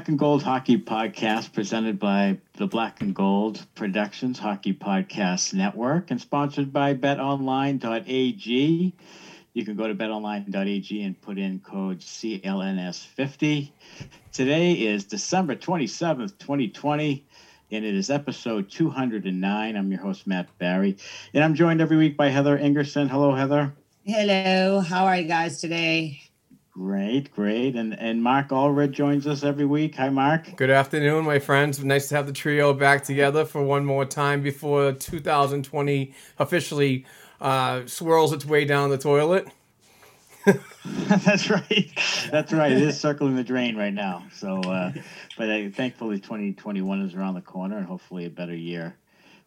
Black and Gold Hockey Podcast presented by the Black and Gold Productions Hockey Podcast Network and sponsored by betonline.ag. You can go to betonline.ag and put in code CLNS50. Today is December 27th, 2020, and it is episode 209. I'm your host, Matt Barry, and I'm joined every week by Heather Ingerson. Hello, Heather. Hello, how are you guys today? Great, great. And and Mark Allred joins us every week. Hi, Mark. Good afternoon, my friends. Nice to have the trio back together for one more time before 2020 officially uh, swirls its way down the toilet. That's right. That's right. It is circling the drain right now. So, uh, but uh, thankfully, 2021 is around the corner, and hopefully, a better year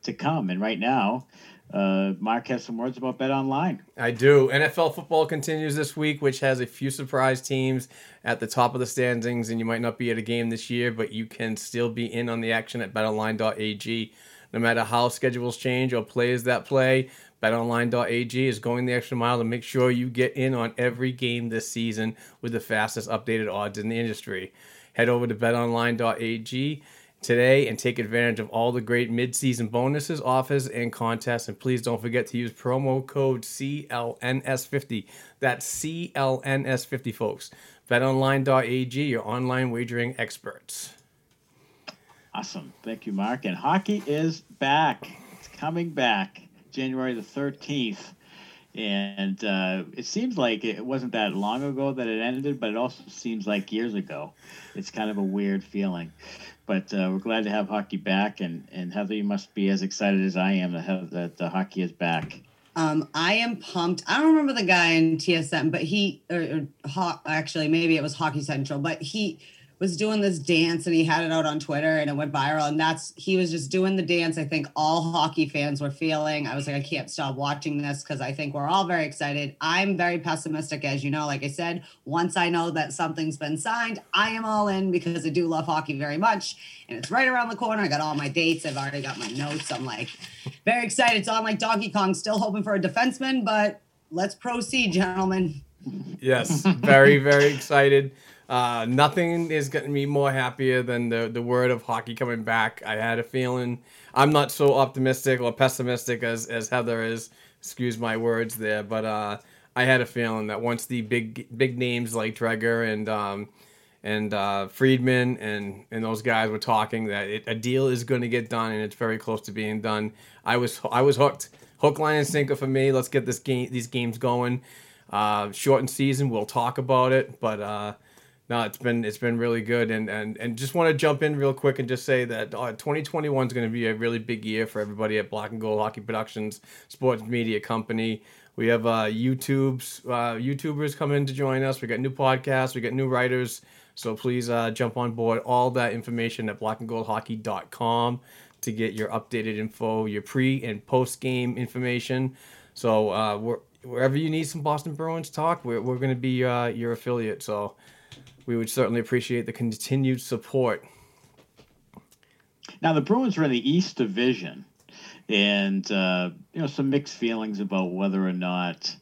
to come. And right now, uh, Mark has some words about Bet Online. I do. NFL football continues this week, which has a few surprise teams at the top of the standings, and you might not be at a game this year, but you can still be in on the action at betonline.ag. No matter how schedules change or players that play, betonline.ag is going the extra mile to make sure you get in on every game this season with the fastest updated odds in the industry. Head over to betonline.ag today and take advantage of all the great mid-season bonuses, offers, and contests. And please don't forget to use promo code CLNS50. That's CLNS50, folks. BetOnline.ag, your online wagering experts. Awesome. Thank you, Mark. And hockey is back. It's coming back January the 13th. And uh, it seems like it wasn't that long ago that it ended, but it also seems like years ago. It's kind of a weird feeling. But uh, we're glad to have hockey back. And, and Heather, you must be as excited as I am to have that the hockey is back. Um, I am pumped. I don't remember the guy in TSN, but he, or, or actually, maybe it was Hockey Central, but he was doing this dance and he had it out on Twitter and it went viral. And that's, he was just doing the dance I think all hockey fans were feeling. I was like, I can't stop watching this because I think we're all very excited. I'm very pessimistic, as you know. Like I said, once I know that something's been signed, I am all in because I do love hockey very much. And it's right around the corner. I got all my dates. I've already got my notes. I'm like very excited. So I'm like Donkey Kong, still hoping for a defenseman, but let's proceed, gentlemen. Yes, very, very excited. Uh, nothing is getting me more happier than the, the word of hockey coming back. I had a feeling I'm not so optimistic or pessimistic as, as Heather is. Excuse my words there, but uh, I had a feeling that once the big big names like Dreger and um, and uh, Friedman and and those guys were talking that it, a deal is going to get done and it's very close to being done. I was I was hooked, hook, line, and sinker for me. Let's get this game these games going. Uh, shortened season, we'll talk about it, but uh, no, it's been it's been really good, and and and just want to jump in real quick and just say that uh, 2021 is going to be a really big year for everybody at Black and Gold Hockey Productions, sports media company. We have uh, YouTube's uh, YouTubers coming to join us. We got new podcasts. We got new writers. So please uh, jump on board. All that information at blackandgoldhockey.com to get your updated info, your pre and post game information. So uh, wherever you need some Boston Bruins talk, we're, we're going to be uh, your affiliate. So we would certainly appreciate the continued support. Now the Bruins are in the East Division, and uh, you know some mixed feelings about whether or not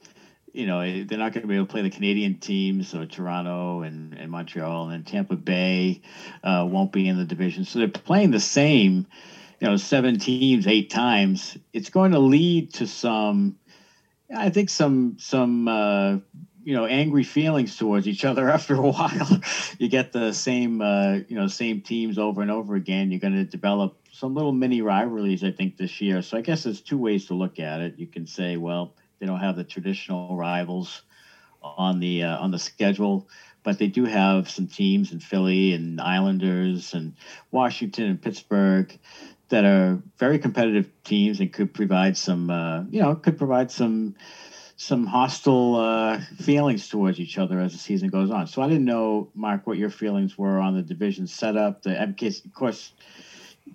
you know they're not going to be able to play the Canadian teams, so Toronto and, and Montreal, and then Tampa Bay uh, won't be in the division. So they're playing the same, you know, seven teams eight times. It's going to lead to some, I think some some. Uh, you know angry feelings towards each other after a while. You get the same uh, you know same teams over and over again. You're going to develop some little mini rivalries i think this year. So i guess there's two ways to look at it. You can say well they don't have the traditional rivals on the uh, on the schedule but they do have some teams in philly and islanders and washington and pittsburgh that are very competitive teams and could provide some uh, you know could provide some some hostile uh, feelings towards each other as the season goes on. So I didn't know, Mark, what your feelings were on the division setup. The, of course,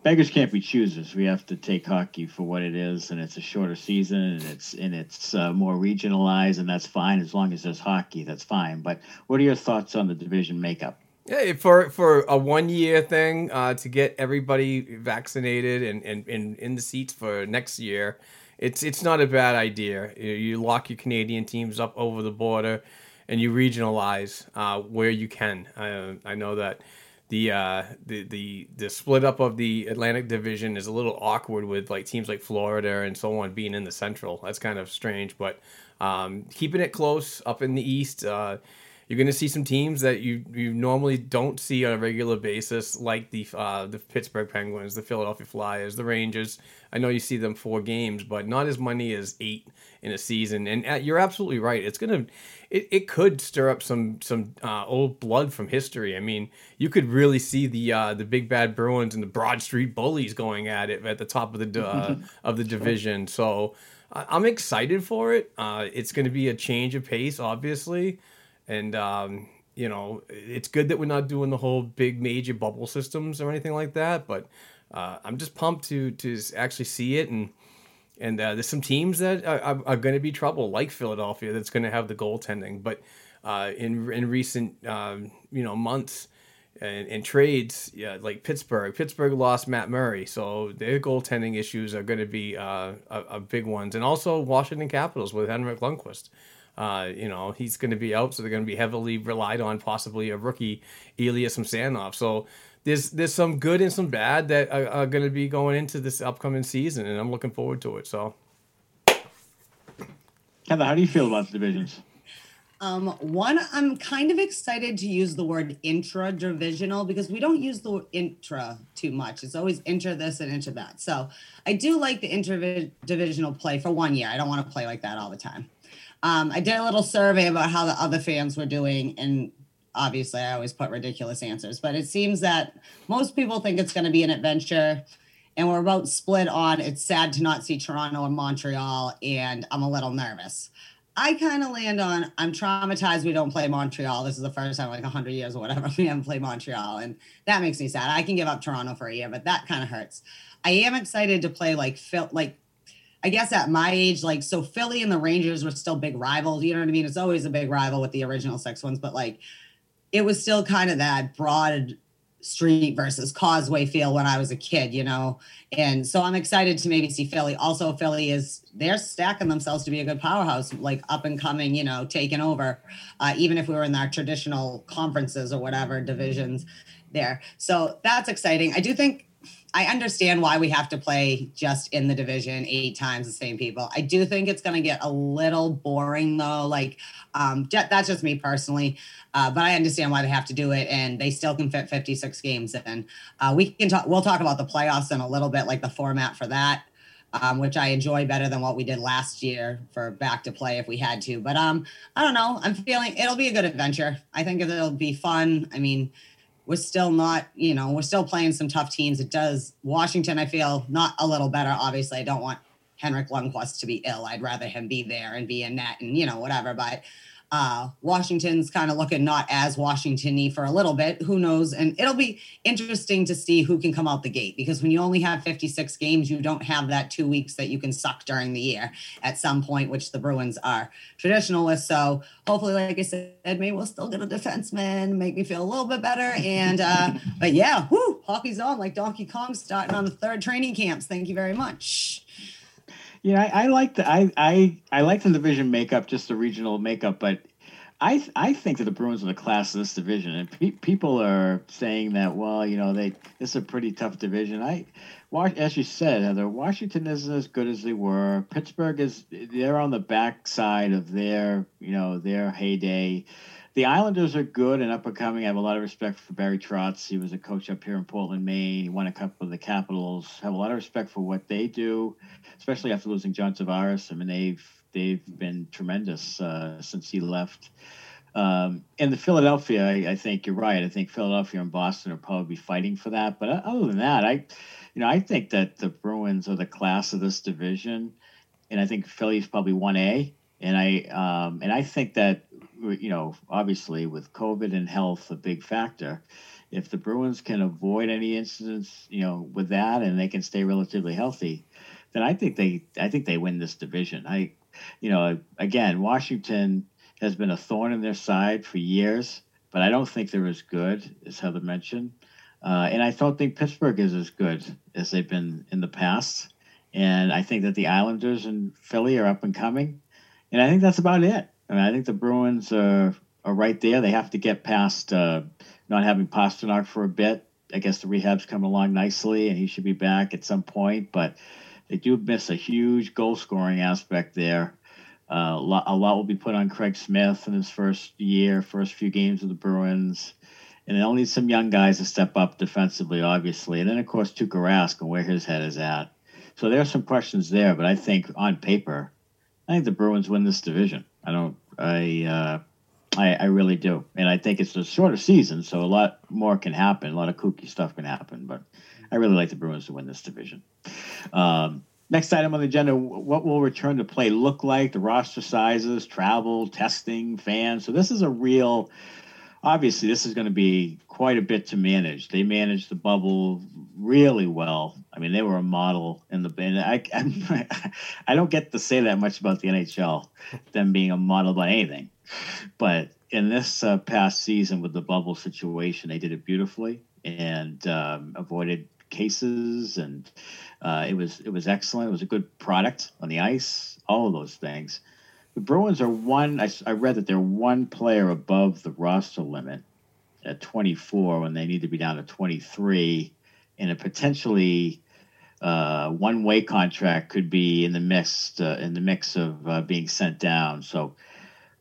beggars can't be choosers. We have to take hockey for what it is, and it's a shorter season, and it's and it's uh, more regionalized, and that's fine as long as there's hockey. That's fine. But what are your thoughts on the division makeup? Yeah, for for a one year thing uh, to get everybody vaccinated and, and, and in the seats for next year it's it's not a bad idea. You lock your Canadian teams up over the border, and you regionalize uh, where you can. I, I know that the uh, the the the split up of the Atlantic Division is a little awkward with like teams like Florida and so on being in the Central. That's kind of strange, but um, keeping it close up in the East. Uh, you're going to see some teams that you you normally don't see on a regular basis, like the uh, the Pittsburgh Penguins, the Philadelphia Flyers, the Rangers. I know you see them four games, but not as many as eight in a season. And uh, you're absolutely right. It's gonna it, it could stir up some some uh, old blood from history. I mean, you could really see the uh, the big bad Bruins and the Broad Street Bullies going at it at the top of the uh, of the division. So. I'm excited for it. Uh, it's going to be a change of pace, obviously and um, you know it's good that we're not doing the whole big major bubble systems or anything like that. But uh, I'm just pumped to to actually see it and. And uh, there's some teams that are, are, going to be trouble, like Philadelphia, that's going to have the goaltending. But uh, in in recent um, you know months and, and, trades, yeah, like Pittsburgh, Pittsburgh lost Matt Murray, so their goaltending issues are going to be uh, a, a, big ones. And also Washington Capitals with Henrik Lundqvist. Uh, you know, he's going to be out, so they're going to be heavily relied on possibly a rookie, Ilya Samsonov. So there's there's some good and some bad that are, are going to be going into this upcoming season, and I'm looking forward to it. So, Heather, how do you feel about the divisions? Um, one, I'm kind of excited to use the word intra divisional because we don't use the intra too much. It's always intra this and intra that. So I do like the intra divisional play for one year. I don't want to play like that all the time. Um, I did a little survey about how the other fans were doing, and obviously, I always put ridiculous answers, but it seems that most people think it's going to be an adventure, and we're about split on. It's sad to not see Toronto and Montreal, and I'm a little nervous. I kind of land on I'm traumatized we don't play Montreal. This is the first time like 100 years or whatever we haven't played Montreal. And that makes me sad. I can give up Toronto for a year, but that kind of hurts. I am excited to play like like I guess at my age, like so Philly and the Rangers were still big rivals. You know what I mean? It's always a big rival with the original six ones, but like it was still kind of that broad street versus causeway feel when I was a kid, you know? And so I'm excited to maybe see Philly. Also, Philly is they're stacking themselves to be a good powerhouse, like up and coming, you know, taking over. Uh, even if we were in our traditional conferences or whatever divisions there. So that's exciting. I do think I understand why we have to play just in the division eight times the same people. I do think it's going to get a little boring though. Like, um, that's just me personally, uh, but I understand why they have to do it, and they still can fit 56 games in. Uh, we can talk. We'll talk about the playoffs in a little bit, like the format for that. Um, which I enjoy better than what we did last year for back to play if we had to. But um, I don't know. I'm feeling it'll be a good adventure. I think it'll be fun. I mean, we're still not, you know, we're still playing some tough teams. It does Washington, I feel not a little better. Obviously, I don't want Henrik Lundqvist to be ill. I'd rather him be there and be in net and, you know, whatever. But uh, Washington's kind of looking not as Washington-y for a little bit. Who knows? And it'll be interesting to see who can come out the gate because when you only have 56 games, you don't have that two weeks that you can suck during the year at some point, which the Bruins are traditional with. So hopefully, like I said, maybe we'll still get a defenseman, make me feel a little bit better. And uh, but yeah, whoo, hockey's on like Donkey Kong starting on the third training camps. Thank you very much. Yeah, I, I like the I, I I like the division makeup, just the regional makeup, but I I think that the Bruins are the class of this division, and pe- people are saying that well, you know, they this is a pretty tough division. I, as you said, Heather, Washington isn't as good as they were. Pittsburgh is they're on the backside of their you know their heyday. The Islanders are good and up and coming. I have a lot of respect for Barry Trotz. He was a coach up here in Portland, Maine. He won a couple of the Capitals. Have a lot of respect for what they do, especially after losing John Tavares. I mean, they've they've been tremendous uh, since he left. Um, and the Philadelphia, I, I, think you're right. I think Philadelphia and Boston will probably fighting for that. But uh, other than that, I, you know, I think that the Bruins are the class of this division, and I think Philly's probably one A. And I um, and I think that you know, obviously with COVID and health a big factor. If the Bruins can avoid any incidents, you know, with that, and they can stay relatively healthy, then I think they, I think they win this division. I, you know, again, Washington has been a thorn in their side for years, but I don't think they're as good as Heather mentioned, uh, and I don't think Pittsburgh is as good as they've been in the past. And I think that the Islanders and Philly are up and coming, and I think that's about it. I mean, I think the Bruins are are right there. They have to get past uh, not having Pastrnak for a bit. I guess the rehab's coming along nicely, and he should be back at some point. But they do miss a huge goal scoring aspect there. Uh, a, lot, a lot will be put on Craig Smith in his first year, first few games of the Bruins. And they'll need some young guys to step up defensively, obviously. And then, of course, Tuukka Rask and where his head is at. So there are some questions there, but I think on paper, I think the Bruins win this division. I don't. I. Uh, I, I really do, and I think it's a shorter season, so a lot more can happen. A lot of kooky stuff can happen, but I really like the Bruins to win this division. Um, next item on the agenda: What will return to play look like? The roster sizes, travel, testing, fans. So this is a real obviously this is going to be quite a bit to manage. They managed the bubble really well. I mean, they were a model in the band. I, I, I don't get to say that much about the NHL, them being a model about anything, but in this uh, past season with the bubble situation, they did it beautifully and um, avoided cases, and uh, it was it was excellent. It was a good product on the ice. All of those things. The Bruins are one. I, I read that they're one player above the roster limit at 24 when they need to be down to 23, and a potentially uh, one-way contract could be in the mix uh, in the mix of uh, being sent down. So,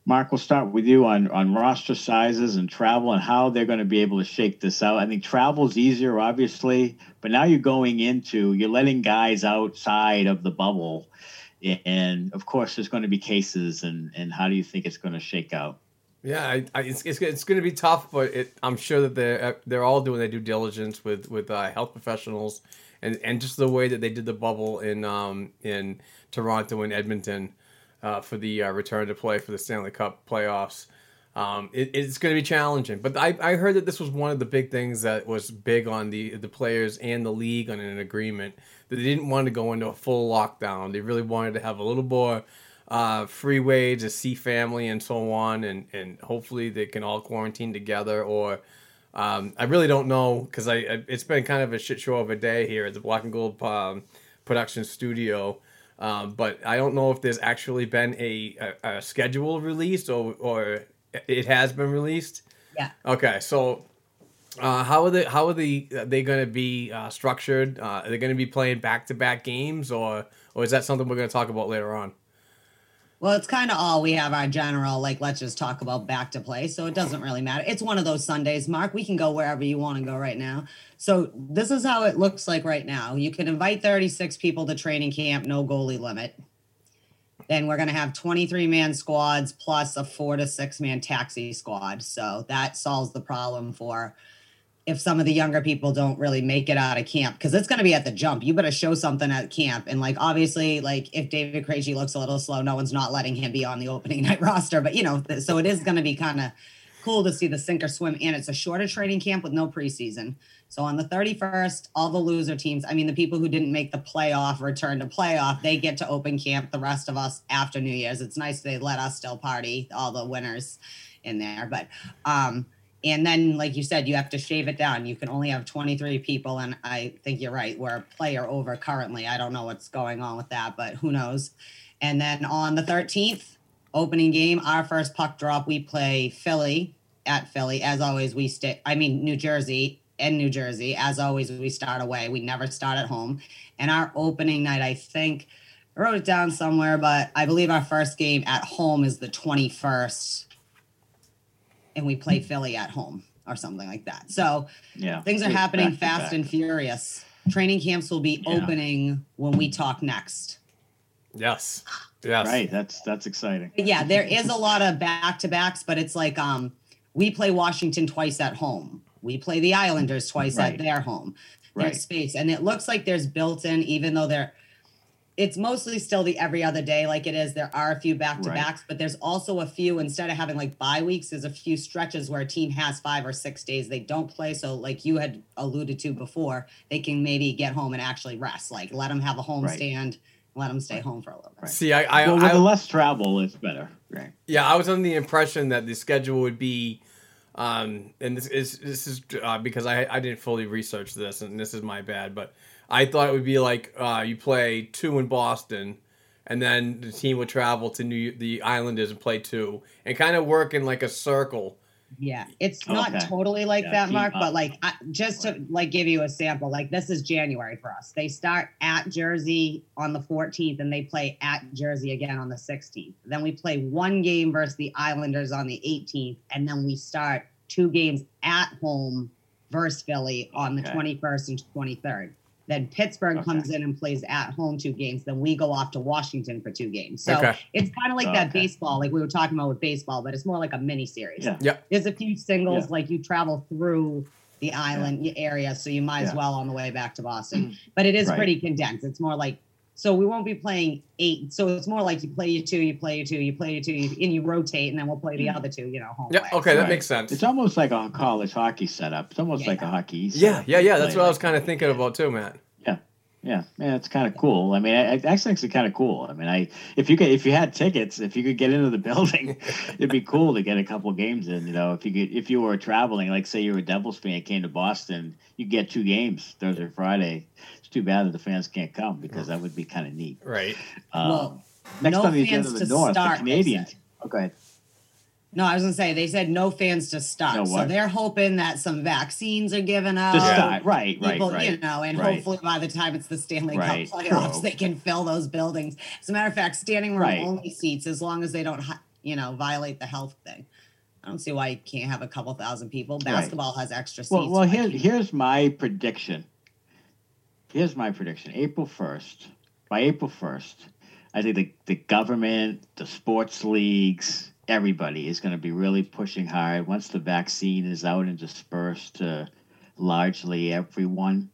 Mark, we'll start with you on on roster sizes and travel and how they're going to be able to shake this out. I think travel's easier, obviously, but now you're going into you're letting guys outside of the bubble. And of course there's going to be cases and and how do you think it's going to shake out? Yeah I, I, it's, it's, it's going to be tough but it, i'm sure that they're they're all doing their due diligence with with uh, health professionals and and just the way that they did the bubble in um in toronto and edmonton uh, for the uh, return to play for the stanley cup playoffs um, it, it's going to be challenging, but I, I heard that this was one of the big things that was big on the the players and the league on an agreement that they didn't want to go into a full lockdown. They really wanted to have a little more uh, free way to see family and so on, and and hopefully they can all quarantine together. Or um, I really don't know because I, I, it's been kind of a shit show of a day here at the Black and Gold um, production studio. Um, but I don't know if there's actually been a, a, a schedule released or or it has been released. Yeah. Okay, so uh, how are they? How are they? Are they going to be uh, structured? Uh, are they going to be playing back to back games, or or is that something we're going to talk about later on? Well, it's kind of all we have our general like. Let's just talk about back to play. So it doesn't really matter. It's one of those Sundays, Mark. We can go wherever you want to go right now. So this is how it looks like right now. You can invite thirty six people to training camp, no goalie limit then we're going to have 23 man squads plus a four to six man taxi squad. So that solves the problem for if some of the younger people don't really make it out of camp because it's going to be at the jump. You better show something at camp. And like obviously, like if David Krejci looks a little slow, no one's not letting him be on the opening night roster. But you know, so it is going to be kind of cool to see the sink or swim. And it's a shorter training camp with no preseason. So on the 31st, all the loser teams, I mean, the people who didn't make the playoff return to playoff, they get to open camp. The rest of us after New Year's, it's nice they let us still party, all the winners in there. But um, and then, like you said, you have to shave it down. You can only have 23 people. And I think you're right. We're a player over currently. I don't know what's going on with that, but who knows. And then on the 13th, opening game, our first puck drop, we play Philly at Philly. As always, we stay, I mean, New Jersey and New Jersey. As always, we start away. We never start at home. And our opening night, I think, I wrote it down somewhere, but I believe our first game at home is the 21st and we play Philly at home or something like that. So Yeah. things are happening fast and furious. Training camps will be Yeah. opening when we talk next. Yes. Yes. Right. That's that's exciting. But yeah, there is a lot of back to backs, but it's like um we play Washington twice at home. We play the Islanders twice Right. at their home. There's Right. space. And it looks like there's built in, even though they're it's mostly still the every other day like it is. There are a few back to backs, but there's also a few instead of having like bye weeks, there's a few stretches where a team has five or six days they don't play. So like you had alluded to before, they can maybe get home and actually rest. Like let them have a home Right. stand, let them stay home for a little bit. See, I, I, well, with I the less travel, it's better. Right. Yeah, I was under the impression that the schedule would be, um, and this is this is uh, because I I didn't fully research this, and this is my bad, but I thought it would be like uh, you play two in Boston, and then the team would travel to New the Islanders and play two, and kind of work in like a circle. Yeah, it's not Okay. totally like Yeah, that, Mark, up. but like I, just to like give you a sample, like this is January for us. They start at Jersey on the 14th and they play at Jersey again on the 16th. Then we play one game versus the Islanders on the 18th, and then we start two games at home versus Philly on the 21st and 23rd. Then Pittsburgh Okay. comes in and plays at home two games. Then we go off to Washington for two games. So Okay. it's kind of like that Okay. baseball, like we were talking about with baseball, but it's more like a mini series Yeah. there's a few singles Yeah. like you travel through the island area so you might as well on the way back to boston mm. but it is Right. pretty condensed it's more like so we won't be playing eight so it's more like you play your two you play your two you play your two and you rotate and then we'll play the mm-hmm. other two you know home Yeah, way. okay, that Right. makes sense. It's almost like a college hockey setup. It's almost Yeah, like yeah. a hockey. yeah, setup. yeah, yeah. You That's play what I was kind of thinking about too, Matt. Yeah, yeah, Man, it's kind of cool. I mean, I, I actually think it's kind of cool. I mean, I if you could if you had tickets, if you could get into the building, it'd be cool to get a couple games in. You know, if you could, if you were traveling, like say you were a Devils fan, and came to Boston, you get two games Thursday, or Friday. It's too bad that the fans can't come because that would be kind of neat. Right. Um, Well, next no on the agenda, fans the to North, start, the they Canadians. Oh, go ahead. no i was gonna say they said no fans to start No so they're hoping that some vaccines are given out To start, right, right, people, right. you know, and right. hopefully by the time it's the Stanley Right, Cup playoffs, true. they can fill those buildings. As a matter of fact, standing room Right. only seats, as long as they don't, you know, violate the health thing. I don't see why you can't have a couple thousand people. Right. Basketball has extra seats. Well, well, Why here, here's my prediction. Here's my prediction. April first. By April first, I think the, the government, the sports leagues, everybody is going to be really pushing hard. Once the vaccine is out and dispersed to largely everyone,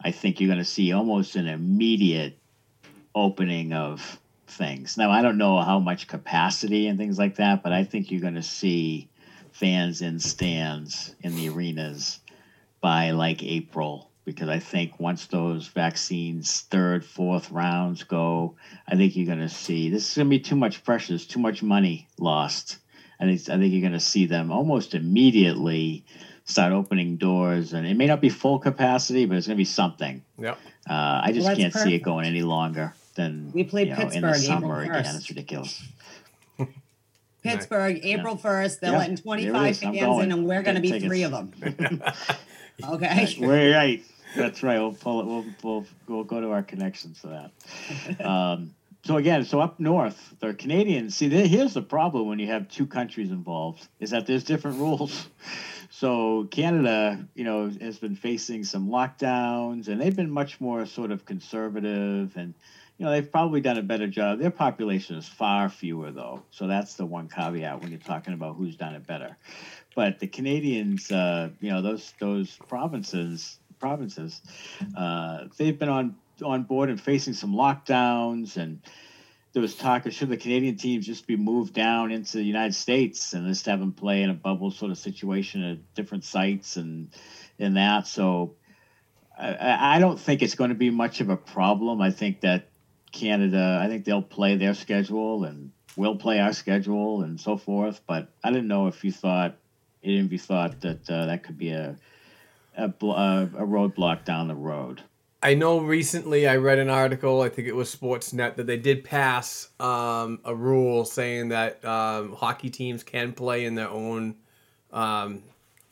I think you're going to see almost an immediate opening of things. Now, I don't know how much capacity and things like that, but I think you're going to see fans in stands in the arenas by like April because I think once those vaccines third, fourth rounds go, I think you're going to see this is going to be too much pressure. There's too much money lost. I think I think you're going to see them almost immediately start opening doors, and it may not be full capacity, but it's going to be something. Yep. Uh, I just Well, can't see it going any longer than We play you know, in Pittsburgh the April summer again. It's ridiculous. Pittsburgh, April 1st, they're Yeah, letting 25 fans in, and we're going to be three of them. okay. We're right. That's right. We'll pull it. We'll, we'll we'll go to our connections to that. Um, so again, so up north, the Canadians. See, there, here's the problem when you have two countries involved: is that there's different rules. So Canada, you know, has been facing some lockdowns, and they've been much more sort of conservative, and you know, they've probably done a better job. Their population is far fewer, though, so that's the one caveat when you're talking about who's done it better. but the Canadians, uh, you know, those those provinces provinces, uh, they've been on on board and facing some lockdowns and. There was talk of should the Canadian teams just be moved down into the United States and just have them play in a bubble sort of situation at different sites and in that. So I, I don't think it's going to be much of a problem. I think that Canada, I think they'll play their schedule and we'll play our schedule and so forth. But I didn't know if you thought, if you thought that uh, that could be a a, uh, a roadblock down the road. I know recently I read an article, I think it was Sportsnet, that they did pass um, a rule saying that um, hockey teams can play in their own um,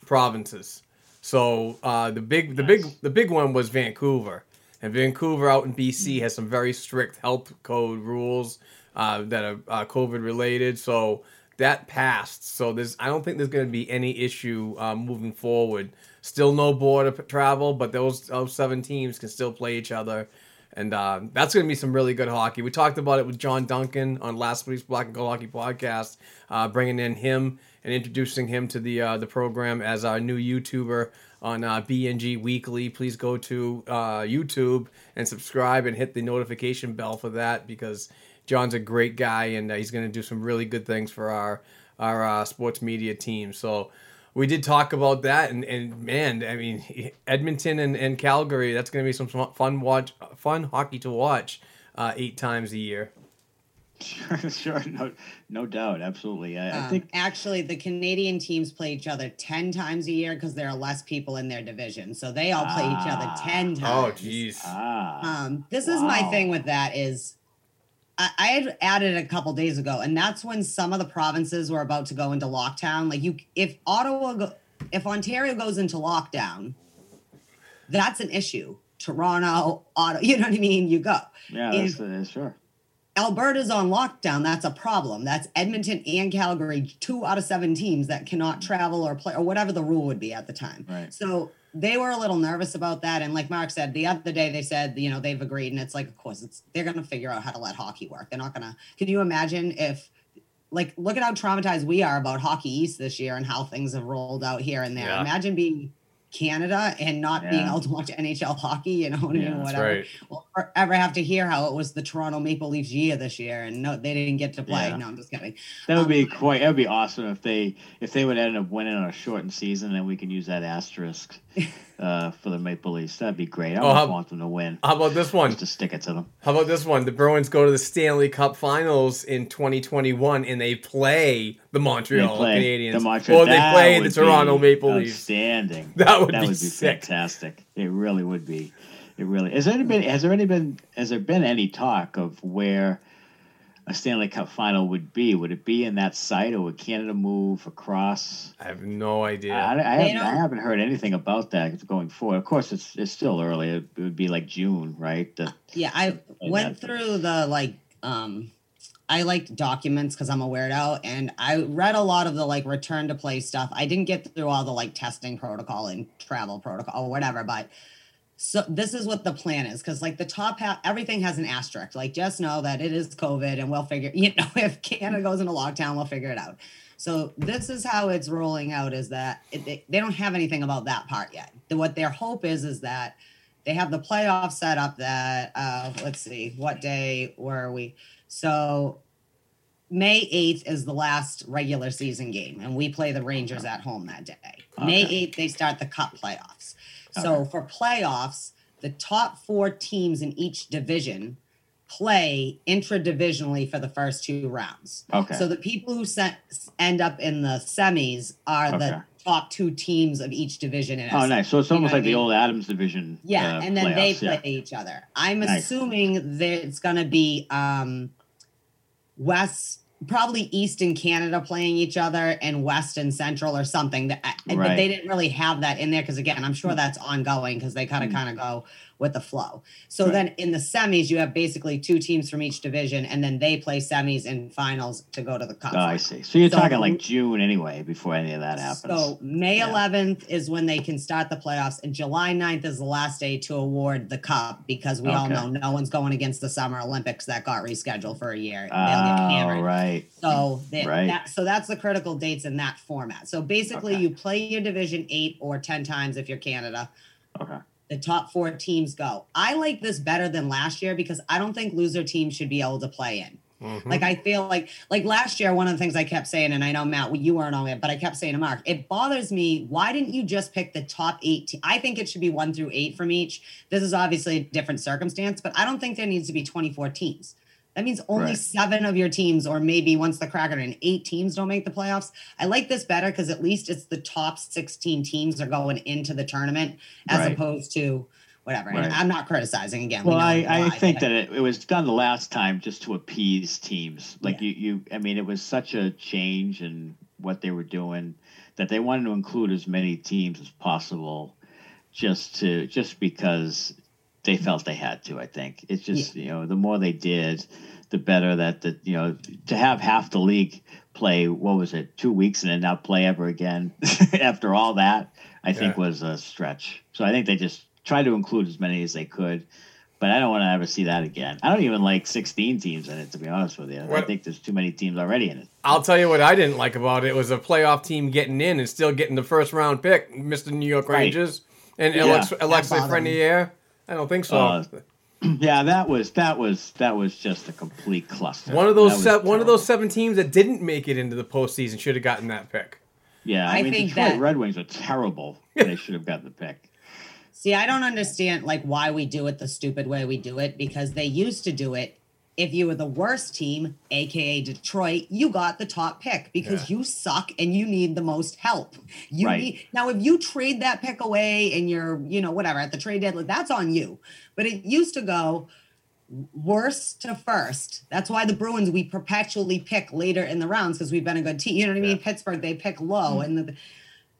provinces. So uh, the big, the big, the big one was Vancouver, and Vancouver out in BC has some very strict health code rules uh, that are uh, COVID related. So that passed. So there's, I don't think there's going to be any issue um, moving forward. Still no border travel, but those, those seven teams can still play each other. And uh, that's going to be some really good hockey. We talked about it with John Duncan on last week's Black and Gold Hockey podcast, uh, bringing in him and introducing him to the uh, the program as our new YouTuber on uh, BNG Weekly. Please go to uh, YouTube and subscribe and hit the notification bell for that because John's a great guy and uh, he's going to do some really good things for our our uh, sports media team. So we did talk about that and, and man, I mean Edmonton and, and Calgary, that's going to be some fun watch fun hockey to watch uh, eight times a year. Sure, sure, no, no doubt, absolutely. I, I Um, think actually the Canadian teams play each other 10 times a year because there are less people in their division. So they all play each other ten times. Oh, jeez. ah, Um, this is my thing with that is I, had added a couple days ago, and that's when some of the provinces were about to go into lockdown. Like you, if Ottawa, go, if Ontario goes into lockdown, that's an issue. Toronto, Ottawa, you know what I mean? You go. yeah, if- that's, uh, sure. Alberta's on lockdown. That's a problem. That's Edmonton and Calgary, two out of seven teams that cannot travel or play or whatever the rule would be at the time. Right. So they were a little nervous about that. And like Mark said, the other day they said, you know, they've agreed. And it's like, of course, it's they're gonna figure out how to let hockey work. They're not gonna can you imagine if like look at how traumatized we are about Hockey East this year and how things have rolled out here and there. Yeah. Imagine being Canada and not being able to watch NHL hockey, you know, Yeah, mean? whatever right. we'll ever have to hear how it was the Toronto Maple Leafs year this year, and no, they didn't get to play. Yeah. No, I'm just kidding. That would be Um, quite. That would be awesome if they if they would end up winning on a shortened season, then we can use that asterisk uh, for the Maple Leafs. That'd be great. I Oh, how- want them to win, How about this one? just to stick it to them. How about this one? The Bruins go to the Stanley Cup Finals in 2021 and they play the Montreal play Canadiens. the Montreal. or they play the Toronto Maple Leafs. Outstanding. That would that be would be sick. fantastic. It really would be. It really. Has there been? Has there any been? Has there been any talk of where? A Stanley Cup final would be? Would it be in that site, or would Canada move across? I have no idea. I, I, haven't, I haven't heard anything about that going forward. Of course, it's it's still early. It, it would be like June, right? The, Yeah, I went that. through the like um I liked documents because I'm a weirdo and I read a lot of the like return to play stuff. I didn't get through all the like testing protocol and travel protocol or whatever, but so this is what the plan is because like the top half everything has an asterisk. Like just know that it is COVID and we'll figure you know if Canada goes into lockdown, we'll figure it out. So this is how it's rolling out is that it, they, they don't have anything about that part yet. The- What their hope is is that they have the playoff set up that uh let's see what day were we so may 8th is the last regular season game and we play the rangers at home that day may 8th they start the cup playoffs so for playoffs the top four teams in each division play intradivisionally for the first two rounds okay. so the people who se- end up in the semis are Okay. the top two teams of each division in oh, nice. So it's You know almost I like the old Adams division. Yeah, uh, and then they play yeah. each other. I'm Nice. assuming that it's going to be um, West, probably East and Canada playing each other, and West and Central or something. That, I- But Right. they didn't really have that in there because again, I'm sure that's ongoing because they kind of Mm. kind of go, with the flow. So Right. then in the semis, you have basically two teams from each division, and then they play semis and finals to go to the cup. Oh, I see. So you're So- talking like June anyway before any of that happens. So May Yeah. 11th is when they can start the playoffs, and July 9th is the last day to award the cup because we all know no one's going against the Summer Olympics that got rescheduled for a year. Oh, right. So they, Right. that, so that's the critical dates in that format. So basically, Okay. you play your division eight or ten times if you're Canada. Okay. The top four teams go. I like this better than last year because I don't think loser teams should be able to play in. Mhm. Like I feel like like last year, one of the things I kept saying, and I know Matt, you weren't on it, but I kept saying to Mark, it bothers me. Why didn't you just pick the top eight? te- I think it should be one through eight from each. This is obviously a different circumstance, but I don't think there needs to be 24 teams. That means only Right. seven of your teams, or maybe once the Kraken and eight teams don't make the playoffs. I like this better because at least it's the top 16 teams are going into the tournament as Right. opposed to whatever. Right. I'm not criticizing again. Well, know I, I think but- that it, it was done the last time just to appease teams. Like Yeah. you, you, I mean, it was such a change in what they were doing that they wanted to include as many teams as possible, just to just because they felt they had to. I think it's just you know the more they did, the better that the you know to have half the league play what was it two weeks and then not play ever again after all that I think was a stretch. So I think they just tried to include as many as they could. But I don't want to ever see that again. I don't even like 16 teams in it, to be honest with you. I think there's too many teams already in it. I'll tell you what I didn't like about it was a playoff team getting in and still getting the first round pick, Mr. New York Right. Rangers and Yeah. Alex, That Alexis bothered me. Frenier. I don't think so. Uh, Yeah, that was that was that was just a complete cluster. one of those se- one of those seven teams that didn't make it into the postseason should have gotten that pick. Yeah, I, I mean, think Detroit that- Red Wings are terrible. they should have gotten the pick. See, I don't understand like why we do it the stupid way we do it because they used to do it. If you were the worst team, aka Detroit, you got the top pick because Yeah. you suck and you need the most help. You Right. need now if you trade that pick away and you're, you know, whatever at the trade deadline, that's on you. But it used to go worst to first. That's why the Bruins we perpetually pick later in the rounds because we've been a good team. You know what I mean? Yeah. Pittsburgh they pick low hmm. and the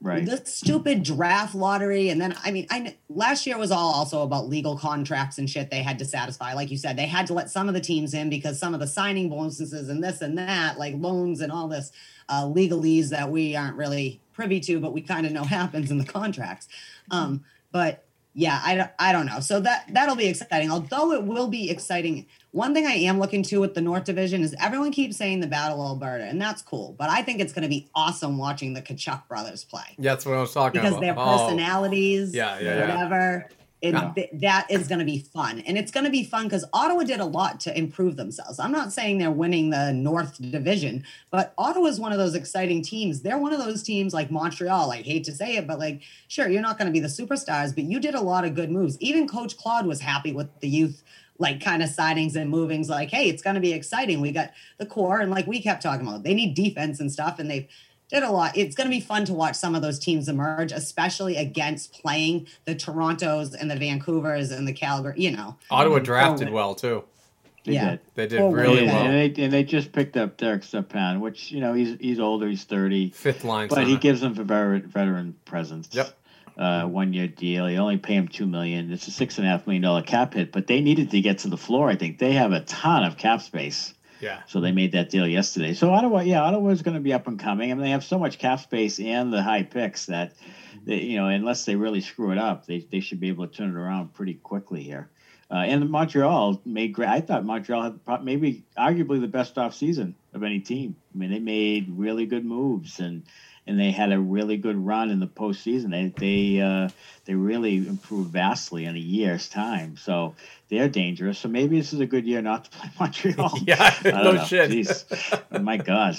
Right. the stupid draft lottery. And then i mean i last year was all also about legal contracts and shit they had to satisfy. Like you said they had to let some of the teams in because some of the signing bonuses and this and that like loans and all this uh, legalese that we aren't really privy to but we kind of know happens in the contracts. Um but yeah I, don't- I don't know so that that'll be exciting although it will be exciting one thing i am looking to with the north division is everyone keeps saying the battle of alberta and that's cool but i think it's going to be awesome watching the Tkachuk brothers play That's what I was talking because about. Because their Oh, personalities, Yeah, yeah, yeah. whatever. It, Yeah. th- that is going to be fun, and it's going to be fun because Ottawa did a lot to improve themselves. I'm not saying they're winning the North Division, but Ottawa is one of those exciting teams. They're one of those teams like Montreal. I hate to say it, but like, sure, you're not going to be the superstars, but you did a lot of good moves. Even Coach Claude was happy with the youth like kind of signings and movings like hey it's going to be exciting we got the core and like we kept talking about they need defense and stuff and they've did a lot it's going to be fun to watch some of those teams emerge especially against playing the torontos and the vancouvers and the calgary you know Ottawa drafted Oh, well too. They yeah. did. They did Oh, really yeah. well. And they, and they just picked up Derek Stepan, which you know he's he's older, he's thirty, Fifth line. but he center. gives them a veteran veteran presence. Yep. Uh, one year deal. You only pay him two million. It's a six and a half million dollar cap hit, but they needed to get to the floor. I think they have a ton of cap space. Yeah. So they made that deal yesterday. So Ottawa, yeah, Ottawa is going to be up and coming. I mean, they have so much cap space and the high picks that, they, you know, unless they really screw it up, they, they should be able to turn it around pretty quickly here. Uh, and Montreal made great. I thought Montreal had maybe arguably the best off season of any team. I mean, they made really good moves and and they had a really good run in the postseason. They they uh, they really improved vastly in a year's time. So they're dangerous. So maybe this is a good year not to play Montreal. Yeah, no know. shit. Jeez. Oh, my God.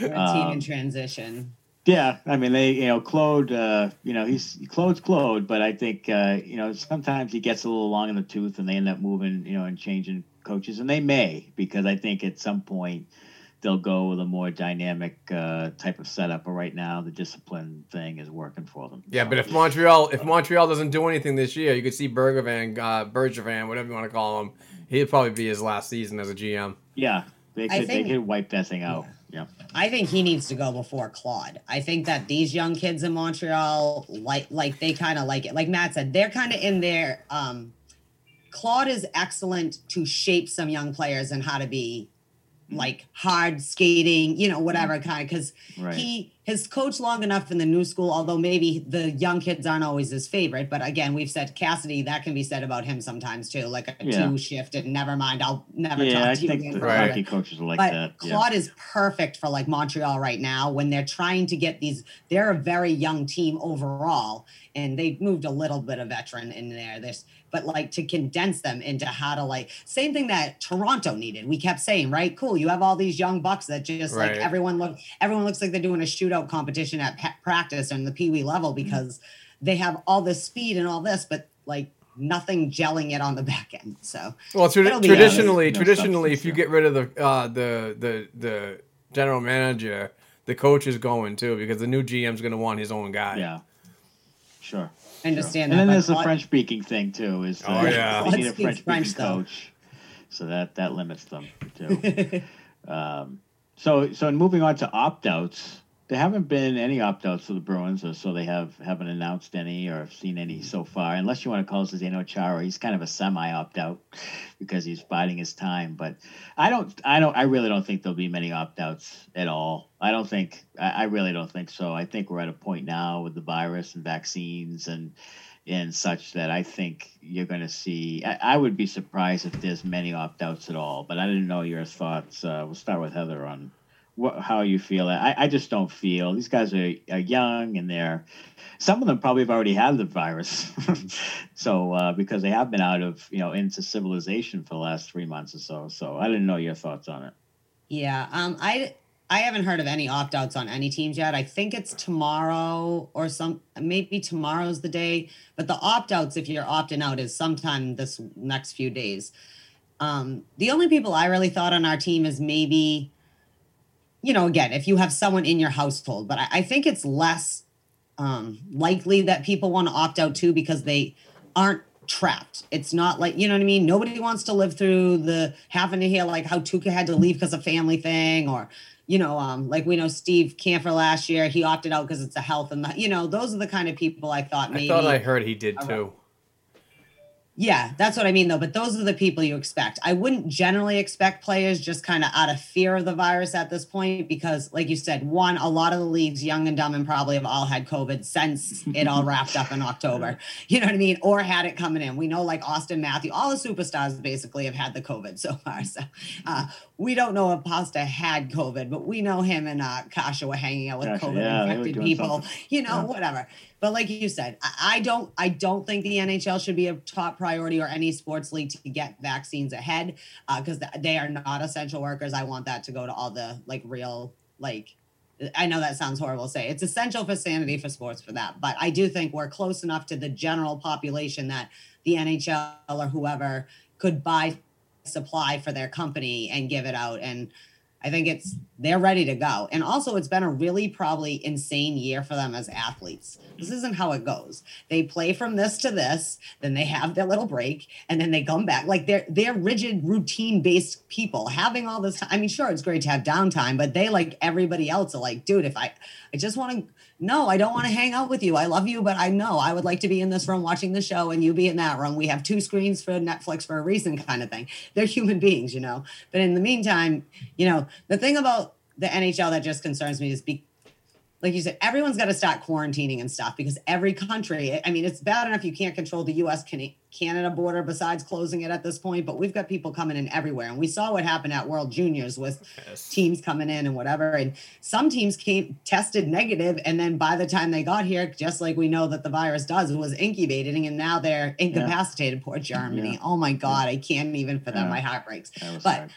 We're a team Um, in transition Yeah, I mean they, you know, Claude, uh, you know, he's Claude's Claude, but I think uh, you know sometimes he gets a little long in the tooth, and they end up moving, you know, and changing coaches, and they may because I think at some point they'll go with a more dynamic uh, type of setup. But right now, the discipline thing is working for them. Yeah, So, but if Montreal if Montreal doesn't do anything this year, you could see Bergevin, uh, Bergevin, whatever you want to call him, he'd probably be his last season as a GM. yeah, they could think- they could wipe that thing out. Yeah, I think he needs to go before Claude. I think that these young kids in Montreal like like they kind of like it. Like Matt said, they're kind of in their um Claude is excellent to shape some young players and how to be like hard skating, you know, whatever mm-hmm. kind of because Right. he has coached long enough in the new school, although maybe the young kids aren't always his favorite. But again, we've said Cassidy, that can be said about him sometimes too, like a Yeah. two shift and never mind, I'll never yeah, talk I to you think again. the forever. hockey coaches are like but that. Yeah. Claude is perfect for like Montreal right now when they're trying to get these. They're a very young team overall, and they've moved a little bit of veteran in there. This, but like to condense them into how to like same thing that Toronto needed. We kept saying, right, cool. You have all these young bucks that just like everyone look. Everyone looks like they're doing a shootout competition at pa- practice and the pee wee level Mm-hmm. because they have all this speed and all this, but like nothing gelling it on the back end. So Well, tradi- traditionally, no traditionally, if you get rid of the uh, the the the general manager, the coach is going too because the new GM's going to want his own guy. yeah, sure. I understand And that. then there's the French speaking thing too. Is Oh, that yeah. they need a French speaking French, though. coach, so that that limits them too. um, so so in moving on to opt outs, there haven't been any opt outs for the Bruins, or so they have haven't announced any or seen any so far. Unless you want to call Zdeno Chara, he's kind of a semi opt out because he's biding his time. But I don't, I don't, I really don't think there'll be many opt outs at all. I don't think, I, I really don't think so. I think we're at a point now with the virus and vaccines and and such that I think you're going to see. I, I would be surprised if there's many opt outs at all. But I didn't know your thoughts. Uh, we'll start with Heather on how you feel. I, I just don't feel these guys are, are young and they're some of them probably have already had the virus. so uh, because they have been out of you know into civilization for the last three months or so. So I didn't know your thoughts on it. Yeah, um, I I haven't heard of any opt outs on any teams yet. I think it's tomorrow or some maybe tomorrow's the day. But the opt outs, if you're opting out, is sometime this next few days. Um, the only people I really thought on our team is maybe, you know, again, if you have someone in your household, but I, I think it's less um, likely that people want to opt out too because they aren't trapped. It's not like, you know what I mean? Nobody wants to live through the having to hear like how Tuukka had to leave because of family thing or, you know, um, like we know Steve Kampfer last year, he opted out because it's a health and the, you know, those are the kind of people I thought maybe. I thought I heard he did too. Yeah, that's what I mean, though. But those are the people you expect. I wouldn't generally expect players just kind of out of fear of the virus at this point, because, like you said, one, a lot of the leagues, young and dumb, and probably have all had COVID since it all wrapped up in October. You know what I mean? Or had it coming in. We know, like Auston Matthew, all the superstars basically have had the COVID so far. So uh, we don't know if Pasta had COVID, but we know him and uh, Kase were hanging out with Kase, COVID yeah, infected people. something. You know, Yeah. whatever. But like you said, I, I don't I don't think the NHL should be a top priority or any sports league to get vaccines ahead because they are not essential workers. I want that to go to all the like real like I know that sounds horrible to say. It's essential for sanity for sports for that. But I do think we're close enough to the general population that the NHL or whoever could buy supply for their company and give it out. And I think it's they're ready to go. And also it's been a really probably insane year for them as athletes. This isn't how it goes. They play from this to this, then they have their little break, and then they come back. Like they're they're rigid, routine-based people. Having all this time. I mean, sure, it's great to have downtime, but they like everybody else are like, dude, if I I just want to no, I don't want to hang out with you. I love you, but I know I would like to be in this room watching the show and you be in that room. We have two screens for Netflix for a reason, kind of thing. They're human beings, you know. But in the meantime, you know, the thing about the NHL that just concerns me is like you said, everyone's got to start quarantining and stuff because every country, I mean, it's bad enough you can't control the US Canada border besides closing it at this point, but we've got people coming in everywhere. And we saw what happened at World Juniors with Yes. teams coming in and whatever. And some teams came tested negative, and then by the time they got here, just like we know that the virus does, it was incubating, and now they're incapacitated. Poor Germany. Yeah. Oh my God, I can't even for them. Yeah. My heart breaks. But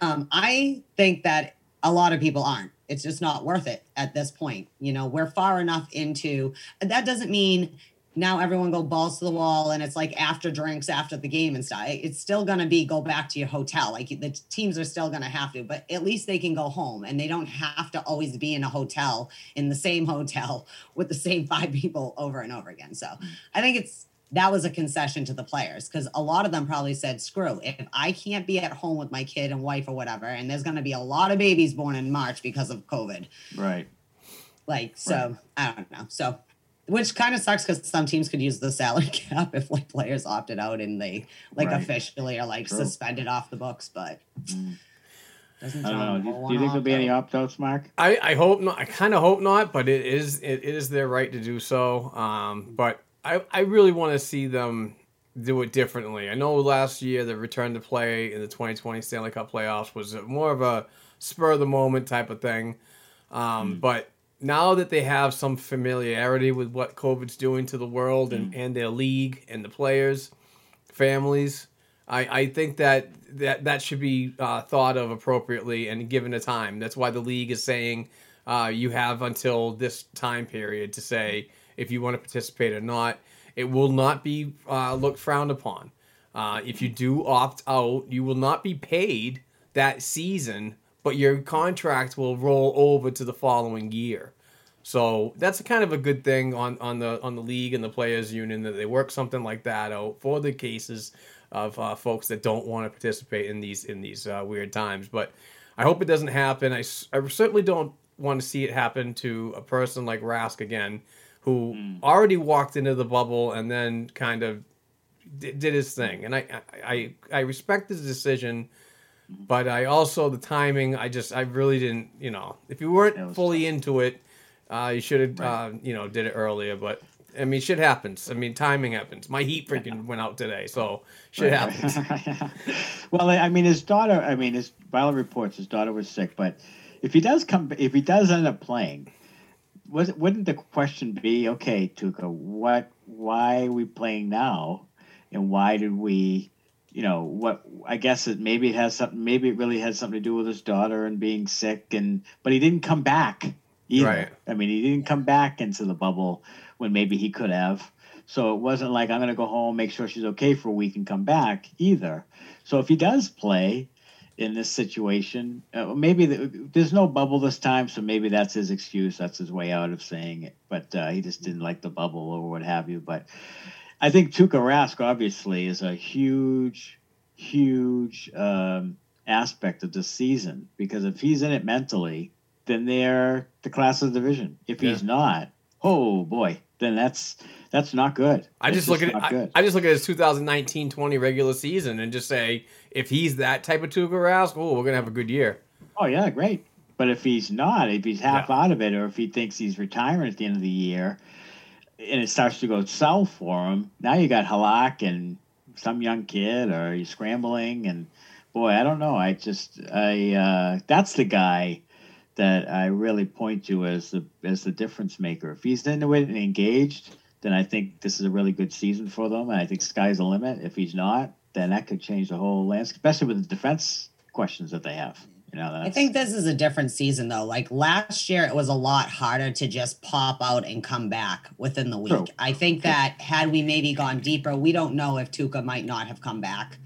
um, I think that a lot of people aren't. It's just not worth it at this point. You know, we're far enough into that doesn't mean now everyone go balls to the wall and it's like after drinks after the game and stuff. It's still going to be go back to your hotel. Like the teams are still going to have to, but at least they can go home and they don't have to always be in a hotel in the same hotel with the same five people over and over again. So I think it's that was a concession to the players because a lot of them probably said, screw, if I can't be at home with my kid and wife or whatever, and there's going to be a lot of babies born in March because of COVID. Right. Like, so I don't know. So which kind of sucks because some teams could use the salary cap if like players opted out and they like Right. officially are like True. suspended off the books. But doesn't I don't know. Do, do you think there'll be any opt-out. opt outs, Mark? I, I hope not. I kind of hope not, but it is it, it is their right to do so. Um, but I I really want to see them do it differently. I know last year the return to play in the 2020 Stanley Cup playoffs was more of a spur of the moment type of thing. Um, But now that they have some familiarity with what COVID's doing to the world and, and their league and the players, families, I, I think that, that that should be uh, thought of appropriately and given a time. That's why the league is saying uh, you have until this time period to say if you want to participate or not. It will not be uh, looked frowned upon. Uh, if you do opt out, you will not be paid that season, but your contract will roll over to the following year. So that's kind of a good thing on, on the on the league and the players union that they work something like that out for the cases of uh, folks that don't want to participate in these in these uh, weird times. But I hope it doesn't happen. I, I certainly don't want to see it happen to a person like Rask again, who already walked into the bubble and then kind of did, did his thing. And I, I I respect his decision. But I also the timing. I just I really didn't. You know, if you weren't fully into it, uh, you should have uh, you know did it earlier. But I mean, shit happens. I mean, timing happens. My heat freaking went out today, so shit happens. well, I I mean, his daughter. I mean, his all reports, his daughter was sick. But if he does come, if he does end up playing, was wouldn't the question be, okay, Tuukka, what, why are we playing now, and why did we, you know, what? I guess it maybe it has something. Maybe it really has something to do with his daughter and being sick, and but he didn't come back either. Right. I mean, he didn't come back into the bubble when maybe he could have. So it wasn't like I'm going to go home, make sure she's okay for a week, and come back either. So if he does play in this situation, uh, maybe the, there's no bubble this time, so maybe that's his excuse. That's his way out of saying it. But uh, he just didn't like the bubble or what have you. But I think Tuukka Rask obviously is a huge, huge um, aspect of this season because if he's in it mentally, then they're the class of the division. If he's not, oh boy, then that's that's not good. I That's just look at I. I just look at his 2019-20 regular season and just say if he's that type of Tuukka Rask, oh, we're gonna have a good year. Oh yeah, great. But if he's not, if he's half Yeah. out of it, or if he thinks he's retiring at the end of the year, and it starts to go south for him, now you got Halak and some young kid, or he's scrambling, and boy, I don't know. I just, I, uh, that's the guy that I really point to as the as the difference maker. If he's into it and engaged, then I think this is a really good season for them, and I think sky's the limit. If he's not, then that could change the whole landscape, especially with the defense questions that they have. You know, I think this is a different season though. Like last year, it was a lot harder to just pop out and come back within the week. True. I think that had we maybe gone deeper, we don't know if Tuukka might not have come back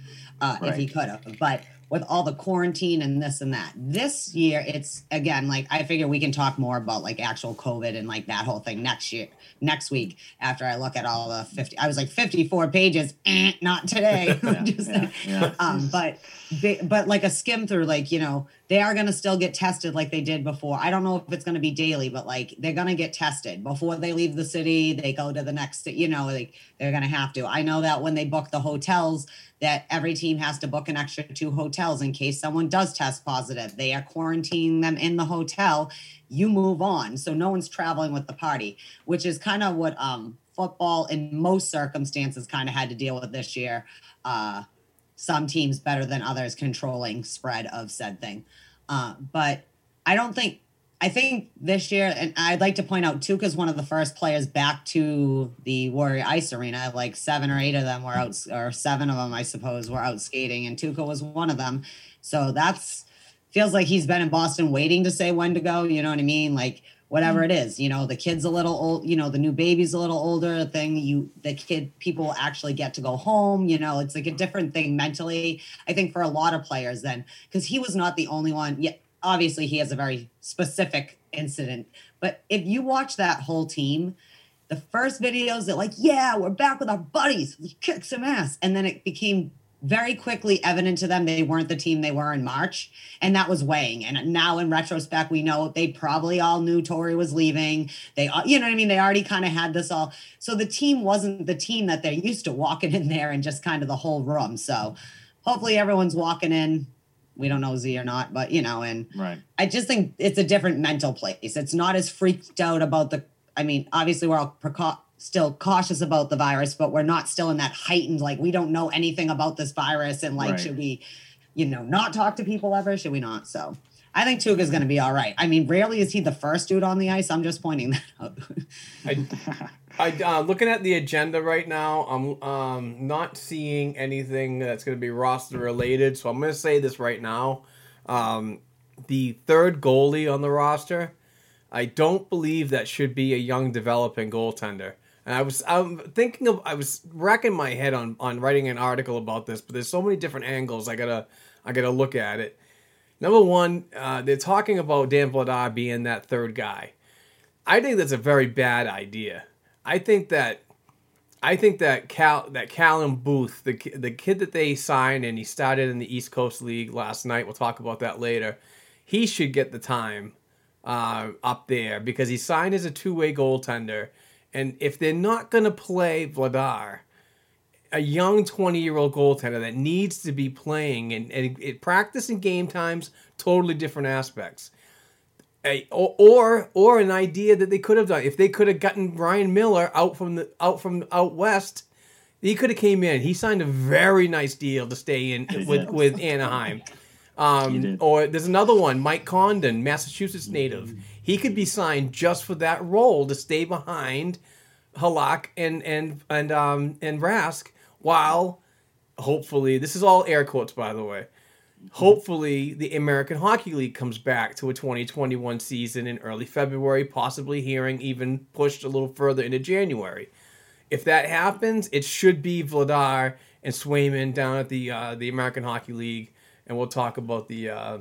uh, if he could have. But with all the quarantine and this and that, this year it's again like I figure we can talk more about like actual COVID and like that whole thing next year, next week after I look at all the fifty. I was like fifty four pages, eh, not today. Just- yeah, yeah. um, but they, but like a skim through, like you know, they are gonna still get tested like they did before. I don't know if it's gonna be daily, but like they're gonna get tested before they leave the city. They go to the next, you know, like they're gonna have to. I know that when they book the hotels, that every team has to book an extra two hotels in case someone does test positive. They are quarantining them in the hotel. You move on, so no one's traveling with the party, which is kind of what um football in most circumstances kind of had to deal with this year. Uh, some teams better than others controlling spread of said thing. Uh, but I don't think I think this year, and I'd like to point out Tuukka's one of the first players back to the Warrior Ice Arena. Like seven or eight of them were out, or seven of them, I suppose, were out skating, and Tuukka was one of them. So that's feels like he's been in Boston waiting to say when to go. You know what I mean? Like whatever mm-hmm. it is, you know, the kid's a little old, you know, the new baby's a little older thing. You, the kid, people actually get to go home. You know, it's like a different thing mentally. I think for a lot of players, then because he was not the only one. Yeah, obviously he has a very specific incident, but if you watch that whole team. The first videos are like, yeah, we're back with our buddies. We kicked some ass, and then it became very quickly evident to them they weren't the team they were in March, and that was weighing. And now in retrospect, we know they probably all knew Torey was leaving. They, you know what I mean? They already kind of had this all. So the team wasn't the team that they're used to walking in there and just kind of the whole room. So hopefully everyone's walking in. We don't know Z or not, but you know, and Right. I just think it's a different mental place. It's not as freaked out about the. I mean, obviously we're all precau- still cautious about the virus, but we're not still in that heightened like we don't know anything about this virus and like Right. should we, you know, not talk to people ever? Should we not? So I think Tuukka's going to be all right. I mean, rarely is he the first dude on the ice. I'm just pointing that out. I, I uh, looking at the agenda right now. I'm um, not seeing anything that's going to be roster related. So I'm going to say this right now. Um, the third goalie on the roster, I don't believe that should be a young developing goaltender. And I was I'm thinking of I was racking my head on on writing an article about this, but there's so many different angles. I gotta I gotta look at it. Number one, uh, they're talking about Dan Vladar being that third guy. I think that's a very bad idea. I think that I think that Cal that Callum Booth, the the kid that they signed and he started in the East Coast League last night. We'll talk about that later. He should get the time uh, up there because he signed as a two way goaltender. And if they're not going to play Vladar, a young 20 year old goaltender that needs to be playing and, and it, practice and game times, totally different aspects. A, or, or an idea that they could have done if they could have gotten Ryan Miller out from the out from out west, he could have came in. He signed a very nice deal to stay in with with Anaheim. Um, or there's another one, Mike Condon, Massachusetts native. He could be signed just for that role to stay behind Halak and and and um and Rask while hopefully this is all air quotes by the way. Hopefully the American Hockey League comes back to a 2021 season in early February, possibly hearing even pushed a little further into January. If that happens, it should be Vladar and Swayman down at the uh, the American Hockey League, and we'll talk about the uh,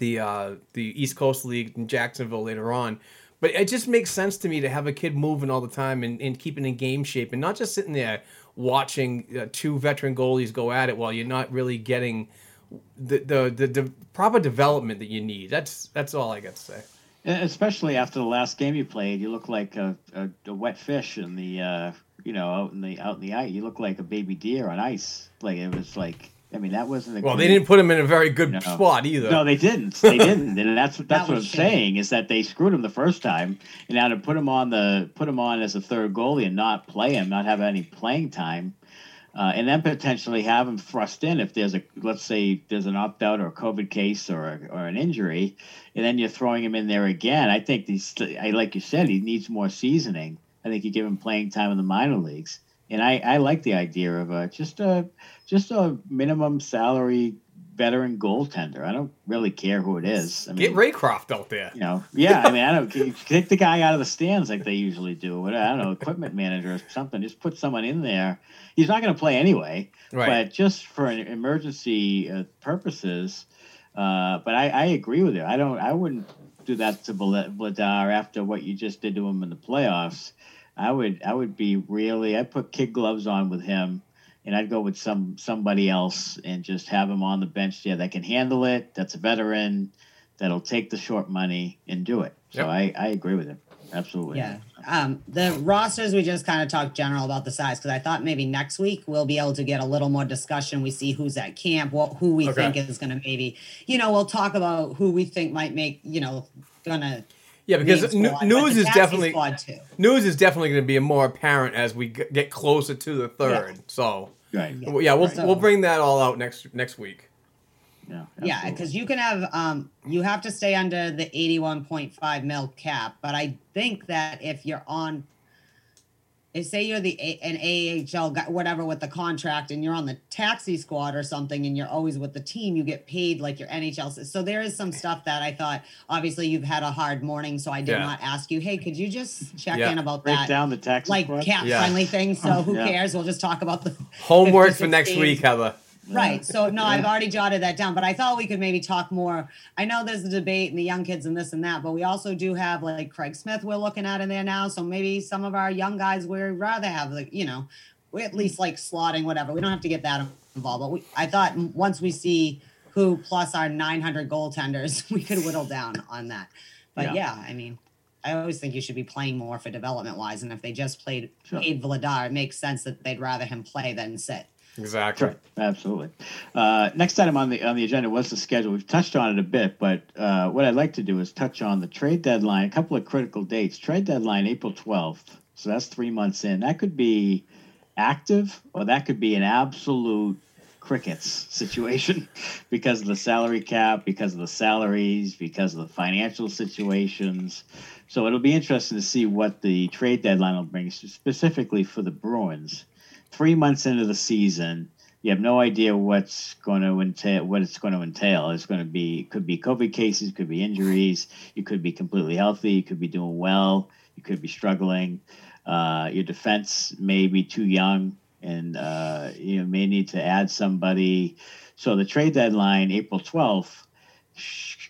the uh, the East Coast League in Jacksonville later on. But it just makes sense to me to have a kid moving all the time and, and keeping in game shape and not just sitting there watching uh, two veteran goalies go at it while you're not really getting the the, the, the proper development that you need. That's that's all I got to say. Especially after the last game you played, you look like a, a, a wet fish in the uh, you know out in the out in the ice. You look like a baby deer on ice. Like it was like I mean that wasn't a good. Well, they didn't put him in a very good No. spot either. No, they didn't. They didn't, and that's that's That what I'm was shit. saying is that they screwed him the first time, and now to put him on the put him on as a third goalie and not play him, not have any playing time, uh, and then potentially have him thrust in if there's a let's say there's an opt out or a COVID case or a, or an injury, and then you're throwing him in there again. I think these, I like you said, he needs more seasoning. I think you give him playing time in the minor leagues, and I, I like the idea of a just a just a minimum salary veteran goaltender. I don't really care who it is. I Get mean, Raycroft out there. you know, yeah. I mean, I don't kick the guy out of the stands like they usually do. I don't know, equipment manager or something. Just put someone in there. He's not going to play anyway, Right. but just for an emergency uh, purposes. Uh, but I, I agree with you. I don't. I wouldn't do that to Vladar after what you just did to him in the playoffs. I would. I would be really. I'd put kid gloves on with him, and I'd go with some somebody else and just have him on the bench there that can handle it. That's a veteran that'll take the short money and do it. So Yep. I, I agree with him. Absolutely. Yeah. Um, the rosters, we just kind of talked general about the size because I thought maybe next week we'll be able to get a little more discussion. We see who's at camp, what who we Okay. think is going to maybe, you know, we'll talk about who we think might make, you know, gonna Yeah, because main n- news is definitely squad too. news is definitely going to be more apparent as we g- get closer to the third. So Right. Yeah. yeah, we'll Right. we'll bring that all out next next week. Yeah. Yeah, because you can have um you have to stay under the 81.5 mil cap, but I think that if you're on if say you're the A- an AHL guy, whatever with the contract and you're on the taxi squad or something and you're always with the team, you get paid like your NHL. So there is some stuff that I thought obviously you've had a hard morning, so I did Yeah. not ask you, hey, could you just check Yeah. in about break that? down the tax like squad. cap Yeah. friendly thing. So who Yeah. cares? We'll just talk about the Homework for next week, Heather. Right. So no, I've already jotted that down, but I thought we could maybe talk more. I know there's a debate and the young kids and this and that, but we also do have like Craig Smith we're looking at in there now. So maybe some of our young guys we'd rather have like, you know, we at least like slotting whatever. We don't have to get that involved, but we, I thought once we see who plus our 900 goaltenders, we could whittle down on that. But Yeah. yeah, I mean, I always think you should be playing more for development wise. And if they just played Sure. paid Vladar, it makes sense that they'd rather him play than sit. Exactly. Sure, absolutely. Uh, next item on the on the agenda was the schedule. We've touched on it a bit, but uh, what I'd like to do is touch on the trade deadline. A couple of critical dates. Trade deadline April twelfth, so that's three months in. That could be active, or that could be an absolute crickets situation because of the salary cap, because of the salaries, because of the financial situations. So it'll be interesting to see what the trade deadline will bring, specifically for the Bruins three months into the season, you have no idea what's going to entail. What it's going to entail. It's going to be could be COVID cases, could be injuries. You could be completely healthy. You could be doing well. You could be struggling. Uh, your defense may be too young, and uh, you may need to add somebody. So the trade deadline, April twelfth,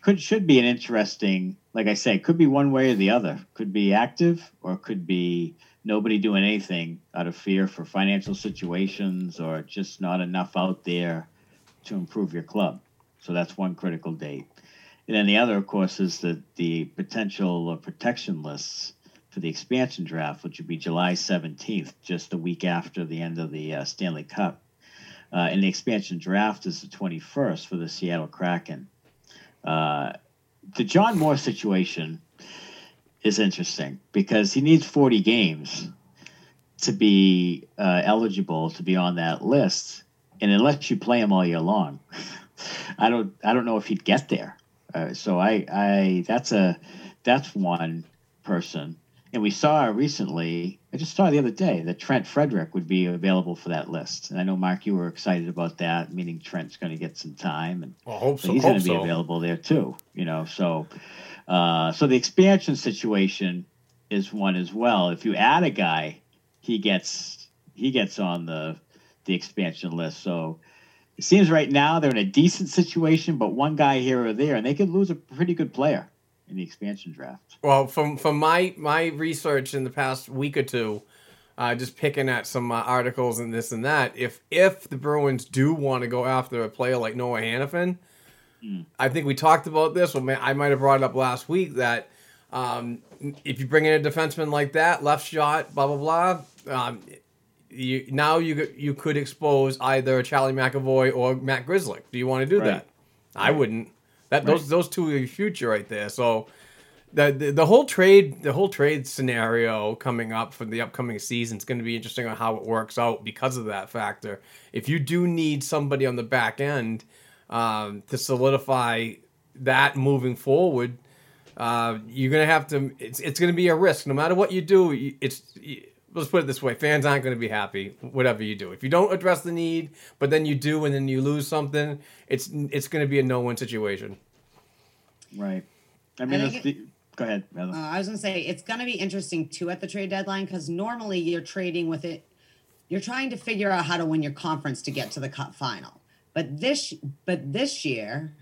could should be an interesting. Like I say, could be one way or the other. Could be active, or could be nobody doing anything out of fear for financial situations or just not enough out there to improve your club. So that's one critical date. And then the other, of course, is the, the potential uh, protection lists for the expansion draft, which would be July 17th, just a week after the end of the uh, Stanley Cup. Uh, and the expansion draft is the 21st for the Seattle Kraken. Uh, the John Moore situation is interesting because he needs 40 games to be uh, eligible to be on that list, and unless you play him all year long, I don't I don't know if he'd get there. Uh, so I I that's a that's one person, and we saw recently. I just saw the other day that Trent Frederic would be available for that list, and I know Mark, you were excited about that, meaning Trent's going to get some time, and Well, so. he's going to be so. available there too. You know, so uh, so the expansion situation is one as well. If you add a guy, he gets he gets on the the expansion list. So it seems right now they're in a decent situation, but one guy here or there, and they could lose a pretty good player in the expansion draft. Well, from from my my research in the past week or two, uh, just picking at some uh, articles and this and that, if if the Bruins do want to go after a player like Noah Hanifin, I think we talked about this. Or I might have brought it up last week that um, if you bring in a defenseman like that, left shot, blah blah blah. Um, you, now you could- you could expose either Charlie McAvoy or Matt Grzelcyk. Do you want to do Right. that? I wouldn't. That Right. those those two are your future right there. So the, the the whole trade the whole trade scenario coming up for the upcoming season is going to be interesting on how it works out because of that factor. If you do need somebody on the back end um, to solidify that moving forward, uh, you're gonna have to. It's it's gonna be a risk no matter what you do. It's you- let's put it this way: fans aren't gonna be happy whatever you do. If you don't address the need, but then you do and then you lose something, it's it's gonna be a no win situation. Right. I mean, I that's think the, go ahead. Uh, I was gonna say it's gonna be interesting too at the trade deadline because normally you're trading with it. You're trying to figure out how to win your conference to get to the cup final. But this, but this year,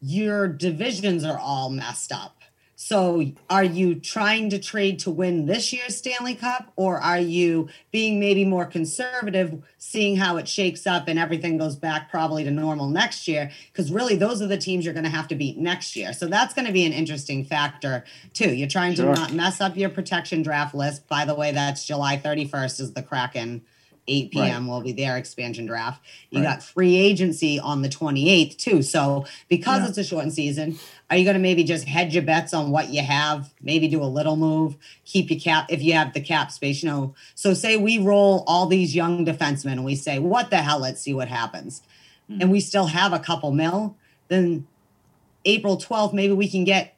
your divisions are all messed up. So are you trying to trade to win this year's Stanley Cup or are you being maybe more conservative, seeing how it shakes up and everything goes back probably to normal next year? Because really, those are the teams you're going to have to beat next year. So that's going to be an interesting factor too. You're trying Sure. to not mess up your protection draft list. By the way, that's July 31st is the Kraken. 8 p.m. will be their expansion draft. You Right. got free agency on the 28th too. So because Yeah. it's a shortened season, are you going to maybe just hedge your bets on what you have? Maybe do a little move, keep your cap if you have the cap space. You know, so say we roll all these young defensemen and we say, what the hell? Let's see what happens, hmm. and we still have a couple mil. Then April 12th, maybe we can get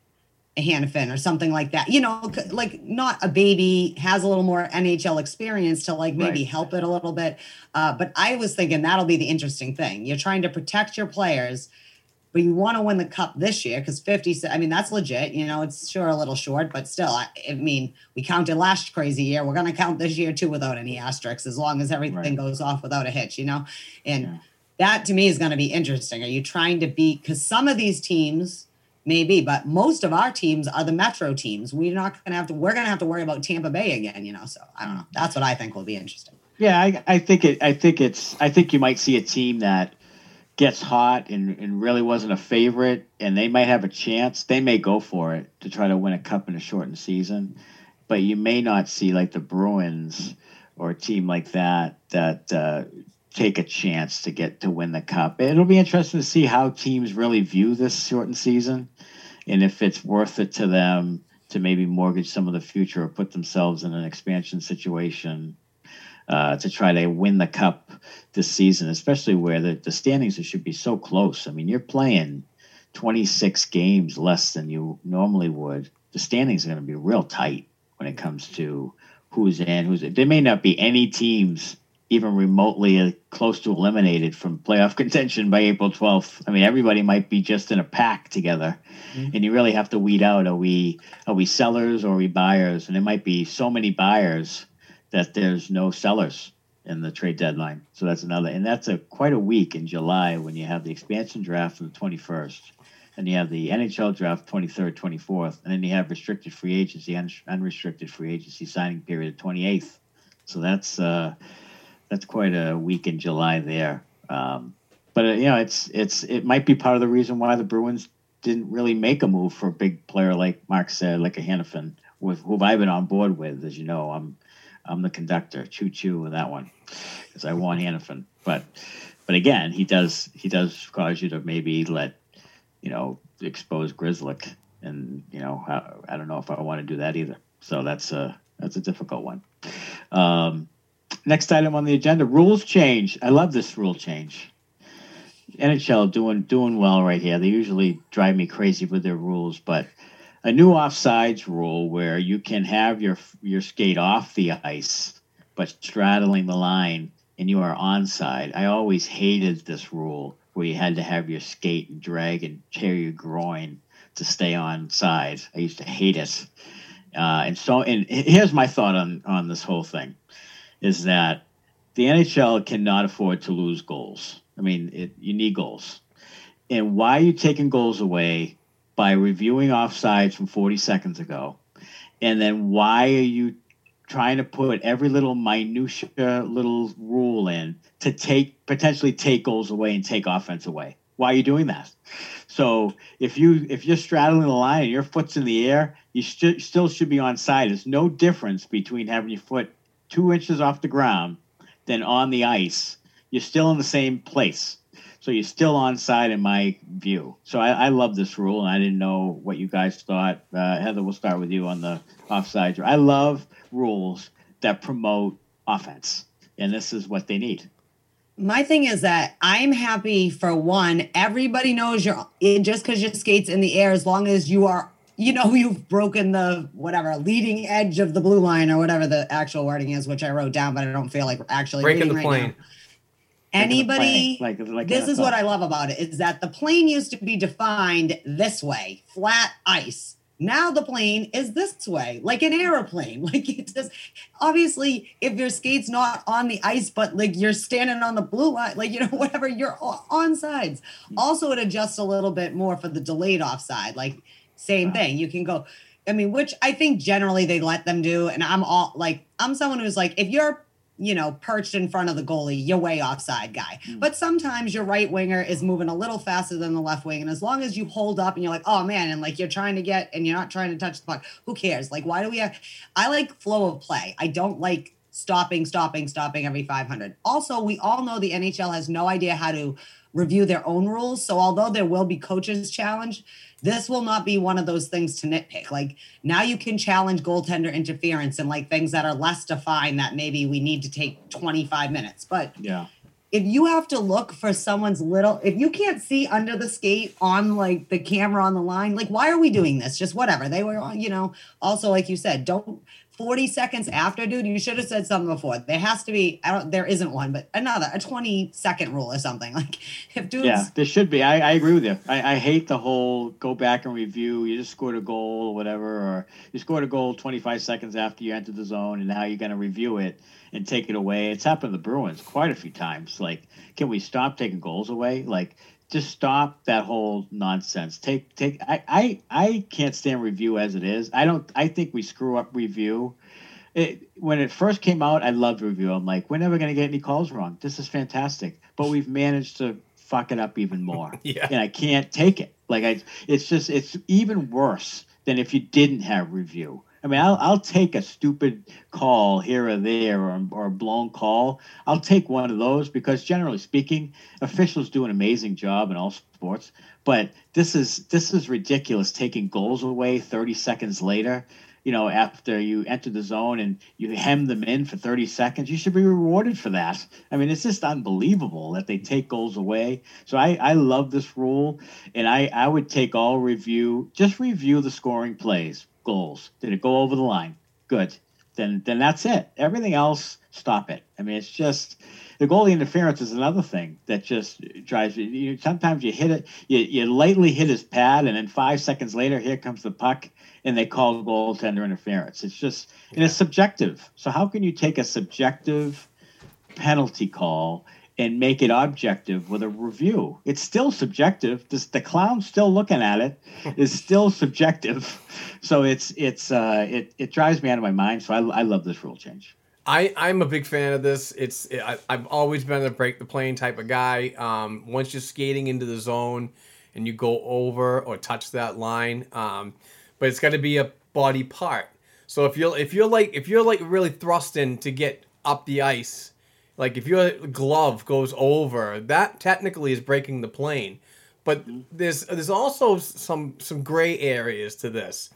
a Hanifin or something like that. You know, like not a baby has a little more NHL experience to like maybe Right. help it a little bit. Uh, but I was thinking that'll be the interesting thing. You're trying to protect your players, but you want to win the cup this year because 50. I mean, that's legit. You know, it's sure a little short, but still, I, I mean, we counted last crazy year. We're going to count this year too without any asterisks as long as everything Right. goes off without a hitch, you know? And Yeah. that to me is going to be interesting. Are you trying to beat, because some of these teams, maybe, but most of our teams are the Metro teams. We're not to have to, we're to have to worry about Tampa Bay again, you know? So I don't know. That's what I think will be interesting. Yeah, I, I think it. I think it's. I think you might see a team that gets hot and, and really wasn't a favorite, and they might have a chance. They may go for it to try to win a cup in a shortened season, but you may not see like the Bruins or a team like that that uh, take a chance to get to win the cup. It'll be interesting to see how teams really view this shortened season, and if it's worth it to them to maybe mortgage some of the future or put themselves in an expansion situation uh, to try to win the cup this season, especially where the, the standings should be so close. I mean, you're playing 26 games less than you normally would. The standings are going to be real tight when it comes to who's in, who's in. There may not be any teams even remotely close to eliminated from playoff contention by April 12th. I mean, everybody might be just in a pack together, mm-hmm. and you really have to weed out: are we are we sellers or are we buyers? And there might be so many buyers that there's no sellers in the trade deadline. So that's another, and that's a quite a week in July when you have the expansion draft on the 21st, and you have the NHL draft 23rd, 24th, and then you have restricted free agency, un- unrestricted free agency signing period 28th. So that's uh, that's quite a week in July there. Um, but uh, you know, it's it's it might be part of the reason why the Bruins didn't really make a move for a big player like Mark said, like a Hanifin, with who I've been on board with. As you know, I'm I'm the conductor. Choo choo with that one, because I want Hanifin. But but again, he does he does cause you to maybe let you know expose Grzelcyk, and you know I, I don't know if I want to do that either. So that's a that's a difficult one. Um, next item on the agenda: rules change. I love this rule change. NHL doing doing well right here. They usually drive me crazy with their rules, but a new offsides rule where you can have your your skate off the ice but straddling the line and you are onside. I always hated this rule where you had to have your skate and drag and tear your groin to stay on side. I used to hate it. Uh, and so, and here's my thought on on this whole thing: is that the NHL cannot afford to lose goals. I mean, it, you need goals. And why are you taking goals away by reviewing offsides from 40 seconds ago? And then why are you trying to put every little minutia little rule in to take potentially take goals away and take offense away? Why are you doing that? So if you if you're straddling the line and your foot's in the air, you st- still should be on side. There's no difference between having your foot two inches off the ground than on the ice. You're still in the same place. So you're still on side in my view. So I, I love this rule, and I didn't know what you guys thought. Uh, Heather, we'll start with you on the offside. I love rules that promote offense, and this is what they need. My thing is that I'm happy for one. Everybody knows you're just because your skates in the air, as long as you are, you know, you've broken the whatever leading edge of the blue line or whatever the actual wording is, which I wrote down, but I don't feel like actually breaking the right plane. Now anybody like, like this is what i love about it is that the plane used to be defined this way flat ice. Now the plane is this way like an aeroplane. Like it just obviously if your skate's not on the ice but like you're standing on the blue line like you know whatever you're on sides. Also it adjusts a little bit more for the delayed offside like same thing you can go i mean which i think generally they let them do and i'm all like i'm someone who's like if you're you know, perched in front of the goalie, you're way offside guy. Mm. But sometimes your right winger is moving a little faster than the left wing. And as long as you hold up and you're like, oh man, and like you're trying to get and you're not trying to touch the puck, who cares? Like, why do we have I like flow of play. I don't like stopping, stopping, stopping every 500. Also, we all know the NHL has no idea how to review their own rules. So although there will be coaches challenge, this will not be one of those things to nitpick. Like now you can challenge goaltender interference and like things that are less defined that maybe we need to take 25 minutes. But yeah. If you have to look for someone's little, if you can't see under the skate on like the camera on the line, like why are we doing this? Just whatever. They were, you know, also like you said, don't 40 seconds after, dude, you should have said something before. There has to be, I don't, there isn't one, but another, a 20 second rule or something. Like if dudes. Yeah, there should be. I, I agree with you. I, I hate the whole go back and review. You just scored a goal or whatever, or you scored a goal 25 seconds after you entered the zone and now you're going to review it and take it away. It's happened to the Bruins quite a few times. Like, can we stop taking goals away? Like, just stop that whole nonsense. Take take I, I I can't stand review as it is. I don't I think we screw up review it, when it first came out, I loved review. I'm like, we're never gonna get any calls wrong. This is fantastic. But we've managed to fuck it up even more. Yeah. And I can't take it. Like I, it's just it's even worse than if you didn't have review. I mean, I'll, I'll take a stupid call here or there or, or a blown call. I'll take one of those because generally speaking, officials do an amazing job in all sports. But this is this is ridiculous taking goals away 30 seconds later. You know, after you enter the zone and you hem them in for 30 seconds, you should be rewarded for that. I mean, it's just unbelievable that they take goals away. So I, I love this rule, and I, I would take all review, just review the scoring plays, goals. Did it go over the line? Good. Then then that's it. Everything else, stop it. I mean, it's just the goalie interference is another thing that just drives you. you sometimes you hit it, you, you lightly hit his pad, and then five seconds later, here comes the puck, and they call goaltender interference. It's just and it's subjective. So how can you take a subjective penalty call and make it objective with a review? It's still subjective. This, the clown still looking at it. Is still subjective. So it's it's uh, it it drives me out of my mind. So I, I love this rule change. I, I'm a big fan of this. It's I, I've always been a break the plane type of guy. Um, once you're skating into the zone and you go over or touch that line, um, but it's got to be a body part. So if you're if you're like if you're like really thrusting to get up the ice, like if your glove goes over, that technically is breaking the plane. But mm-hmm. there's there's also some some gray areas to this.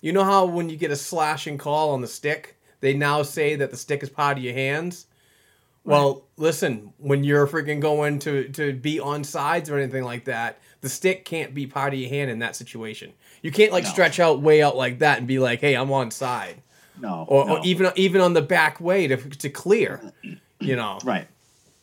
You know how when you get a slashing call on the stick, they now say that the stick is part of your hands. Well, listen, when you're freaking going to to be on sides or anything like that, the stick can't be part of your hand in that situation. You can't like No. stretch out way out like that and be like, "Hey, I'm on side," No, or, no. or even even on the back way to to clear. You know, right.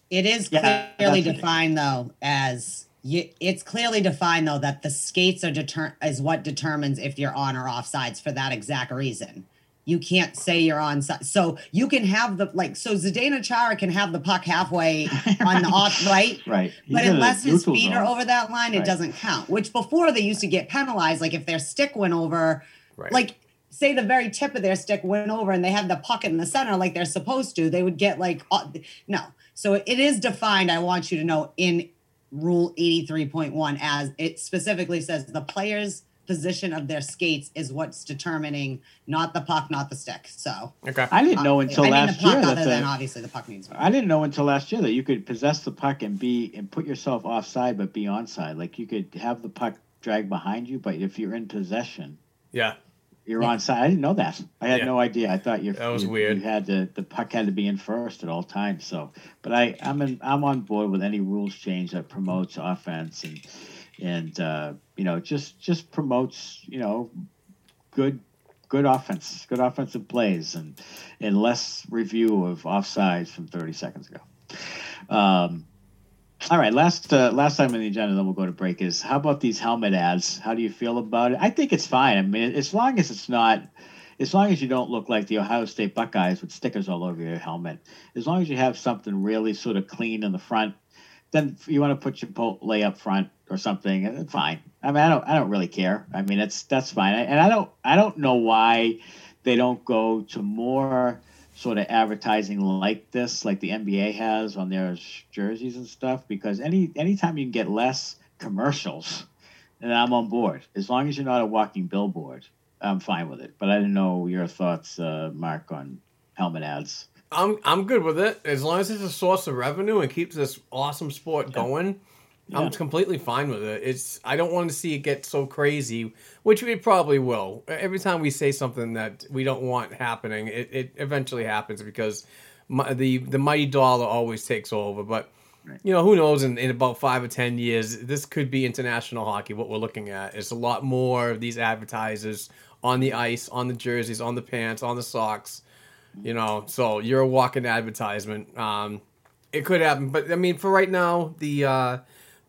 It is Yeah, clearly defined though as you, it's clearly defined though that the skates are deter is what determines if you're on or off sides for that exact reason. You can't say you're on side. So you can have the like so Zdeno Chara can have the puck halfway on the off right. Right. He's But in unless his neutral feet are over that line, it doesn't count. Which before they used to get penalized, like if their stick went over, Right. like say the very tip of their stick went over and they had the puck in the center like they're supposed to, they would get like uh, no. So it is defined. I want you to know in Rule eighty three point one as it specifically says the player's position of their skates is what's determining, not the puck, not the stick. So okay. I didn't know until I mean last the puck, year that other than the, obviously the puck means. I didn't know until last year that you could possess the puck and be and put yourself offside but be onside. Like you could have the puck drag behind you, but if you're in possession, yeah, you're on side. I didn't know that. I had Yeah. no idea. I thought you That was you, weird. You had to the puck had to be in first at all times. So, but I I'm in, I'm on board with any rules change that promotes offense and and uh, you know just just promotes you know good good offense, good offensive plays, and and less review of offsides from 30 seconds ago. Um, all right, last uh, last time on the agenda, then we'll go to break. Is how about these helmet ads? How do you feel about it? I think it's fine. I mean, as long as it's not, as long as you don't look like the Ohio State Buckeyes with stickers all over your helmet, as long as you have something really sort of clean in the front, then you want to put your Chipotle up front or something. uh, Fine. I mean, I don't, I don't really care. I mean, it's that's fine. And I don't, I don't know why they don't go to more sort of advertising like this, like the NBA has on their jerseys and stuff. Because any anytime you can get less commercials, then I'm on board. As long as you're not a walking billboard, I'm fine with it. But I didn't know your thoughts, uh, Mark, on helmet ads. I'm I'm good with it as long as it's a source of revenue and keeps this awesome sport going. I'm completely fine with it. It's I don't want to see it get so crazy, which we probably will. Every time we say something that we don't want happening, it, it eventually happens because mi- the the mighty dollar always takes over. But you know who knows? In, in about five or ten years, this could be international hockey. What we're looking at is a lot more of these advertisers on the ice, on the jerseys, on the pants, on the socks you know so you're a walking advertisement um it could happen but i mean for right now the uh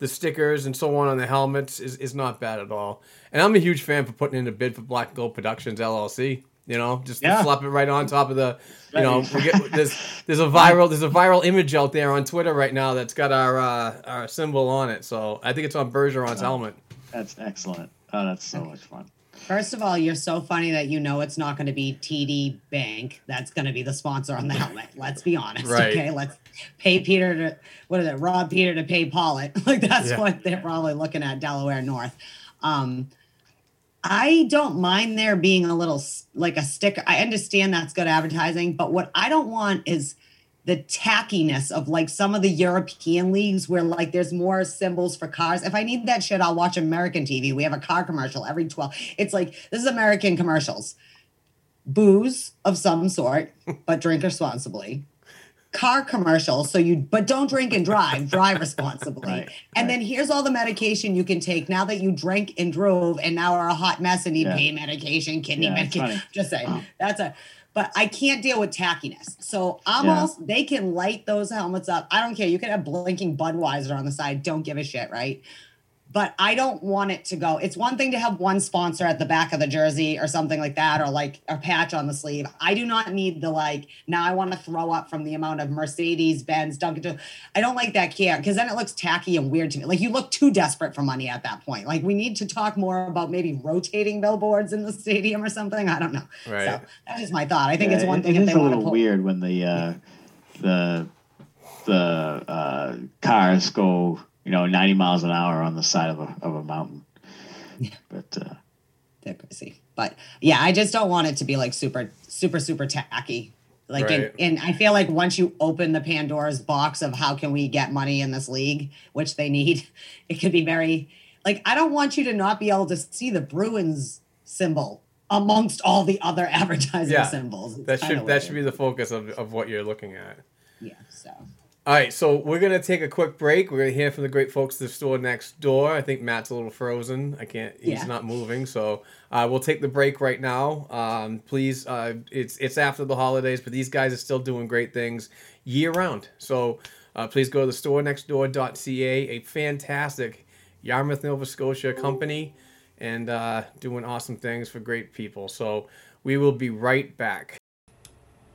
the stickers and so on on the helmets is, is not bad at all and i'm a huge fan for putting in a bid for black gold productions llc you know just Yeah. slap it right on top of the you know forget there's there's a viral there's a viral image out there on twitter right now that's got our uh our symbol on it so i think it's on bergeron's helmet That's excellent. Oh, that's so much fun. First of all, you're so funny that you know it's not going to be TD Bank that's going to be the sponsor on the helmet. Let's be honest, Right. okay? Let's pay Peter to what is it? Rob Peter to pay Pollitt. Like that's Yeah. what they're probably looking at Delaware North. Um, I don't mind there being a little like a sticker. I understand that's good advertising, but what I don't want is the tackiness of like some of the European leagues where like there's more symbols for cars. If I need that shit, I'll watch American TV. We have a car commercial every 12. It's like this is American commercials. Booze of some sort, but drink responsibly. Car commercial, so you but don't drink and drive, drive responsibly. Right, and right. then here's all the medication you can take now that you drank and drove and now are a hot mess and need Yeah. pain medication, kidney Yeah, medication. Just saying. Oh. That's a but I can't deal with tackiness. So I'm Yeah. they can light those helmets up. I don't care. You can have blinking Budweiser on the side. Don't give a shit, right? But I don't want it to go. It's one thing to have one sponsor at the back of the jersey or something like that, or like a patch on the sleeve. I do not need the like, now I want to throw up from the amount of Mercedes, Benz, Dunkin'. Do- I don't like that care because then it looks tacky and weird to me. Like you look too desperate for money at that point. Like we need to talk more about maybe rotating billboards in the stadium or something. I don't know. Right. So that's just my thought. I think it's one thing It if they a want to little pull. weird when the uh, the the uh, cars go, you know, 90 miles an hour on the side of a of a mountain. Yeah. But uh, They're crazy. But yeah, I just don't want it to be like super, super, super tacky. Like, Right. and, and I feel like once you open the Pandora's box of how can we get money in this league, which they need, it could be very like I don't want you to not be able to see the Bruins symbol amongst all the other advertising Yeah. symbols. It's That should that should be the focus of, of what you're looking at. yeah. So All right, so we're gonna take a quick break. We're gonna hear from the great folks at the store next door. I think Matt's a little frozen. I can't. He's Yeah. not moving, so uh, we'll take the break right now. Um, please, uh, it's it's after the holidays, but these guys are still doing great things year round. So uh, please go to the store next door.ca, a fantastic Yarmouth, Nova Scotia company, and uh, doing awesome things for great people. So we will be right back.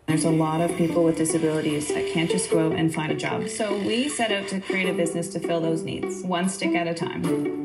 There's a lot of people with disabilities that can't just go out and find a job. So we set out to create a business to fill those needs, one stick at a time.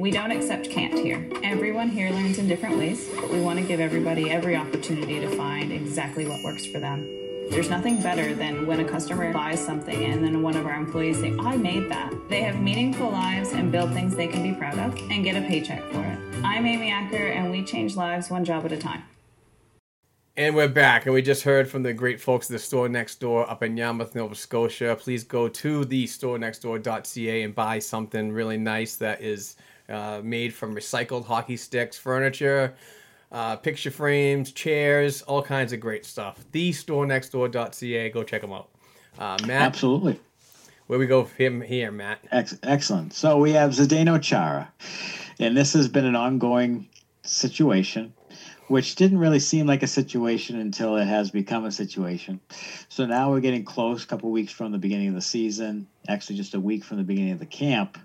We don't accept can't here. Everyone here learns in different ways, but we want to give everybody every opportunity to find exactly what works for them. There's nothing better than when a customer buys something and then one of our employees say, I made that. They have meaningful lives and build things they can be proud of and get a paycheck for it. I'm Amy Acker and we change lives one job at a time. And we're back, and we just heard from the great folks at the store next door up in Yarmouth, Nova Scotia. Please go to the store next door.ca and buy something really nice that is uh, made from recycled hockey sticks, furniture, uh, picture frames, chairs, all kinds of great stuff. The store next door.ca. Go check them out. Uh, Matt, absolutely. where we go from here, Matt? Ex- excellent. So we have Zdeno Chara, and this has been an ongoing situation, which didn't really seem like a situation until it has become a situation. So now we're getting close, a couple weeks from the beginning of the season, actually just a week from the beginning of the camp,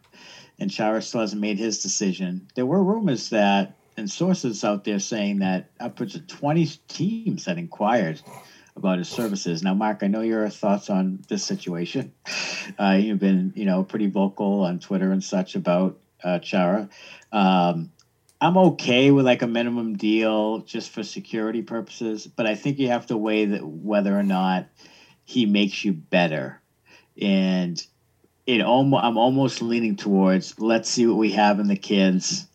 and hasn't made his decision. There were rumors that, and sources out there saying that upwards of 20 teams had inquired about his services. Now, Mark, I know your thoughts on this situation. Uh, you've been, you know, pretty vocal on Twitter and such about uh, Chara. Um, I'm okay with like a minimum deal just for security purposes, but I think you have to weigh that whether or not he makes you better. And it almost, I'm almost leaning towards let's see what we have in the kids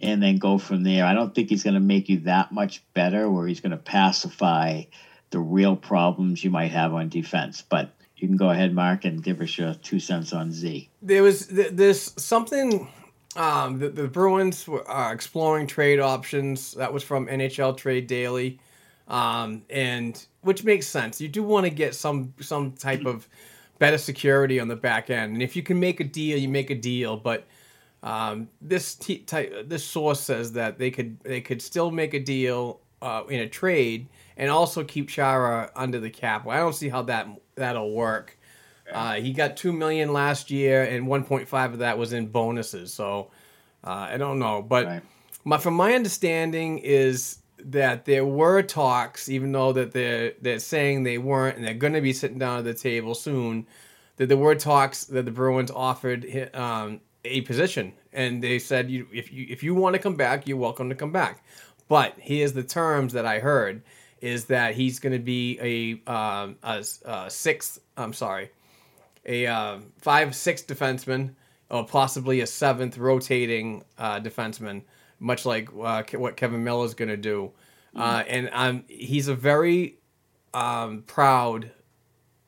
and then go from there. I don't think he's going to make you that much better where he's going to pacify the real problems you might have on defense. But you can go ahead, Mark, and give us your two cents on Z. there was th- there's something um, the, the Bruins were uh, exploring trade options. That was from NHL Trade Daily, um, and which makes sense. You do want to get some some type of better security on the back end, and if you can make a deal, you make a deal. But Um, this t- type, this source says that they could they could still make a deal uh, in a trade and also keep Chara under the cap. Well, I don't see how that that'll work. Uh, he got two million last year, and 1.5 of that was in bonuses. So uh, I don't know, but Right. my, from my understanding is that there were talks, even though that they're they're saying they weren't, and they're going to be sitting down at the table soon. That there were talks that the Bruins offered um, a position, and they said, you, if you if you want to come back, you're welcome to come back. But here's the terms that I heard: is that he's going to be a um, a, a sixth. I'm sorry, a uh, five six defenseman or possibly a seventh rotating uh, defenseman, much like uh, what Kevan Miller is going to do. Uh, and um, he's a very um, proud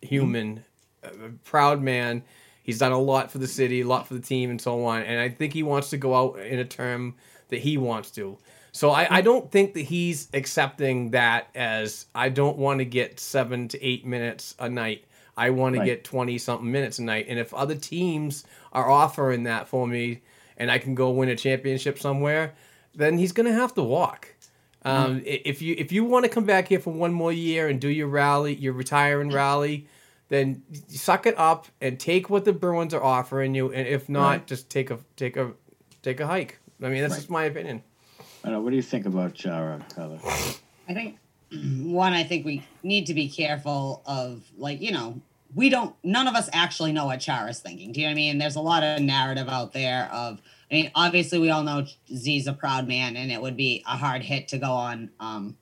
human, a proud man. He's done a lot for the city, a lot for the team, and so on. And I think he wants to go out in a term that he wants to. So I, I don't think that he's accepting that as I don't want to get seven to eight minutes a night. I want to Right. get 20 something minutes a night. And if other teams are offering that for me and I can go win a championship somewhere, then he's going to have to walk. Um, i- If you if you want to come back here for one more year and do your rally, your retiring rally, then suck it up and take what the Bruins are offering you. And if not, Right. just take a take a take a hike. I mean, that's just my opinion. I don't know, what do you think about Chara, Heather? I think one, I think we need to be careful of like, you know, we don't none of us actually know what Chara's thinking. Do you know what I mean? There's a lot of narrative out there of I mean, obviously we all know Z's a proud man and it would be a hard hit to go on um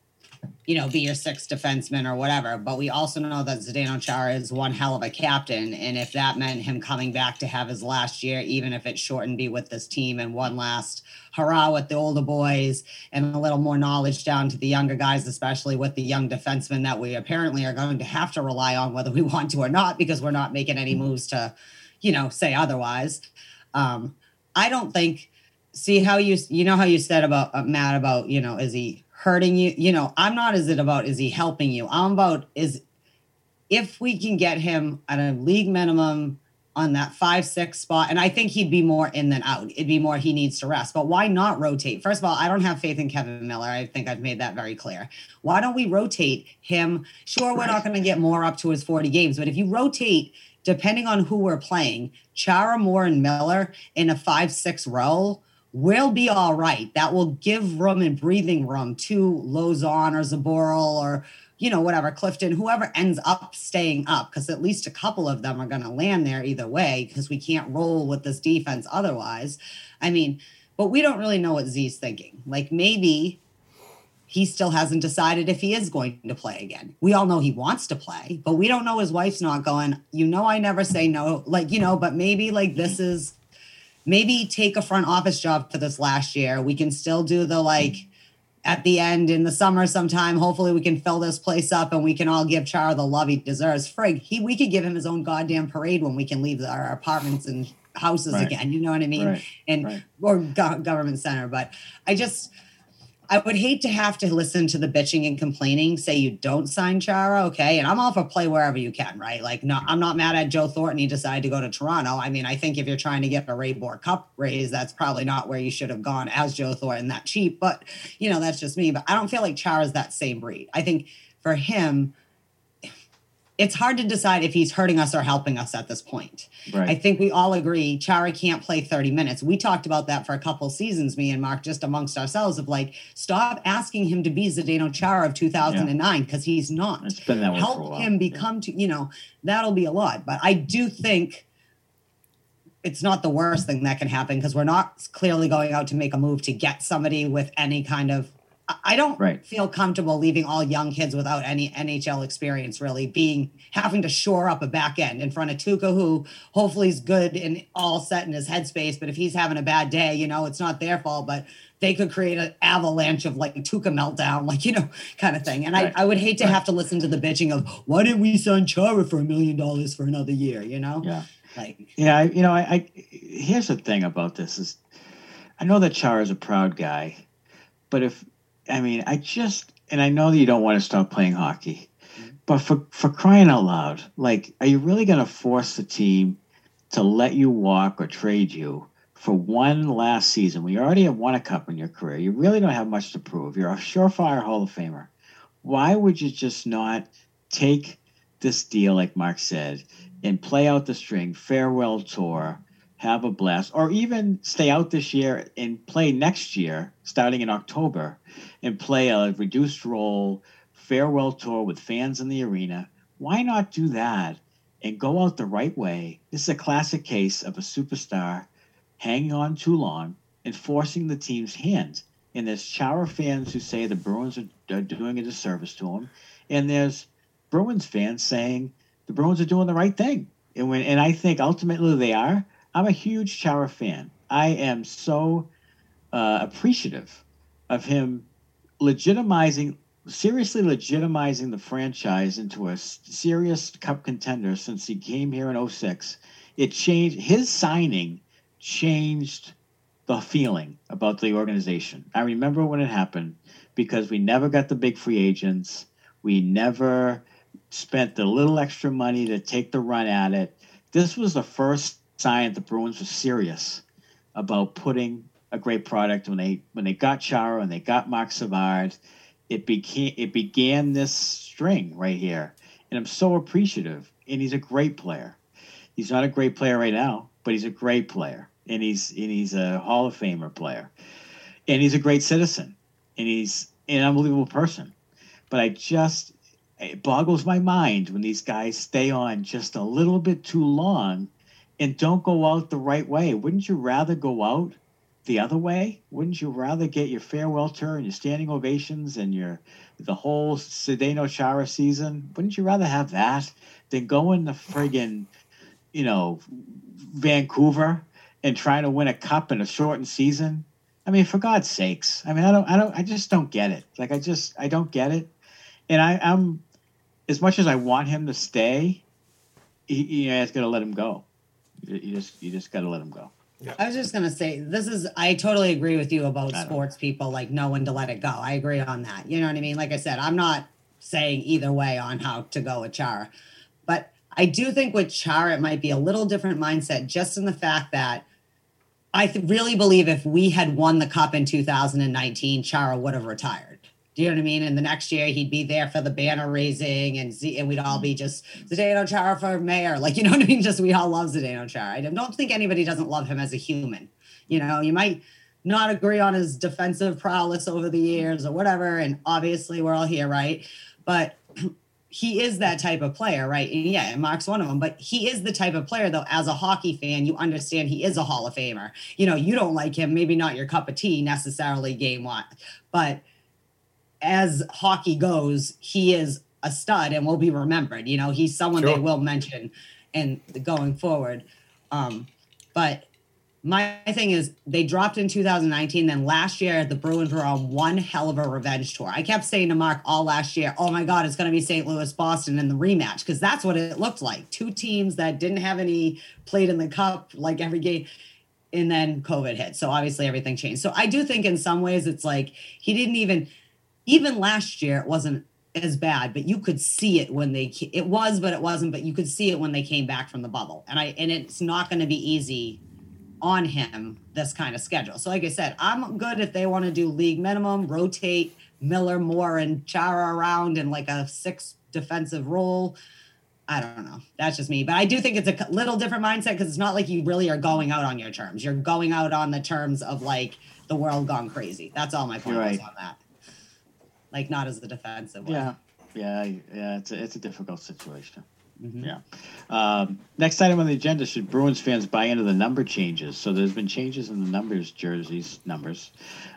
you know, be your sixth defenseman or whatever. But we also know that Zdeno Chara is one hell of a captain. And if that meant him coming back to have his last year, even if it shortened be with this team and one last hurrah with the older boys and a little more knowledge down to the younger guys, especially with the young defensemen that we apparently are going to have to rely on whether we want to or not, because we're not making any moves to, you know, say otherwise. Um, I don't think see how you you know how you said about uh, Matt about you know is he hurting you. You know I'm not is it about is he helping you? I'm about is if we can get him at a league minimum on that five six spot and I think he'd be more in than out. It'd be more he needs to rest but why not rotate? First of all I don't have faith in Kevan Miller. I think I've made that very clear. Why don't we rotate him? Sure we're not going to get more up to his 40 games but if you rotate depending on who we're playing, Chara, Moore, and Miller in a five-six row will be all right. That will give room and breathing room to Lauzon or Zboril or you know whatever Clifton, whoever ends up staying up, because at least a couple of them are going to land there either way, because we can't roll with this defense otherwise. I mean, but we don't really know what Z's thinking. Like maybe he still hasn't decided if he is going to play again. We all know he wants to play, but we don't know his wife's not going, you know, I never say no. Like, you know, but maybe like this is maybe take a front office job for this last year. We can still do the like at the end in the summer sometime. Hopefully we can fill this place up and we can all give Char the love he deserves. Frig, he we could give him his own goddamn parade when we can leave our apartments and houses Right. again. You know what I mean? Right. And Right. or go- government center. But I just I would hate to have to listen to the bitching and complaining. Say you don't sign Chara, okay? And I'm all for play wherever you can, right? Like, no, I'm not mad at Joe Thornton. He decided to go to Toronto. I mean, I think if you're trying to get a Ray Bourque Cup raise, that's probably not where you should have gone as Joe Thornton that cheap. But you know, that's just me. But I don't feel like Chara's that same breed. I think for him, it's hard to decide if he's hurting us or helping us at this point. Right. I think we all agree Chara can't play 30 minutes. We talked about that for a couple seasons, me and Mark, just amongst ourselves, of like, stop asking him to be Zdeno Chara of 2009 because he's not. It's been that way for a Help while. him become to, you know, that'll be a lot. But I do think it's not the worst thing that can happen because we're not clearly going out to make a move to get somebody with any kind of. I- don't Right. feel comfortable leaving all young kids without any NHL experience, really being having to shore up a back end in front of Tuukka, who hopefully is good and all set in his headspace. But if he's having a bad day, you know, it's not their fault, but they could create an avalanche of like Tuukka meltdown, like, you know, kind of thing. And Right. I, I would hate to have to listen to the bitching of why didn't we sign Chara for a million dollars for another year, you know? Yeah. Like, Yeah, I, you know, I, I here's the thing about this is, I know that Char is a proud guy, but if I mean, I just and I know that you don't want to stop playing hockey, mm-hmm. but for for crying out loud, like, are you really going to force the team to let you walk or trade you for one last season. We already have won a cup in your career. You really don't have much to prove. You're a surefire Hall of Famer. Why would you just not take this deal, like Mark said, and play out the string, farewell tour, have a blast, or even stay out this year and play next year, starting in October, and play a reduced role farewell tour with fans in the arena. Why not do that and go out the right way? This is a classic case of a superstar hanging on too long and forcing the team's hand. And there's Chara fans who say the Bruins are, are doing a disservice to him, and there's Bruins fans saying the Bruins are doing the right thing. And when and I think ultimately they are. I'm a huge Chara fan. I am so uh, appreciative of him legitimizing, seriously legitimizing the franchise into a serious cup contender since he came here in 06. It changed his signing changed the feeling about the organization. I remember when it happened because we never got the big free agents. We never spent the little extra money to take the run at it. This was the first sign the Bruins were serious about putting a great product when they when they got Chara and they got Marc Savard. It became it began this string right here, and I'm so appreciative. And he's a great player. He's not a great player right now, but he's a great player, and he's and he's a Hall of Famer player, and he's a great citizen, and he's an unbelievable person. But I just it boggles my mind when these guys stay on just a little bit too long and don't go out the right way. Wouldn't you rather go out the other way? Wouldn't you rather get your farewell tour and your standing ovations and your the whole Zdeno Chara season? Wouldn't you rather have that than going to friggin' you know Vancouver and trying to win a cup in a shortened season? I mean, for God's sakes! I mean, I don't, I don't, I just don't get it. Like, I just, I don't get it. And I, I'm as much as I want him to stay, he, you it's gonna let him go. You you just, you just got to let him go. I was just gonna say this is I totally agree with you about I know. sports people like knowing to let it go. I agree on that. You know what I mean? Like I said, I'm not saying either way on how to go with Chara. But I do think with Chara it might be a little different mindset just in the fact that I th- really believe if we had won the cup in 2019, Chara would have retired. Do you know what I mean? And the next year he'd be there for the banner raising and Z- and we'd all be mm-hmm. just Zdeno Chara for mayor. Like, you know what I mean? Just we all love Zdeno Chara. I don't think anybody doesn't love him as a human. You know, you might not agree on his defensive prowess over the years or whatever. And obviously we're all here, right? But he is that type of player, right? And yeah, and Mark's one of them, but he is the type of player, though, as a hockey fan, you understand he is a Hall of Famer. You know, you don't like him, maybe not your cup of tea necessarily game one, but as hockey goes, he is a stud and will be remembered. You know, he's someone Sure. they will mention and going forward. Um, but my thing is they dropped in 2019. Then last year, the Bruins were on one hell of a revenge tour. I kept saying to Mark all last year, oh my God, it's going to be St. Louis Boston in the rematch because that's what it looked like. Two teams that didn't have any played in the cup like every game. And then COVID hit. So obviously everything changed. So I do think in some ways it's like he didn't even, even last year, it wasn't as bad, but you could see it when they, it was, but it wasn't, but you could see it when they came back from the bubble. And I, and it's not going to be easy on him this kind of schedule. So, like I said, I'm good if they want to do league minimum, rotate Miller, Moore, and Chara around in like a six defensive role. I don't know. That's just me. But I do think it's a little different mindset because it's not like you really are going out on your terms. You're going out on the terms of like the world gone crazy. That's all my point You're is on that. Like not as the defensive one. Yeah, yeah, yeah. It's a, it's a difficult situation. Mhm. Yeah. Um, next item on the agenda: Should Bruins fans buy into the number changes? So there's been changes in the numbers, jerseys numbers.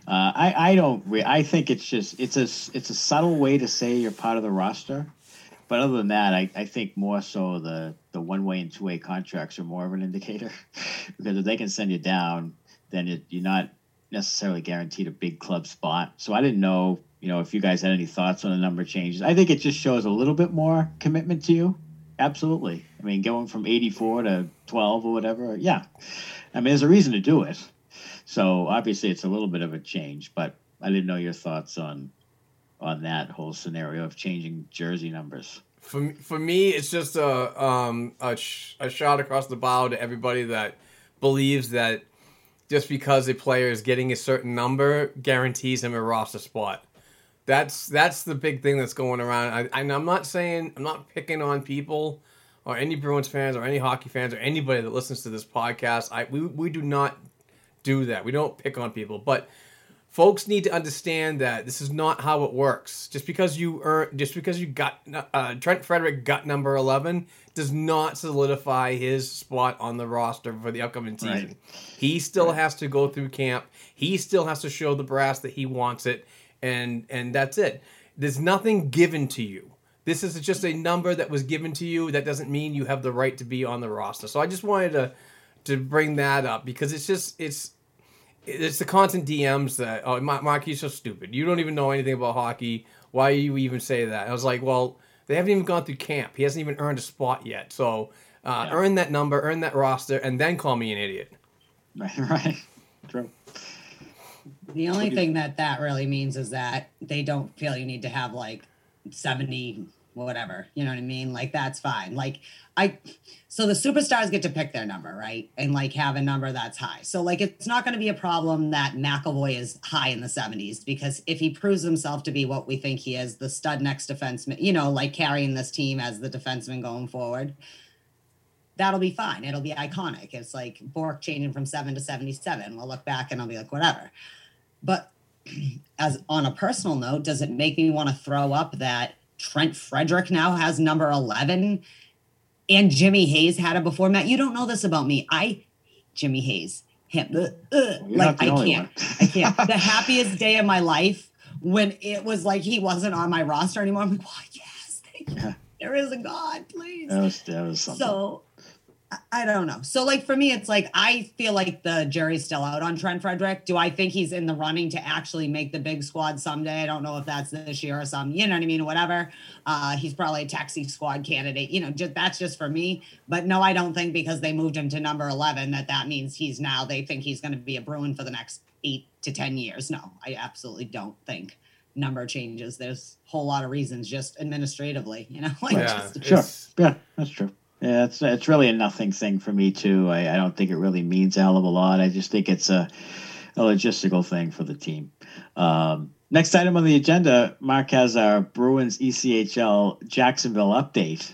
Uh, I I don't. Re- I think it's just it's a it's a subtle way to say you're part of the roster. But other than that, I, I think more so the, the one way and two way contracts are more of an indicator because if they can send you down, then it, you're not necessarily guaranteed a big club spot. So I didn't know, you know, if you guys had any thoughts on the number changes. I think it just shows a little bit more commitment to you. Absolutely. I mean, going from 84 to 12 or whatever. Yeah. I mean, there's a reason to do it. So obviously it's a little bit of a change, but I didn't know your thoughts on on that whole scenario of changing jersey numbers. For for me, it's just a um a, sh- a shot across the bow to everybody that believes that just because a player is getting a certain number guarantees him a roster spot. That's that's the big thing that's going around. I, and I'm not saying I'm not picking on people or any Bruins fans or any hockey fans or anybody that listens to this podcast. I we we do not do that. We don't pick on people, but folks need to understand that this is not how it works. Just because you earn, just because you got uh, Trent Frederic got number eleven does not solidify his spot on the roster for the upcoming season. Right. He still has to go through camp. He still has to show the brass that he wants it, and and that's it. There's nothing given to you. This is just a number that was given to you. That doesn't mean you have the right to be on the roster. So I just wanted to to bring that up because it's just it's it's the constant DMs that oh Ma- Mark you're so stupid. You don't even know anything about hockey. Why you even say that? I was like, well, they haven't even gone through camp. He hasn't even earned a spot yet. So uh, earn that number, earn that roster, and then call me an idiot. Right, right. True. The only thing that that really means is that they don't feel you need to have like 70 whatever. You know what I mean? Like that's fine. Like I so the superstars get to pick their number, right? And like have a number that's high. So like it's not going to be a problem that McAvoy is high in the 70s because if he proves himself to be what we think he is, the stud next defenseman, you know, like carrying this team as the defenseman going forward, that'll be fine. It'll be iconic. It's like Bourque changing from 7 to 77. We'll look back and I'll be like whatever. But as on a personal note, does it make me want to throw up that Trent Frederic now has number 11 and Jimmy Hayes had it before Matt? You don't know this about me. I Jimmy Hayes. Him. Like I can't. I can't. The happiest day of my life when it was like he wasn't on my roster anymore. I'm like, oh, yes, thank you. Yeah. There is a God, please. That was that was something. So I- I don't know. So like for me, it's like I feel like the jury's still out on Trent Frederic. Do I think he's in the running to actually make the big squad someday? I don't know if that's this year or some, you know what I mean? Whatever. Uh, he's probably a taxi squad candidate. You know, just that's just for me. But no, I don't think because they moved him to number eleven that that means he's now they think he's going to be a Bruin for the next eight to ten years. No, I absolutely don't think number changes. There's a whole lot of reasons just administratively. You know, like Yeah, just Sure. Yeah, that's true. Yeah, it's it's really a nothing thing for me too. I, I don't think it really means a hell of a lot. I just think it's a, a logistical thing for the team. Um, next item on the agenda, Mark has our Bruins ECHL Jacksonville update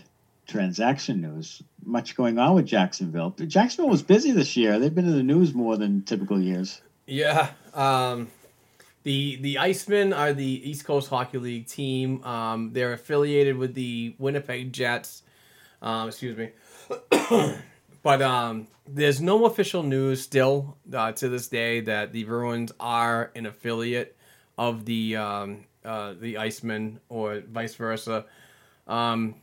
transaction news. Much going on with Jacksonville. Jacksonville was busy this year. They've been in the news more than typical years. Yeah. Um, the the Icemen are the East Coast Hockey League team. Um, they're affiliated with the Winnipeg Jets. Um, excuse me. but um, there's no official news still uh, to this day that the Bruins are an affiliate of the um, uh, the Icemen or vice versa. Um,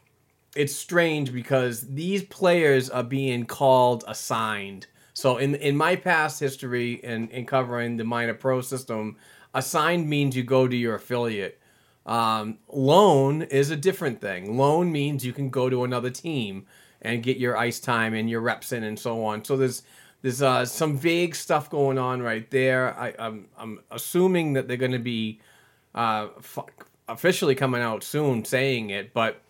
it's strange because these players are being called assigned. So in in my past history and in, covering the minor pro system, assigned means you go to your affiliate. Um, loan is a different thing. Loan means you can go to another team and get your ice time and your reps in and so on. So there's there's uh, some vague stuff going on right there. I, I'm I'm assuming that they're going to be uh, f- officially coming out soon saying it, but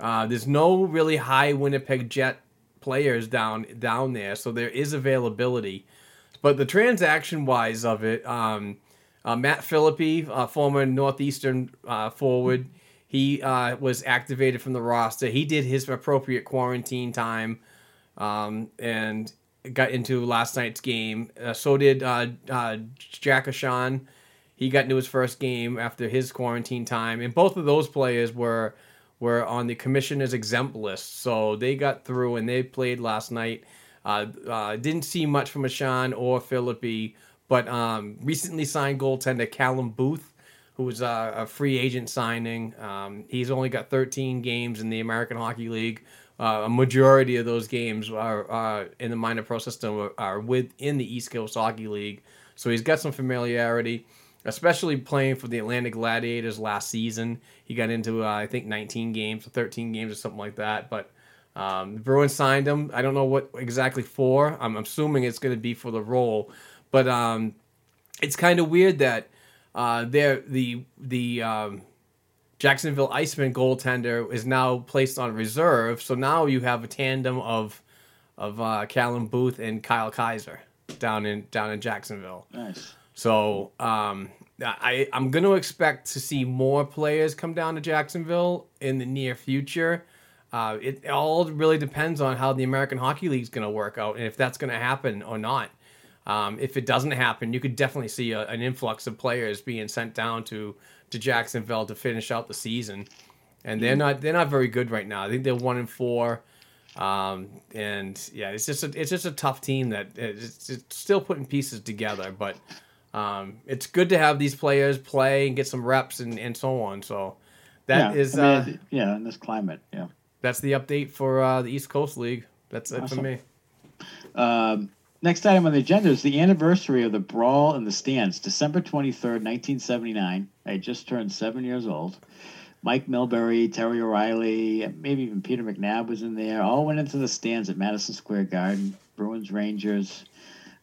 uh, there's no really high Winnipeg Jet players down down there, so there is availability. But the transaction wise of it, um, uh, Matt Filipe, uh, former Northeastern uh, forward, he uh, was activated from the roster. He did his appropriate quarantine time um, and got into last night's game. Uh, so did uh, Jack Ahcan. He got into his first game after his quarantine time, and both of those players were were on the commissioner's exempt list, so they got through and they played last night. Didn't see much from Ahcan or Filipe, but um, recently signed goaltender Callum Booth, who was uh, a free agent signing. Um, he's only got 13 games in the American Hockey League. Uh, a majority of those games are uh, in the minor pro system are, within the East Coast Hockey League, so he's got some familiarity especially playing for the Atlanta Gladiators last season. He got into uh, I think 19 games, 13 games, or something like that. But um, the Bruins signed him. I don't know what exactly for. I'm assuming it's going to be for the role, but um, it's kind of weird that uh, they're the the um, Jacksonville Iceman goaltender is now placed on reserve. So now you have a tandem of of uh, Callum Booth and Kyle Keyser. down in down in Jacksonville. Nice. So um, I I'm going to expect to see more players come down to Jacksonville in the near future. Uh, it all really depends on how the American Hockey League is going to work out and if that's going to happen or not. Um, if it doesn't happen, you could definitely see a, an influx of players being sent down to to Jacksonville to finish out the season. And they're not they're not very good right now. I think they're one and four. Um, and yeah, it's just a, it's just a tough team that it's, it's still putting pieces together, but um, it's good to have these players play and get some reps and, and so on. So that yeah, is I uh, yeah, in this climate, yeah. that's the update for uh, the East Coast League. That's it for me. Um, next item on the agenda is the anniversary of the brawl in the stands, December twenty third, nineteen seventy nine. I had just turned seven years old. Mike Milbury, Terry O'Reilly, maybe even Peter McNab was in there. All went into the stands at Madison Square Garden. Bruins, Rangers.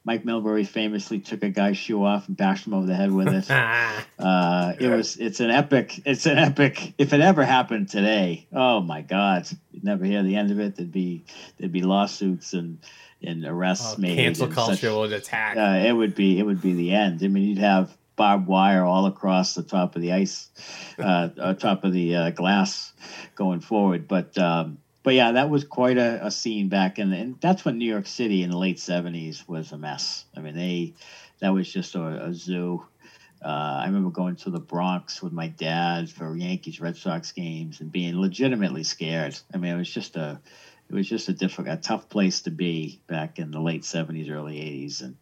Mike Milbury famously took a guy's shoe off and bashed him over the head with it. Uh, it was it's an epic it's an epic if it ever happened today oh my god you'd never hear the end of it there'd be there'd be lawsuits and and arrests Oh, made cancel culture such- would attack. uh, it would be it would be the end i mean you'd have barbed wire all across the top of the ice uh, uh top of the uh, glass going forward but um but yeah that was quite a, a scene back in the, and that's when new york city in the late 70s was a mess i mean they that was just a, a zoo uh, I remember going to the Bronx with my dad for Yankees Red Sox games and being legitimately scared. I mean, it was just a, it was just a difficult, a tough place to be back in the late seventies, early eighties, and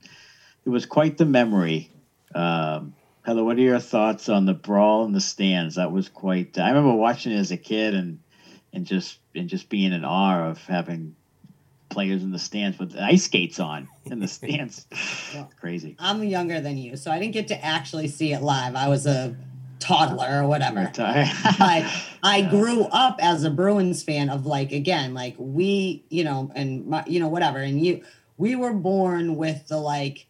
it was quite the memory. Um, Heather, what are your thoughts on the brawl in the stands? That was quite. I remember watching it as a kid and and just and just being in awe of having players in the stands with ice skates on in the stands. Crazy. I'm younger than you, so I didn't get to actually see it live. I was a toddler or whatever. but I grew up as a Bruins fan of like again, like we, you know, and my, you know whatever, and you, we were born with the like.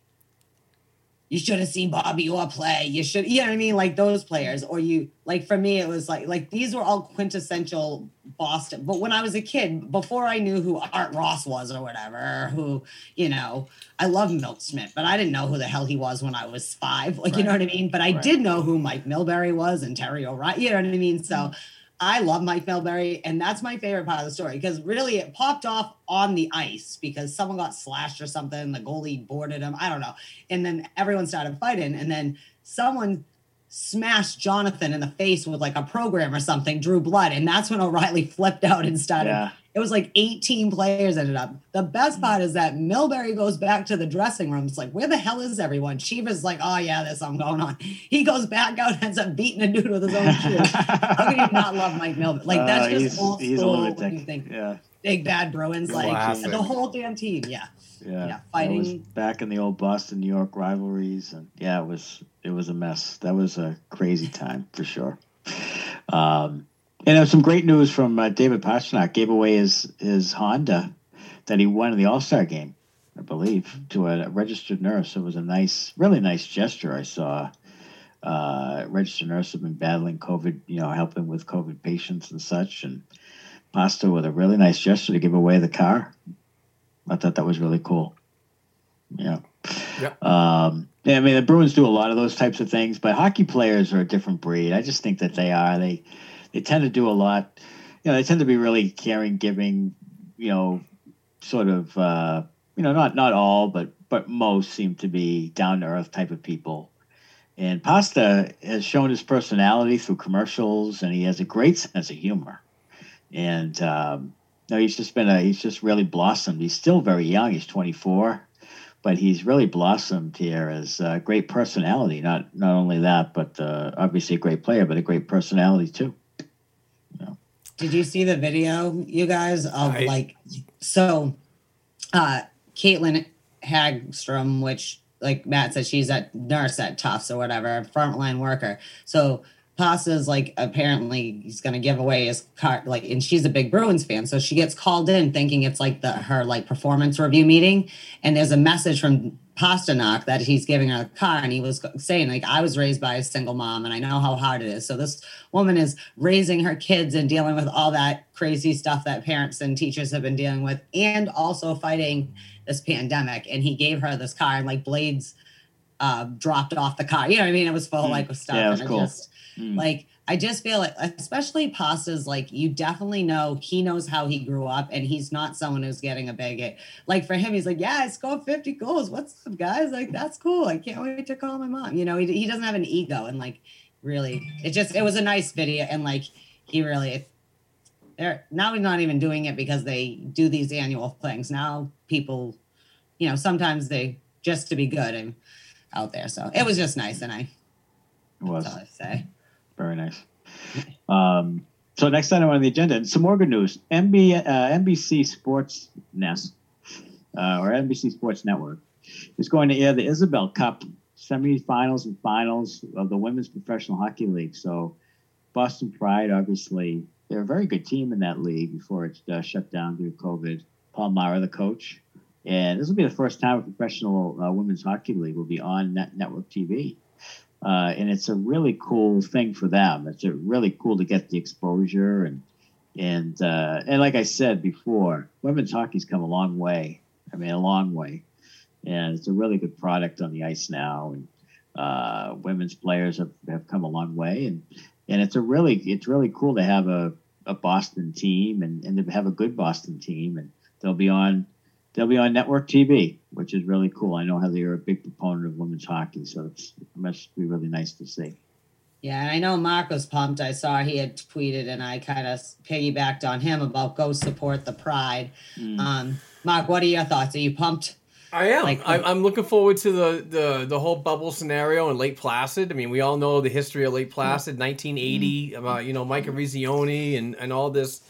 You should have seen Bobby Orr play. You should, you know what I mean, like those players. Or you, like for me, it was like, like these were all quintessential Boston. But when I was a kid, before I knew who Art Ross was or whatever, who, you know, I love Milt Schmidt, but I didn't know who the hell he was when I was five. Like, you know what I mean? But I Right. did know who Mike Milbury was and Terry O'Reilly. You know what I mean? So mm-hmm. I love Mike Milbury, and that's my favorite part of the story because really it popped off on the ice because someone got slashed or something. The goalie boarded him. I don't know. And then everyone started fighting, and then someone smashed Jonathan in the face with like a program or something, drew blood, and that's when O'Reilly flipped out and started. Yeah. It was like 18 players ended up. The best part is that Milbury goes back to the dressing room. It's like, where the hell is everyone? Cheevers like, oh yeah, there's something going on. He goes back out and ends up beating a dude with his own shoe. How can you not love Mike Milbury? Like that's Uh, just he's, old he's school. when lunatic. you think Yeah. big bad Bruins, like Classic. the whole damn team. Yeah. Yeah, Yeah, That was fighting- back in the old Boston New York rivalries, and yeah, it was it was a mess. That was a crazy time for sure. Um, and was some great news from uh, David Pastrnak. Gave away his his Honda that he won in the All Star game, I believe, to a registered nurse. It was a nice, really nice gesture. I saw. Uh, registered nurse have been battling COVID, you know, helping with COVID patients and such, and Pasta with a really nice gesture to give away the car. I thought that was really cool. Yeah. Yeah. Um, yeah, I mean, the Bruins do a lot of those types of things, but hockey players are a different breed. I just think that they are. They they tend to do a lot. You know, they tend to be really caring, giving. You know, sort of. Uh, you know, not not all, but but most seem to be down to earth type of people. And Pasta has shown his personality through commercials, and he has a great sense of humor. And um, no, he's just been a he's just really blossomed. He's still very young. He's 24, but he's really blossomed here as a great personality. Not not only that, but uh, obviously a great player, but a great personality too. Did you see the video, you guys, of I- like so uh Caitlin Hagstrom, which like Matt said, she's a nurse at Tufts or whatever, frontline worker. So Pasta's like apparently he's gonna give away his card, like, and she's a big Bruins fan, so she gets called in thinking it's like the her like performance review meeting, and there's a message from Pastrnak that he's giving her a car, and he was saying like, "I was raised by a single mom, and I know how hard it is." So this woman is raising her kids and dealing with all that crazy stuff that parents and teachers have been dealing with, and also fighting this pandemic. And he gave her this car, and like blades uh, dropped off the car. You know what I mean? It was full Mm. like with stuff, Yeah, and cool. it just Mm. like I just feel like, especially Pasta's, like you definitely know he knows how he grew up, and he's not someone who's getting a bigot. Like for him, he's like, "Yeah, I scored 50 goals. What's up, guys? Like that's cool. I can't wait to call my mom." You know, he, he doesn't have an ego, and like really, it just it was a nice video, and like he really. They're, now he's not even doing it because they do these annual things. Now people, you know, sometimes they just to be good and out there. So it was just nice, and I It was that's all I say. Very nice. Um, so next item on the agenda, and some more good news. MB, uh, NBC Sports Nest uh, or NBC Sports Network is going to air the Isobel Cup semifinals and finals of the Women's Professional Hockey League. So Boston Pride, obviously, they're a very good team in that league before it uh, shut down due to COVID. Paul Mara, the coach. And this will be the first time a professional uh, women's hockey league will be on net- network TV. Uh, and it's a really cool thing for them. It's a really cool to get the exposure and and uh, and like I said before, women's hockey's come a long way. I mean, a long way, and it's a really good product on the ice now. And uh, women's players have, have come a long way, and and it's a really it's really cool to have a, a Boston team and, and to have a good Boston team, and they'll be on they'll be on network TV, which is really cool. I know how you're a big proponent of women's hockey, so it's, it must be really nice to see. Yeah, and I know Mark was pumped. I saw he had tweeted, and I kind of piggybacked on him about go support the Pride. Mm. Um, Mark, what are your thoughts? Are you pumped? I am. Like- I'm, I'm looking forward to the, the the whole bubble scenario in Lake Placid. I mean, we all know the history of Lake Placid, 1980, about you know Mike Eruzione and and all this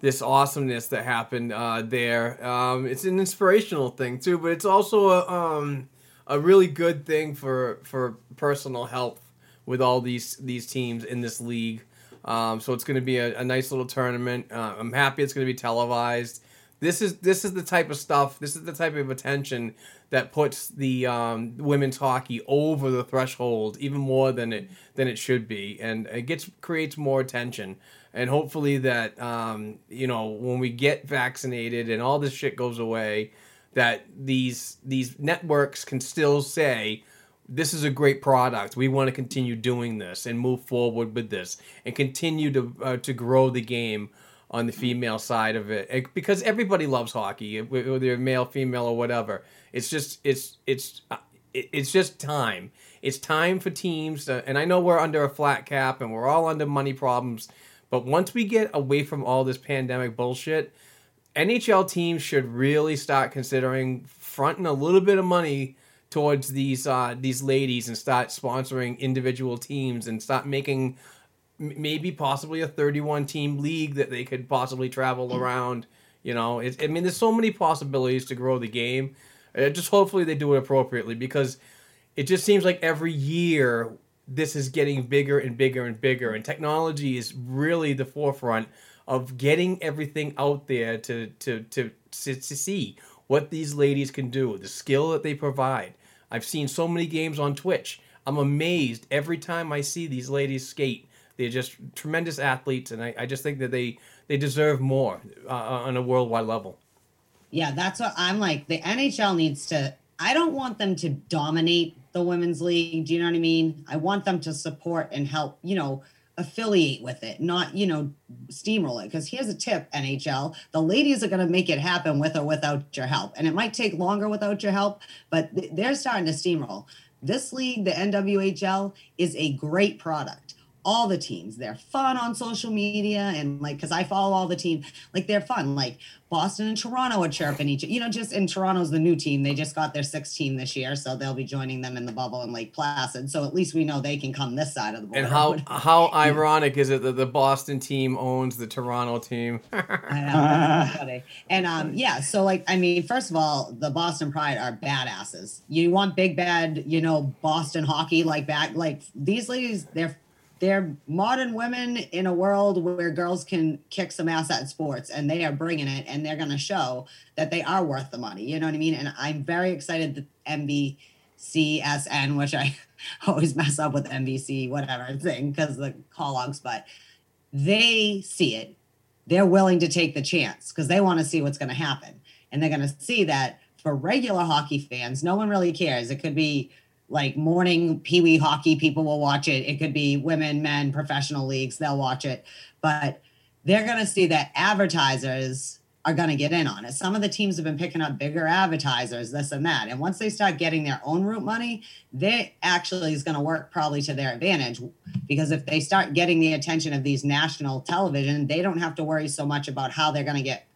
this awesomeness that happened uh, there. Um, it's an inspirational thing too, but it's also a um, a really good thing for for personal health with all these these teams in this league. Um, so it's going to be a, a nice little tournament. Uh, I'm happy it's going to be televised. This is this is the type of stuff. This is the type of attention that puts the um, women's hockey over the threshold even more than it than it should be, and it gets creates more attention. And hopefully that um, you know when we get vaccinated and all this shit goes away, that these these networks can still say this is a great product. We want to continue doing this and move forward with this and continue to uh, to grow the game on the female side of it It- because everybody loves hockey, whether male, female, or whatever. It's just it's it's uh, it- it's just time. It's time for teams, to, and I know we're under a flat cap and we're all under money problems. But once we get away from all this pandemic bullshit, NHL teams should really start considering fronting a little bit of money towards these uh, these ladies and start sponsoring individual teams and start making maybe possibly a 31 team league that they could possibly travel around. You know, it, I mean, there's so many possibilities to grow the game. Uh, just hopefully they do it appropriately because it just seems like every year this is getting bigger and bigger and bigger, and technology is really the forefront of getting everything out there to to to to, to see what these ladies can do, the skill that they provide. I've seen so many games on Twitch. I'm amazed every time I see these ladies skate. They're just tremendous athletes, and I, I just think that they they deserve more uh, on a worldwide level. Yeah, that's what I'm like. The NHL needs to. I don't want them to dominate the women's league. Do you know what I mean? I want them to support and help. You know, affiliate with it, not you know steamroll it. Because here's a tip, NHL: the ladies are going to make it happen with or without your help, and it might take longer without your help, but they're starting to steamroll. This league, the NWHL, is a great product. All the teams, they're fun on social media, and like, because I follow all the team, like they're fun. Like Boston and Toronto are chirping each, you know, just in Toronto's the new team. They just got their sixth team this year, so they'll be joining them in the bubble in Lake Placid. So at least we know they can come this side of the border. And how how ironic is it that the Boston team owns the Toronto team? I know. And um, yeah, so like I mean, first of all, the Boston Pride are badasses. You want big bad, you know, Boston hockey like back like these ladies, they're they're modern women in a world where girls can kick some ass at sports and they are bringing it and they're going to show that they are worth the money. You know what I mean? And I'm very excited that NBCSN, which I always mess up with NBC, whatever thing, because the call logs, but they see it. They're willing to take the chance because they want to see what's going to happen. And they're going to see that for regular hockey fans, no one really cares. It could be like morning pee wee hockey, people will watch it. It could be women, men, professional leagues, they'll watch it. But they're going to see that advertisers are going to get in on it. Some of the teams have been picking up bigger advertisers, this and that. And once they start getting their own root money, they actually is going to work probably to their advantage because if they start getting the attention of these national television, they don't have to worry so much about how they're going to get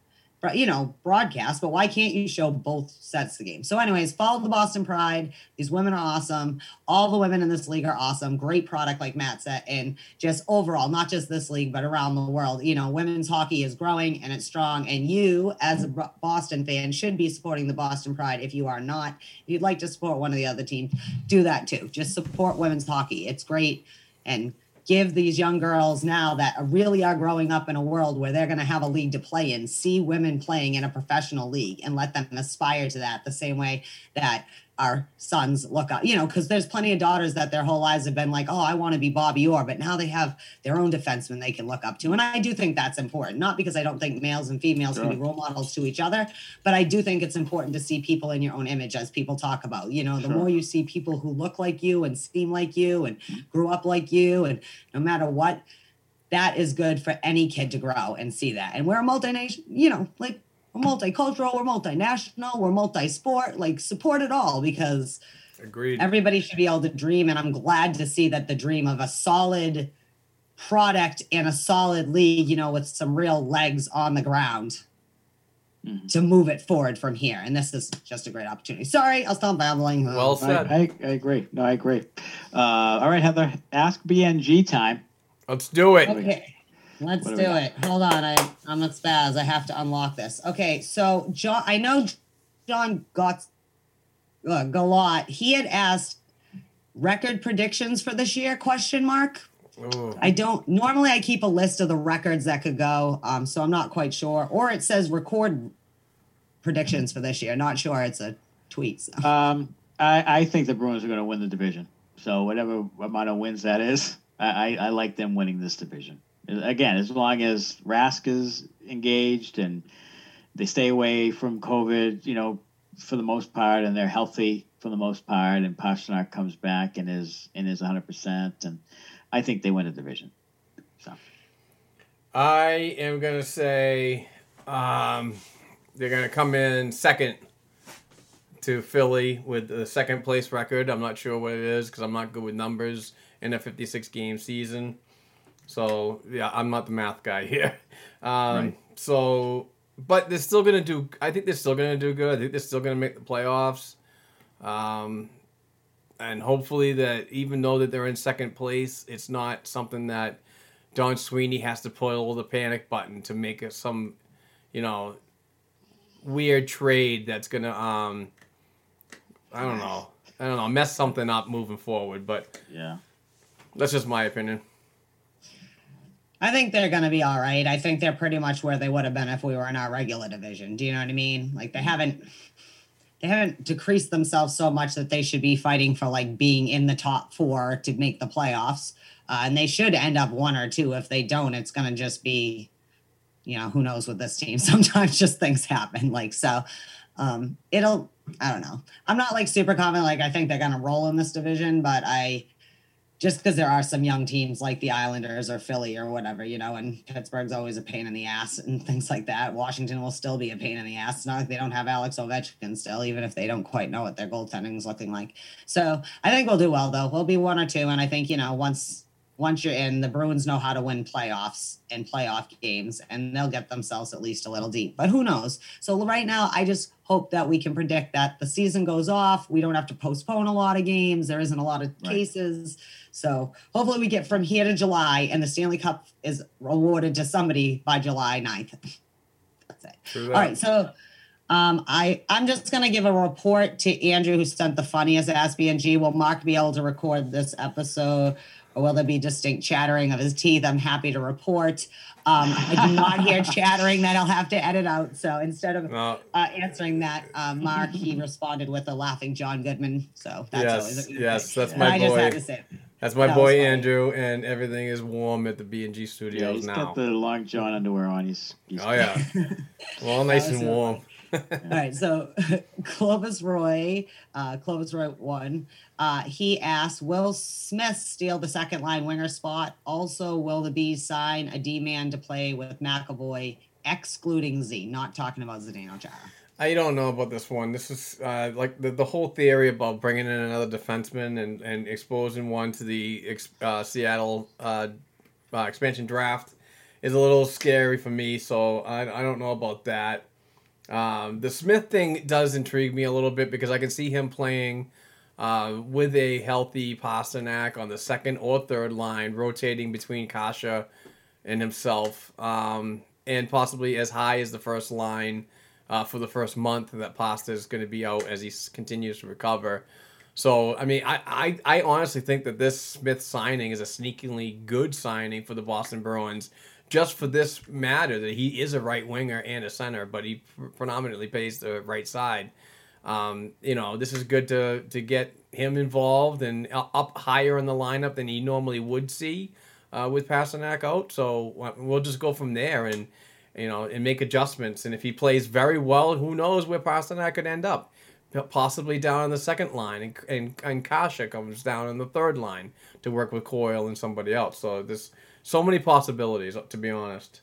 you know, broadcast, but why can't you show both sets of the game? So, anyways, follow the Boston Pride. These women are awesome. All the women in this league are awesome. Great product, like Matt said, and just overall, not just this league, but around the world. You know, women's hockey is growing and it's strong. And you, as a Boston fan, should be supporting the Boston Pride. If you are not, if you'd like to support one of the other teams, do that too. Just support women's hockey. It's great. And give these young girls now that really are growing up in a world where they're going to have a league to play in see women playing in a professional league and let them aspire to that the same way that our sons look up, you know, because there's plenty of daughters that their whole lives have been like, oh, I want to be Bobby Orr, but now they have their own defenseman they can look up to. And I do think that's important, not because I don't think males and females sure. can be role models to each other, but I do think it's important to see people in your own image as people talk about, you know, the sure. more you see people who look like you and seem like you and grew up like you, and no matter what, that is good for any kid to grow and see that. And we're a multinational, you know, like we're multicultural, we're multinational, we're multi-sport. Like support it all because agreed. Everybody should be able to dream, and I'm glad to see that the dream of a solid product and a solid league, you know, with some real legs on the ground. Mm-hmm. To move it forward from here, and this is just a great opportunity. Sorry, I'll stop babbling. Well said. I, I, I agree. No, I agree. Uh, all right, Heather, ask BNG time. Let's do it. Okay. Let's do, do it. Hold on. I, I'm a spaz. I have to unlock this. Okay. So, John, I know John got uh, Galot. He had asked record predictions for this year? Question mark. Ooh. I don't normally I keep a list of the records that could go. Um, so I'm not quite sure. Or it says record predictions for this year. Not sure. It's a tweet. So. Um, I, I think the Bruins are going to win the division. So whatever amount of wins that is, I, I, I like them winning this division. Again, as long as Rask is engaged and they stay away from COVID, you know, for the most part, and they're healthy for the most part, and Pastrnak comes back and is and is 100, percent and I think they win the division. So, I am gonna say um, they're gonna come in second to Philly with the second place record. I'm not sure what it is because I'm not good with numbers in a 56 game season. So yeah, I'm not the math guy here. Um, right. So, but they're still gonna do. I think they're still gonna do good. I think they're still gonna make the playoffs. Um, and hopefully that even though that they're in second place, it's not something that Don Sweeney has to pull the panic button to make a, some, you know, weird trade that's gonna um, I don't know, I don't know, mess something up moving forward. But yeah, that's just my opinion. I think they're going to be all right. I think they're pretty much where they would have been if we were in our regular division. Do you know what I mean? Like they haven't they haven't decreased themselves so much that they should be fighting for like being in the top 4 to make the playoffs. Uh, and they should end up one or two. If they don't, it's going to just be you know, who knows with this team. Sometimes just things happen like so um it'll I don't know. I'm not like super confident like I think they're going to roll in this division, but I just because there are some young teams like the Islanders or Philly or whatever, you know, and Pittsburgh's always a pain in the ass and things like that. Washington will still be a pain in the ass. It's not like they don't have Alex Ovechkin still, even if they don't quite know what their goaltending is looking like. So I think we'll do well though. We'll be one or two, and I think you know once once you're in, the Bruins know how to win playoffs and playoff games, and they'll get themselves at least a little deep. But who knows? So right now, I just hope that we can predict that the season goes off. We don't have to postpone a lot of games. There isn't a lot of cases. So hopefully we get from here to July and the Stanley Cup is awarded to somebody by July 9th. That's it. All right. So um, I, I'm just going to give a report to Andrew who sent the funniest Ask BNG. Will Mark be able to record this episode or will there be distinct chattering of his teeth? I'm happy to report. Um, I do not hear chattering that I'll have to edit out. So instead of No. uh, answering that, uh, Mark, he responded with a laughing John Goodman. So that's Yes, always a good yes, that's And my I just boy. had to say it. That's my That was boy funny. Andrew, and everything is warm at the B and G Yeah, studios he's now. He's got the long john underwear on. He's, he's Oh yeah, well, nice was and so warm. All right, so Clovis Roy, uh, Clovis Roy one. Uh, he asked, "Will Smith steal the second line winger spot? Also, will the Bees sign a D man to play with McAvoy, excluding Z? Not talking about Zdeno Chara." I don't know about this one. This is uh, like the, the whole theory about bringing in another defenseman and, and exposing one to the ex- uh, Seattle uh, uh, expansion draft is a little scary for me. So I, I don't know about that. Um, the Smith thing does intrigue me a little bit because I can see him playing uh, with a healthy Pastrnak on the second or third line, rotating between Kase and himself, um, and possibly as high as the first line uh, for the first month that Pasta is going to be out as he continues to recover. So, I mean, I, I, I honestly think that this Smith signing is a sneakingly good signing for the Boston Bruins, just for this matter that he is a right winger and a center, but he predominantly plays the right side. Um, you know, this is good to to get him involved and up higher in the lineup than he normally would see uh, with Pastrnak out. So uh, we'll just go from there and you know and make adjustments. And if he plays very well, who knows where Pastrnak could end up? Possibly down on the second line, and and, and Kase comes down on the third line to work with Coyle and somebody else. So there's so many possibilities, to be honest.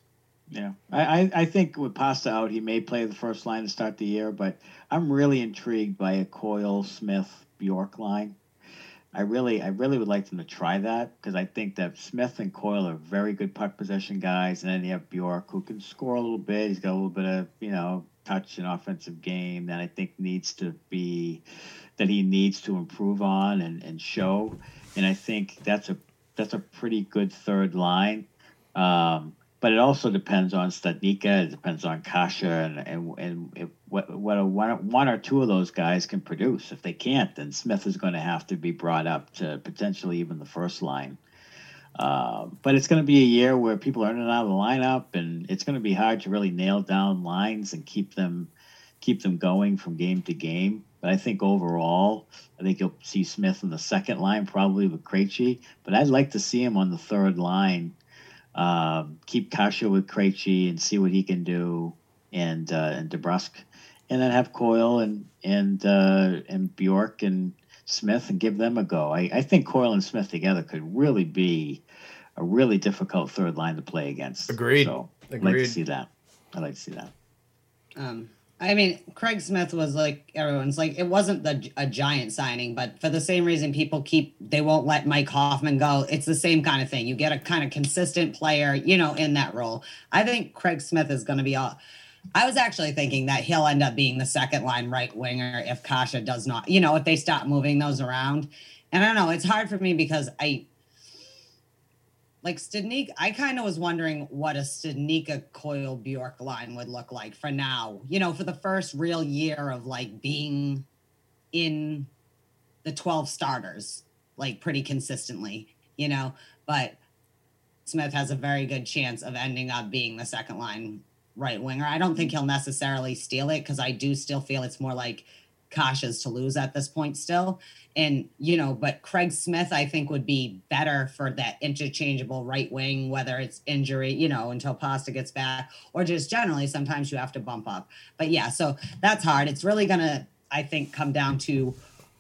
Yeah, I, I, I think with Pasta out, he may play the first line to start the year, but I'm really intrigued by a Coyle Smith Bjork line. I really, I really would like them to try that because I think that Smith and Coyle are very good puck possession guys, and then you have Bjork who can score a little bit. He's got a little bit of you know touch and offensive game that I think needs to be that he needs to improve on and, and show. And I think that's a that's a pretty good third line. Um, but it also depends on Studnicka. It depends on Kase, and and and if, what what one, one or two of those guys can produce. If they can't, then Smith is going to have to be brought up to potentially even the first line. Uh, but it's going to be a year where people are in and out of the lineup, and it's going to be hard to really nail down lines and keep them keep them going from game to game. But I think overall, I think you'll see Smith in the second line probably with Krejci. But I'd like to see him on the third line um, keep Kase with Krejci and see what he can do, and uh, and DeBrusk, and then have Coyle and and uh, and Bjork and Smith and give them a go. I, I think Coyle and Smith together could really be a really difficult third line to play against. Agreed. So I'd like to see that. I'd like to see that. Um, I mean, Craig Smith was like everyone's like it wasn't the a giant signing, but for the same reason people keep they won't let Mike Hoffman go. It's the same kind of thing. You get a kind of consistent player, you know, in that role. I think Craig Smith is going to be all. I was actually thinking that he'll end up being the second line right winger if Kase does not, you know, if they stop moving those around. And I don't know, it's hard for me because I like Stadnik, I kind of was wondering what a Studnicka Coyle Bjork line would look like for now. You know, for the first real year of like being in the 12 starters, like pretty consistently, you know. But Smith has a very good chance of ending up being the second line right winger. I don't think mm. he'll necessarily steal it because I do still feel it's more like Kase's to lose at this point still. And, you know, but Craig Smith, I think, would be better for that interchangeable right wing, whether it's injury, you know, until Pasta gets back, or just generally sometimes you have to bump up. But yeah, so that's hard. It's really going to, I think, come down to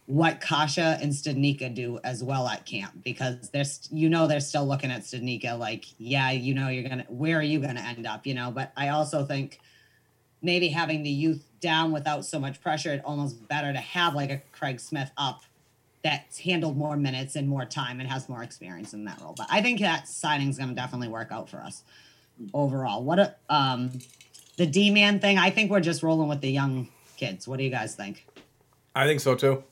what Kase and Studnicka do as well at camp because there's, you know, they're still looking at Studnicka like, yeah, you know, you're to, where are you to end up, you know? But I also think, maybe having the youth down without so much pressure, it almost better to have like a Craig Smith up that's handled more minutes and more time and has more experience in that role. But I think that signing's going to definitely work out for us overall. What a um the D man thing. I think we're just rolling with the young kids. What do you guys think? I think so too.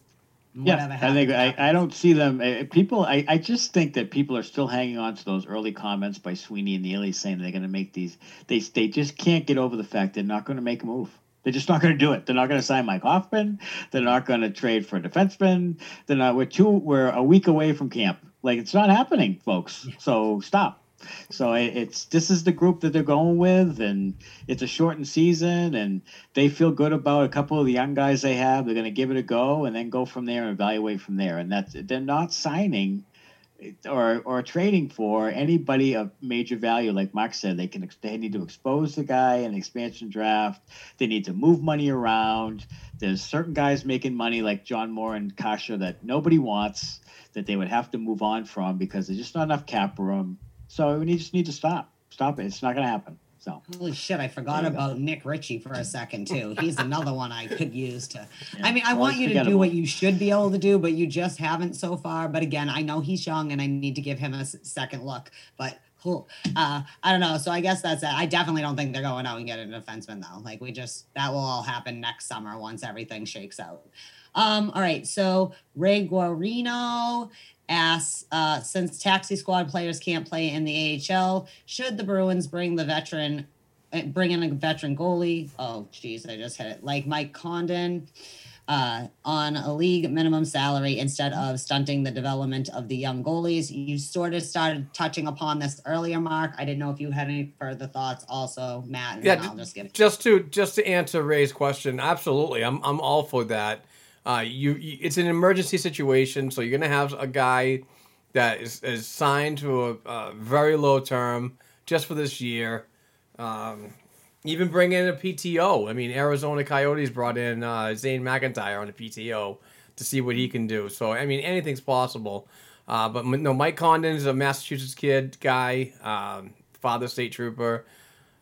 Yeah, I think I. I don't see them. Uh, people, I, I just think that people are still hanging on to those early comments by Sweeney and Neely saying they're going to make these. They they just can't get over the fact they're not going to make a move. They're just not going to do it. They're not going to sign Mike Hoffman. They're not going to trade for a defenseman. They're not. We're two. We're a week away from camp, Like it's not happening, folks. So stop. So it's this is the group that they're going with, and it's a shortened season, and they feel good about a couple of the young guys they have. They're going to give it a go, and then go from there and evaluate from there. And that's they're not signing or or trading for anybody of major value. Like Mark said, they can they need to expose the guy in the expansion draft. They need to move money around. There's certain guys making money like John Moore and Kase that nobody wants that they would have to move on from because there's just not enough cap room. So we just need to stop. Stop it. It's not going to happen. So Holy shit, I forgot about Nick Ritchie for a second too. He's another one I could use to I mean, I want you to do what you should be able to do, but you just haven't so far. But again, I know he's young and I need to give him a second look. But whew, uh, I don't know. So I guess that's it. I definitely don't think they're going out and getting a defenseman though. Like we just that will all happen next summer once everything shakes out. Um, all right, so Ray Guarino asks, uh, since taxi squad players can't play in the AHL, should the Bruins bring the veteran, uh, bring in a veteran goalie? Oh, geez, I just hit it. Like Mike Condon, uh, on a league minimum salary instead of stunting the development of the young goalies. You sort of started touching upon this earlier, Mark. I didn't know if you had any further thoughts, also, Matt. And Yeah, then d- I'll just give it. just to just to answer Ray's question, absolutely, I'm I'm all for that. Uh, you, you it's an emergency situation, so you're gonna have a guy that is, is signed to a, a very low term just for this year. Um, even bring in a PTO. I mean, Arizona Coyotes brought in uh, Zane McIntyre on a PTO to see what he can do. So I mean, anything's possible. Uh, but no, Mike Condon is a Massachusetts kid guy, um, father state trooper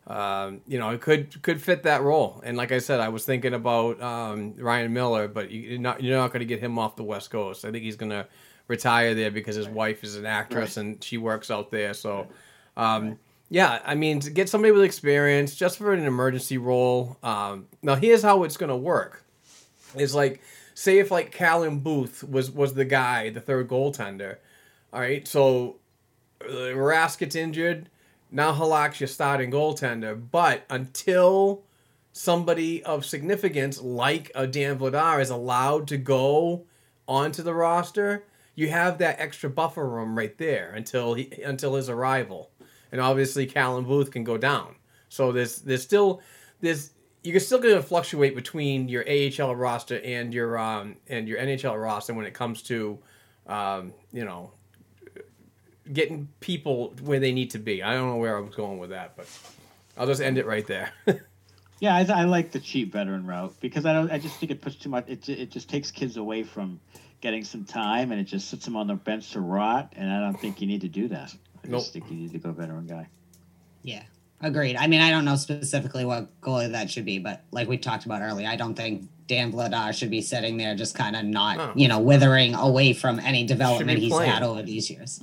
um, you know, it could could fit that role. And like I said, I was thinking about um, Ryan Miller, but you- you're not you're not going to get him off the West Coast. I think he's going to retire there because his wife is an actress and she works out there. So, um, yeah, I mean, to get somebody with experience just for an emergency role. Um, now, here's how it's going to work: is like say if like Callum Booth was was the guy, the third goaltender. All right, so uh, Rask gets injured. Now Halak's your starting goaltender, but until somebody of significance like a Dan Vladar is allowed to go onto the roster, you have that extra buffer room right there until he until his arrival, and obviously Callum Booth can go down. So there's there's still there's you're still going to fluctuate between your AHL roster and your um and your NHL roster when it comes to um you know getting people where they need to be. I don't know where I was going with that, but I'll just end it right there. Yeah, I, I like the cheap veteran route because I don't. I just think it puts too much. It it just takes kids away from getting some time, and it just sits them on the bench to rot. And I don't think you need to do that. I Nope. just think you need to go veteran guy. Yeah, agreed. I mean, I don't know specifically what goalie that should be, but like we talked about earlier, I don't think Dan Vladar should be sitting there just kind of not, No. you know, withering away from any development he's playing. had over these years.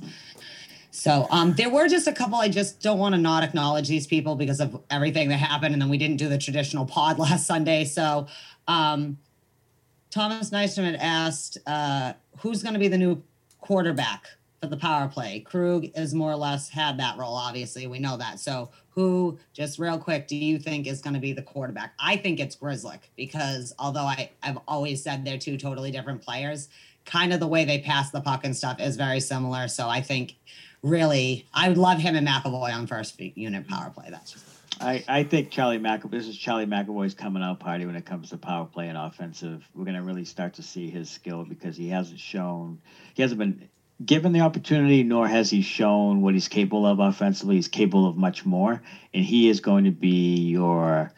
So um, there were just a couple. I just don't want to not acknowledge these people because of everything that happened, and then we didn't do the traditional pod last Sunday. So um, Thomas Nystrom had asked, uh, "Who's going to be the new quarterback for the power play?" Krug has more or less had that role. Obviously, we know that. So who, just real quick, do you think is going to be the quarterback? I think it's Grzelcyk because although I, I've always said they're two totally different players, kind of the way they pass the puck and stuff is very similar. So I think really, I would love him and McAvoy on first unit power play. That's just I, I think Charlie McAvoy. This is Charlie McAvoy's coming out party when it comes to power play and offensive. We're gonna really start to see his skill because he hasn't shown, he hasn't been given the opportunity, nor has he shown what he's capable of offensively. He's capable of much more, and he is going to be your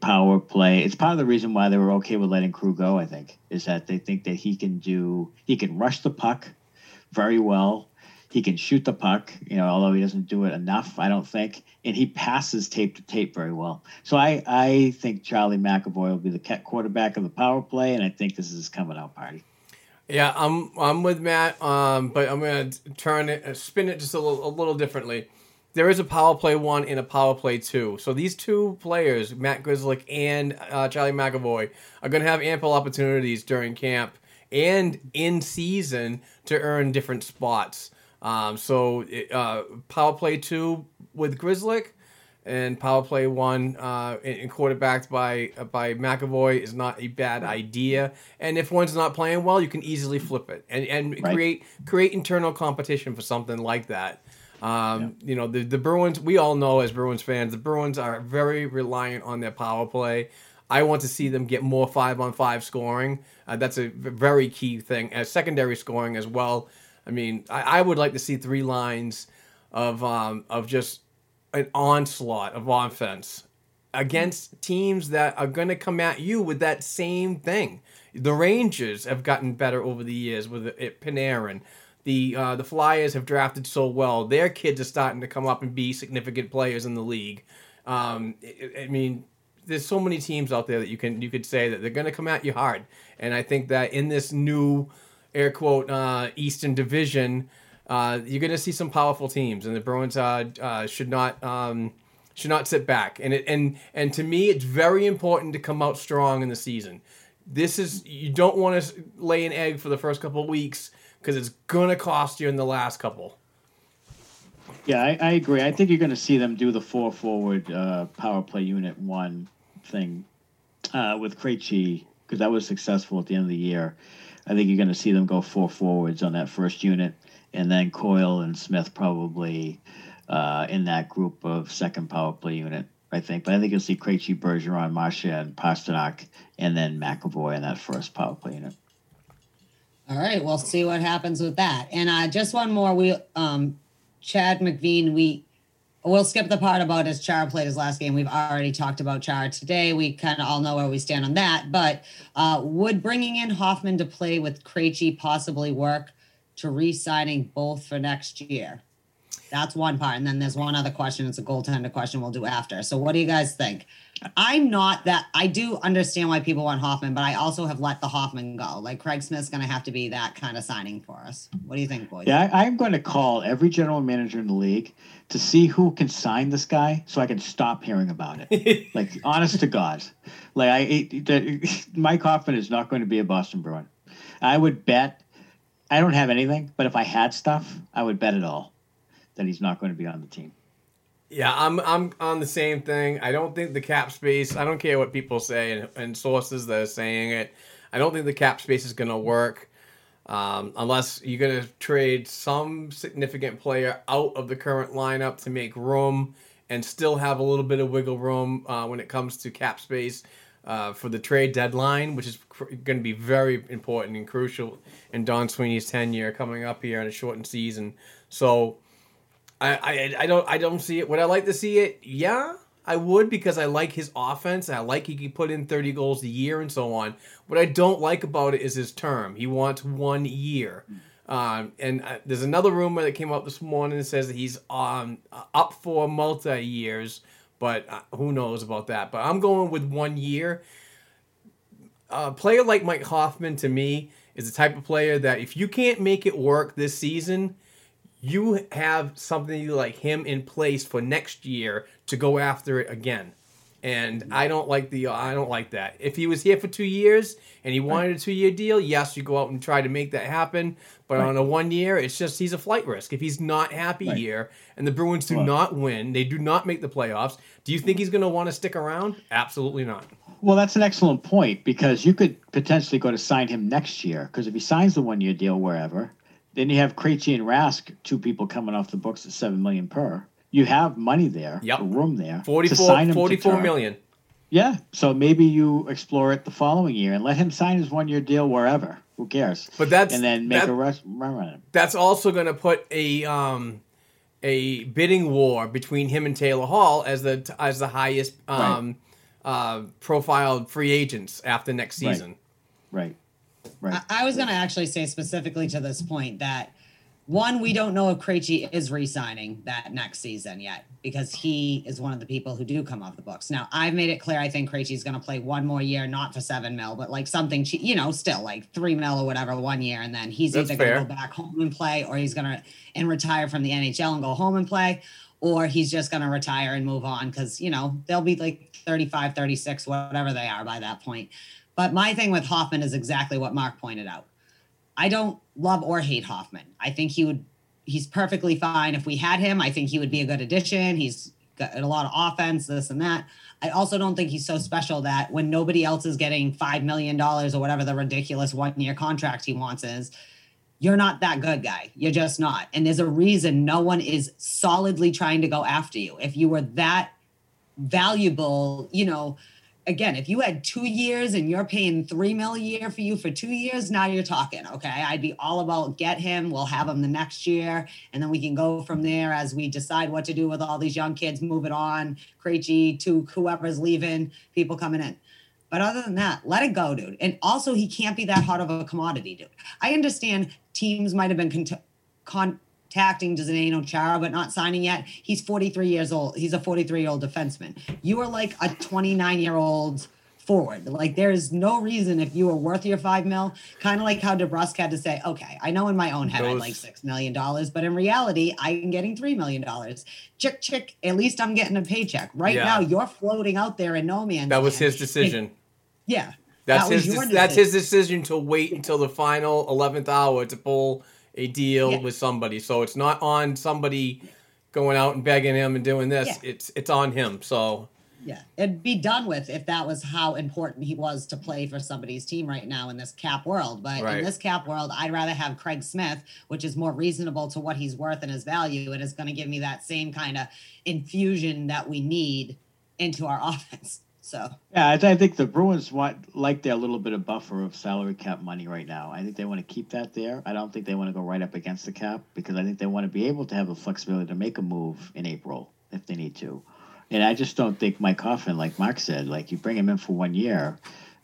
power play. It's part of the reason why they were okay with letting Krug go. I think is that they think that he can do, he can rush the puck very well. He can shoot the puck, you know, although he doesn't do it enough, I don't think. And he passes tape to tape very well. So I, I think Charlie McAvoy will be the quarterback of the power play, and I think this is his coming out party. yeah, I'm I'm with Matt, um, but I'm gonna turn it, uh, spin it just a little, a little differently. There is a power play one and a power play two. So these two players, Matt Grzelcyk and uh, Charlie McAvoy, are to have ample opportunities during camp and in season to earn different spots. Um, so it, uh, power play two with Grzelcyk, and power play one uh, and quarterbacked by uh, by McAvoy is not a bad idea. And if one's not playing well, you can easily flip it and and Right. create create internal competition for something like that. Um, You know, the the Bruins. We all know as Bruins fans, the Bruins are very reliant on their power play. I want to see them get more five on five scoring. Uh, that's a very key thing. As secondary scoring as well. I mean, I, I would like to see three lines of um, of just an onslaught of offense against teams that are going to come at you with that same thing. The Rangers have gotten better over the years with it, Panarin. The uh, the Flyers have drafted so well. Their kids are starting to come up and be significant players in the league. Um, I, I mean, there's so many teams out there that you can you could say that they're going to come at you hard. And I think that in this new air quote uh, Eastern Division, uh, you're going to see some powerful teams, and the Bruins uh, uh, should not um, should not sit back. And it and and to me, it's very important to come out strong in the season. This is you don't want to lay an egg for the first couple of weeks because it's going to cost you in the last couple. Yeah, I, I agree. I think you're going to see them do the four forward uh, power play unit one thing uh, with Krejci because that was successful at the end of the year. I think you're going to see them go four forwards on that first unit, and then Coyle and Smith probably uh, in that group of second power play unit. I think, but I think you'll see Krejci, Bergeron, Marcia, and Pastrnak, and then McAvoy in that first power play unit. All right, we'll see what happens with that. And uh, just one more. We um, Chad McVean. We we'll skip the part about as Char played his last game. We've already talked about Char today. We kind of all know where we stand on that. But uh, would bringing in Hoffman to play with Krejci possibly work to re-signing both for next year? That's one part. And then there's one other question. It's a goaltender question we'll do after. So what do you guys think? I'm not that I do understand why people want Hoffman, but I also have let the Hoffman go. Like Craig Smith's gonna have to be that kind of signing for us. What do you think, boys? Yeah, I, I'm going to call every general manager in the league to see who can sign this guy, so I can stop hearing about it. like, honest to God, like I, the, Mike Hoffman is not going to be a Boston Bruin. I would bet. I don't have anything, but if I had stuff, I would bet it all that he's not going to be on the team. Yeah, I'm I'm on the same thing. I don't think the cap space. I don't care what people say and, and sources that are saying it. I don't think the cap space is going to work um, unless you're going to trade some significant player out of the current lineup to make room and still have a little bit of wiggle room uh, when it comes to cap space uh, for the trade deadline, which is cr- going to be very important and crucial in Don Sweeney's tenure coming up here in a shortened season. So. I, I I don't I don't see it. Would I like to see it? Yeah, I would because I like his offense. I like he can put in 30 goals a year and so on. What I don't like about it is his term. He wants one year. Um, and uh, there's another rumor that came up this morning that says that he's um, up for multi years, but uh, who knows about that. But I'm going with one year. A player like Mike Hoffman to me is the type of player that if you can't make it work this season, you have something like him in place for next year to go after it again. And I don't like the I don't like that. If he was here for two years and he wanted a two year deal, yes, you go out and try to make that happen. But on a one year, it's just he's a flight risk. If he's not happy Right. here and the Bruins do Well- not win, they do not make the playoffs. Do you think he's going to want to stick around? Absolutely not. Well, that's an excellent point because you could potentially go to sign him next year. Because if he signs the one year deal wherever, then you have Krejci and Rask, two people coming off the books at seven million per. You have money there, Yep. room there, to 44, sign him to 44 term. million. Yeah, so maybe you explore it the following year and let him sign his one year deal wherever. Who cares? But that's and then make that- a rush, run on him. that's also going to put a um a bidding war between him and Taylor Hall as the as the highest um uh profiled free agents after next season. Right, right. I, I was going to actually say specifically to this point that one, we don't know if Krejci is re-signing that next season yet because he is one of the people who do come off the books. Now, I've made it clear I think Krejci is going to play one more year, not for seven mil, but like something, che- you know, still like three mil or whatever one year, and then he's That's either going to go back home and play, or he's going to and retire from the NHL and go home and play. Or he's just going to retire and move on because, you know, they'll be like 35, 36, whatever they are by that point. But my thing with Hoffman is exactly what Mark pointed out. I don't love or hate Hoffman. I think he would he's perfectly fine if we had him. I think he would be a good addition. He's got a lot of offense, this and that. I also don't think he's so special that when nobody else is getting $5 million or whatever the ridiculous one year contract he wants is, you're not that good guy. You're just not. And there's a reason no one is solidly trying to go after you. If you were that valuable, you know, again, if you had two years and you're paying three mil a year for you for two years, now you're talking. Okay. I'd be all about get him. We'll have him the next year. And then we can go from there as we decide what to do with all these young kids moving on, Krejci to whoever's leaving, people coming in. But other than that, let it go, dude. And also, he can't be that hot of a commodity, dude. I understand teams might have been cont- contacting Zdeno Chara, but not signing yet. He's 43 years old. He's a 43 year old defenseman. You are like a 29 year old forward. Like, there's no reason if you were worth your five mil, kind of like how DeBrusk had to say, okay, I know in my own head I'd like six million dollars, but in reality, I'm getting three million dollars. Chick, chick, at least I'm getting a paycheck. Right Yeah. now, you're floating out there in no man's That was land. his decision. Yeah. That's that his. That's his decision to wait until the final eleventh hour to pull a deal Yeah. with somebody. So it's not on somebody going out and begging him and doing this. Yeah. It's it's on him. So Yeah, it'd be done with if that was how important he was to play for somebody's team right now in this cap world. But Right. in this cap world, I'd rather have Craig Smith, which is more reasonable to what he's worth and his value, and is going to give me that same kind of infusion that we need into our offense. So Yeah, I, th- I think the Bruins want like their little bit of buffer of salary cap money right now. I think they want to keep that there. I don't think they want to go right up against the cap because I think they want to be able to have the flexibility to make a move in April if they need to. And I just don't think Mike Hoffman, like Mark said, like you bring him in for one year,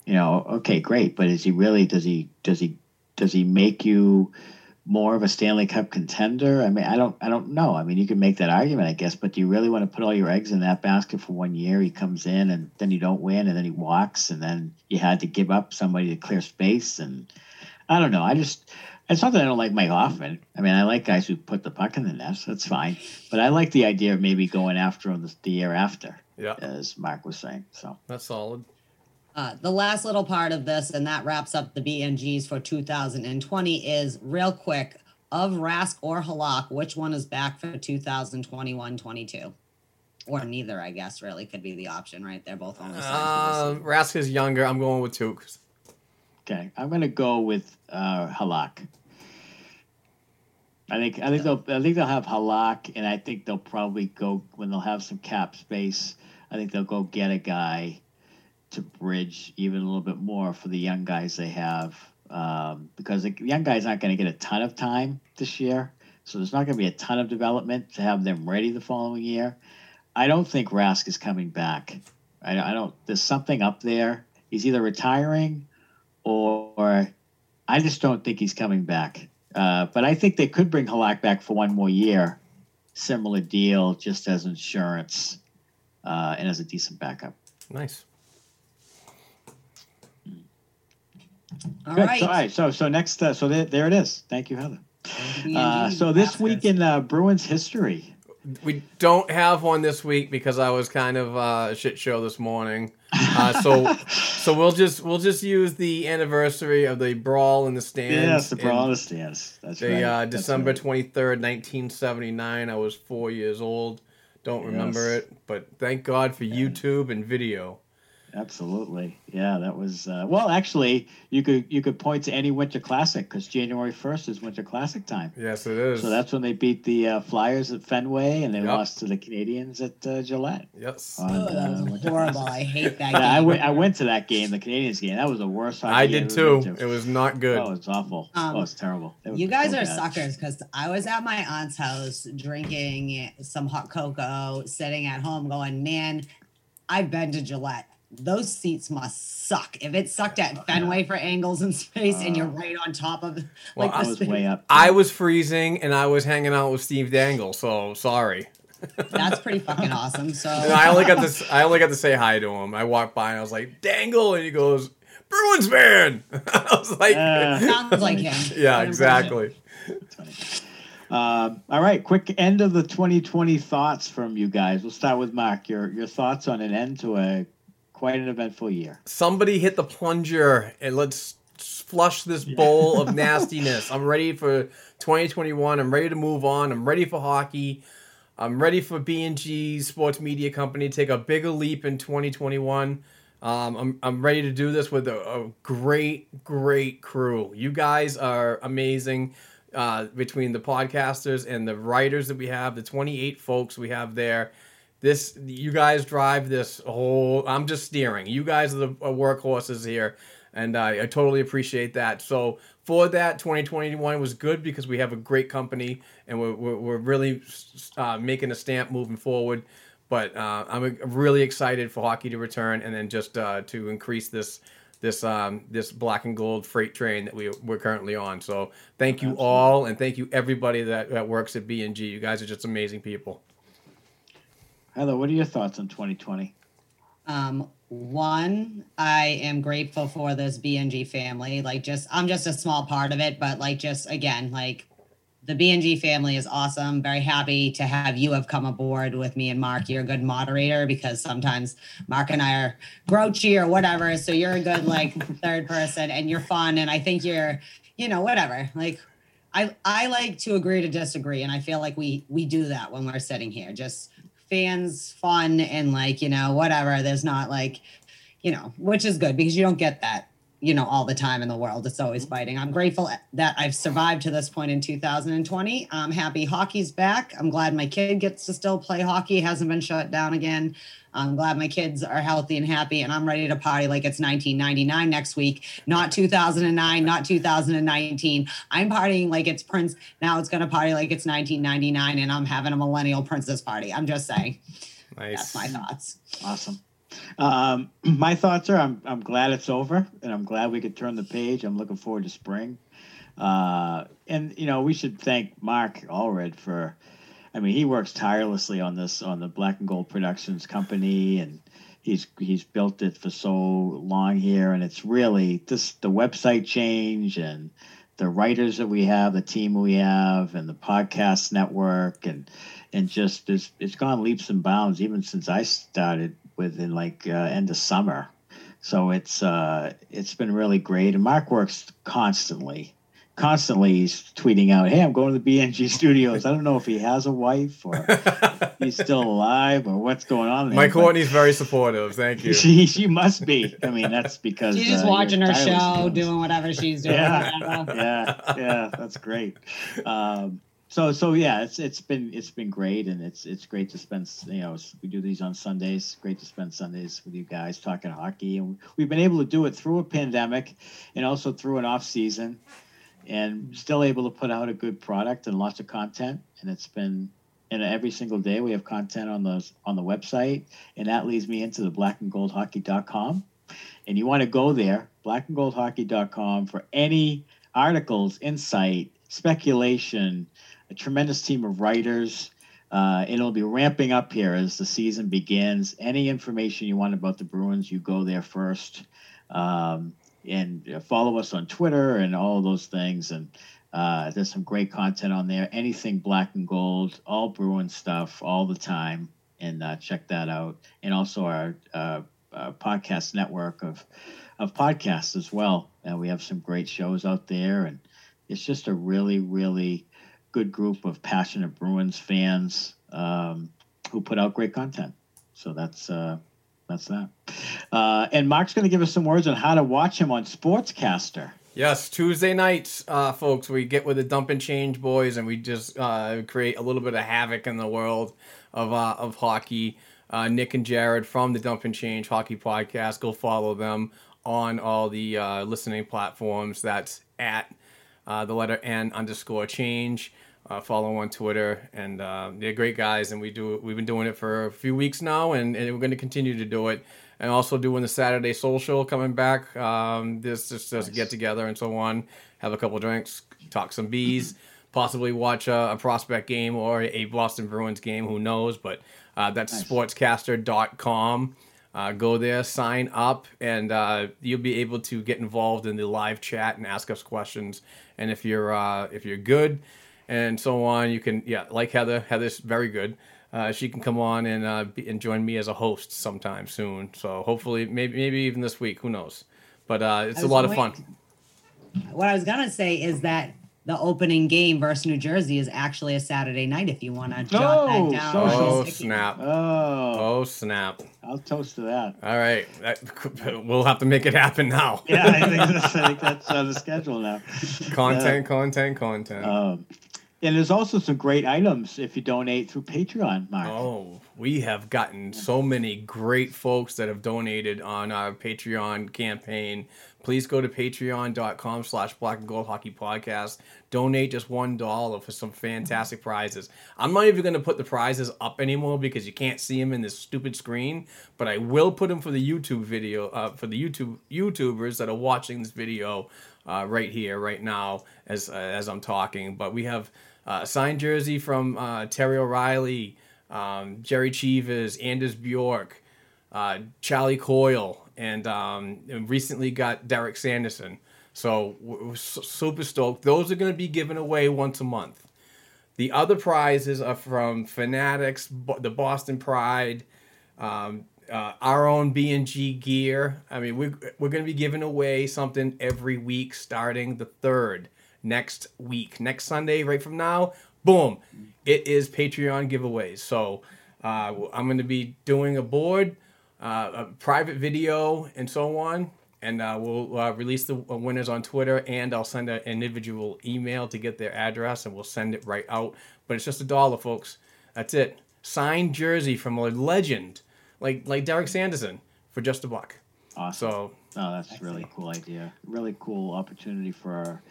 you know, okay, great, but is he really? Does he? Does he? Does he make you? More of a Stanley Cup contender? I mean, I don't, I don't know. I mean, you can make that argument, I guess, but do you really want to put all your eggs in that basket for one year? He comes in and then you don't win, and then he walks, and then you had to give up somebody to clear space, and I don't know. I just, it's not that I don't like Mike Hoffman. I mean, I like guys who put the puck in the net. That's fine, but I like the idea of maybe going after him the, the year after, yeah, as Mark was saying. So that's solid. Uh, the last little part of this, and that wraps up the BNGs for 2020, is real quick of Rask or Halak, which one is back for 2021 22? Or neither, I guess, really could be the option, right? They're both only signed. Um, Rask is younger. I'm going with Tukes. Okay, I'm gonna go with uh, Halak. I think I think they'll I think they'll have Halak, and I think they'll probably go when they'll have some cap space. I think they'll go get a guy to bridge even a little bit more for the young guys they have, um, because the young guys aren't going to get a ton of time this year, so there's not going to be a ton of development to have them ready the following year. I don't think Rask is coming back. I, I don't. There's something up there. He's either retiring or I just don't think he's coming back. Uh, but I think they could bring Halak back for one more year, similar deal, just as insurance uh, and as a decent backup. Nice. All Good. right. So, all right. So, so next, uh, so there, there it is. Thank you, Heather. Uh, so this week in uh, Bruins history. We don't have one this week because I was kind of uh, a shit show this morning. Uh, so, so we'll just we'll just use the anniversary of the brawl in the stands. Yes, the brawl in the stands. That's The right. uh, That's December right. twenty third, nineteen seventy nine. I was four years old. Don't remember Yes. it, but thank God for YouTube and video. Absolutely, yeah. That was uh, well. Actually, you could you could point to any Winter Classic because January first is Winter Classic time. Yes, it is. So that's when they beat the uh, Flyers at Fenway and they Yep. lost to the Canadiens at uh, Gillette. yes. on, Oh, that uh, was horrible. Classic. I hate that Yeah, I went. I went to that game, the Canadiens game. That was the worst. hockey I game did too. been to. It was not good. Oh, it's awful. Um, oh, it's terrible. They were You guys so are bad. suckers because I was at my aunt's house drinking some hot cocoa, sitting at home going, man, I've been to Gillette. Those seats must suck. If it sucked at Fenway for angles and space and you're right on top of Well, like I the was space- way up. I was freezing and I was hanging out with Steve Dangle, so sorry. That's pretty fucking awesome. So And I only got this. I only got to say hi to him. I walked by and I was like, "Dangle," and he goes, "Bruins fan." I was like, Uh, sounds like him. "Yeah, exactly." Um, all right, quick end of the 2020 thoughts from you guys. We'll start with Mark. Your your thoughts on an end to a quite an eventful year. Somebody hit the plunger and let's flush this bowl of nastiness. I'm ready for 2021. I'm ready to move on. I'm ready for hockey. I'm ready for B&G Sports Media Company to take a bigger leap in 2021. Um, I'm, I'm ready to do this with a, a great, great crew. You guys are amazing uh, between the podcasters and the writers that we have, the 28 folks we have there. This, you guys drive this whole. I'm just steering. You guys are the uh, workhorses here, and I, I totally appreciate that. So for that, 2021 was good because we have a great company and we're, we're, we're really uh, making a stamp moving forward. But uh, I'm really excited for hockey to return and then just uh, to increase this this um, this black and gold freight train that we we're currently on. So thank you Absolutely. all and thank you everybody that, that works at B and G. You guys are just amazing people. Heather, what are your thoughts on 2020? Um, one, I am grateful for this BNG family. Like, just I'm just a small part of it, but like, just again, like the BNG family is awesome. Very happy to have you have come aboard with me and Mark. You're a good moderator because sometimes Mark and I are grouchy or whatever. So you're a good like third person and you're fun. And I think you're, you know, whatever. Like I I like to agree to disagree. And I feel like we we do that when we're sitting here. Just fans, fun, and like, you know, whatever. There's not like, you know, which is good because you don't get that you know all the time in the world. It's always mm-hmm. fighting. I'm grateful that i've survived to this point in 2020 i'm happy hockey's back. I'm glad my kid gets to still play hockey hasn't been shut down again. I'm glad my kids are healthy and happy and i'm ready to party like it's 1999 next week not 2009 not 2019 i'm partying like it's prince now it's going to party like it's 1999 and i'm having a millennial princess party. I'm just saying. Nice. that's my thoughts. Awesome. Um, my thoughts are I'm, I'm glad it's over and I'm glad we could turn the page. I'm looking forward to spring. Uh, and, you know, we should thank Mark Allred for, I mean, he works tirelessly on this, on the Black and Gold Productions company and he's, he's built it for so long here. And it's really this, the website change and the writers that we have, the team we have and the podcast network and, and just it's, it's gone leaps and bounds even since I started within like uh, end of summer. So it's uh, it's been really great. And Mark works constantly, constantly. He's tweeting out, "Hey, I'm going to the BNG studios." I don't know if he has a wife or he's still alive or what's going on. There, My Courtney's very supportive. Thank you. She she must be. I mean, that's because she's just uh, watching her show doing doing whatever she's doing yeah, yeah, yeah. That's great. Um, so so yeah, it's it's been it's been great, and it's it's great to spend. You know, we do these on Sundays. Great to spend Sundays with you guys talking hockey, and we've been able to do it through a pandemic, and also through an off season, and still able to put out a good product and lots of content. And it's been and every single day we have content on the on the website, and that leads me into the blackandgoldhockey.com. And you want to go there, blackandgoldhockey.com, for any articles, insight, speculation, a tremendous team of writers. Uh, it'll be ramping up here as the season begins. Any information you want about the Bruins, you go there first. Um, and uh, follow us on Twitter and all those things. And uh, there's some great content on there. Anything black and gold, all Bruin stuff, all the time. And uh, check that out. And also our uh, uh, podcast network of of podcasts as well. And we have some great shows out there. And it's just a really, really good group of passionate Bruins fans um, who put out great content. So that's uh, that's that. Uh, and Mark's going to give us some words on how to watch him on Sportscaster. Yes, Tuesday nights, uh, folks, we get with the dump and change boys, and we just uh, create a little bit of havoc in the world of uh, of hockey. Uh, Nick and Jared from the Dump and Change Hockey Podcast. Go follow them on all the uh, listening platforms. That's at uh, the letter N underscore change. Uh, follow on Twitter, and uh, they're great guys, and we do we've been doing it for a few weeks now, and, and we're going to continue to do it, and also doing the Saturday social coming back. Um, this just just a get together and so on, have a couple drinks, talk some bees, possibly watch a, a prospect game or a Boston Bruins game. Who knows? But uh, that's Nice. sportscaster.com. Uh, go there, sign up, and uh, you'll be able to get involved in the live chat and ask us questions. And if you're uh, if you're good and so on, you can yeah, like Heather. Heather's very good. Uh, she can come on and uh, be, and join me as a host sometime soon. So hopefully, maybe maybe even this week. Who knows? But uh, it's a lot of fun. what I was gonna say is that the opening game versus New Jersey is actually a Saturday night if you want to jot Oh, that down. so- Oh sticky. snap! Oh, Oh snap! I'll toast to that. All right, that, we'll have to make it happen now. Yeah, I think that's, I think that's on the schedule now. Content, content, content. Um, and there's also some great items if you donate through Patreon, Mark. Oh, we have gotten so many great folks that have donated on our Patreon campaign. Please go to patreon.com slash black and gold hockey podcast. Donate just one dollar for some fantastic prizes. I'm not even going to put the prizes up anymore because you can't see them in this stupid screen, but I will put them for the YouTube video, uh, for the YouTube YouTubers that are watching this video uh, right here, right now, as, uh, as I'm talking. But we have uh, signed jersey from uh, Terry O'Reilly, um, Jerry Cheevers, Anders Bjork, uh, Charlie Coyle, and, um, and recently got Derek Sanderson. So we're super stoked. Those are going to be given away once a month. The other prizes are from Fanatics, the Boston Pride, um, uh, our own B and G gear. I mean, we're we're going to be giving away something every week, starting the third next week, next Sunday, right from now. Boom! It is Patreon giveaways. So uh, I'm going to be doing a board, uh, a private video, and so on. And uh, we'll uh, release the winners on Twitter, and I'll send an individual email to get their address, and we'll send it right out. But it's just a dollar, folks. That's it. Signed jersey from a legend like like Derek Sanderson for just a buck. Awesome. So Oh, that's a really cool idea. Really cool opportunity for our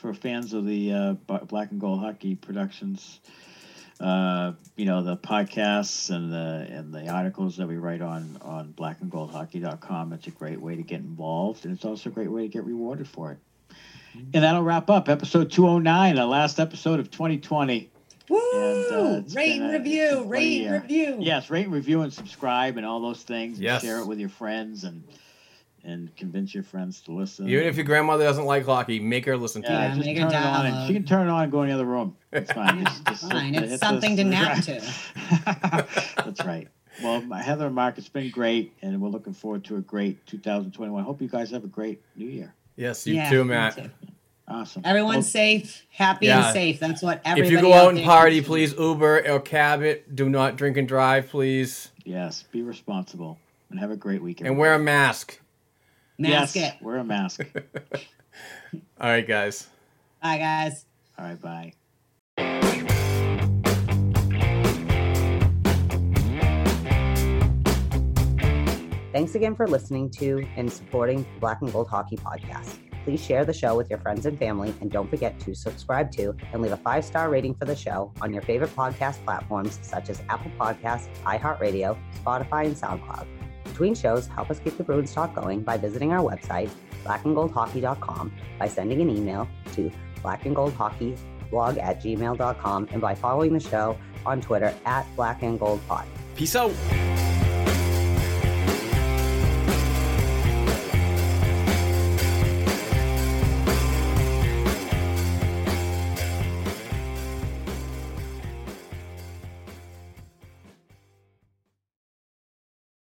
for fans of the uh, Black and Gold Hockey Productions. Uh, you know the podcasts and the and the articles that we write on on blackandgoldhockey.com. It's a great way to get involved, and it's also a great way to get rewarded for it. And that'll wrap up episode 209, the last episode of 2020. Woo! And, uh, rate and a- review, it's a funny rate and review. Yes, rate, and review, and subscribe, and all those things. and Yes. share it with your friends and and convince your friends to listen. even if your grandmother doesn't like hockey, make her listen to yeah, Yeah, it. just make her turn it on, and she can turn it on and go in the other room. It's fine. Just- just hit- Fine, hit it's the- something to nap to. That's right. Well, my- Heather and Mark, it's been great, and we're looking forward to a great 2021. I hope you guys have a great New Year. Yes, you Yeah, too, me Matt. too. Awesome. Everyone's safe, happy Yeah. and safe. That's what everybody. If everybody you go out and party, should- please Uber or cab it. Do not drink and drive, please, Yes, be responsible and have a great weekend. and wear a mask. Mask yes, it. wear a mask. All right, guys. Bye, guys. All right, bye. Thanks again for listening to and supporting the Black and Gold Hockey Podcast. Please share the show with your friends and family, and don't forget to subscribe to and leave a five star rating for the show on your favorite podcast platforms such as Apple Podcasts, iHeartRadio, Spotify, and SoundCloud. Between shows, help us keep the Bruins talk going by visiting our website, blackandgoldhockey.com, by sending an email to blackandgoldhockeyblog at gmail.com, and by following the show on Twitter at blackandgoldpod. Peace out.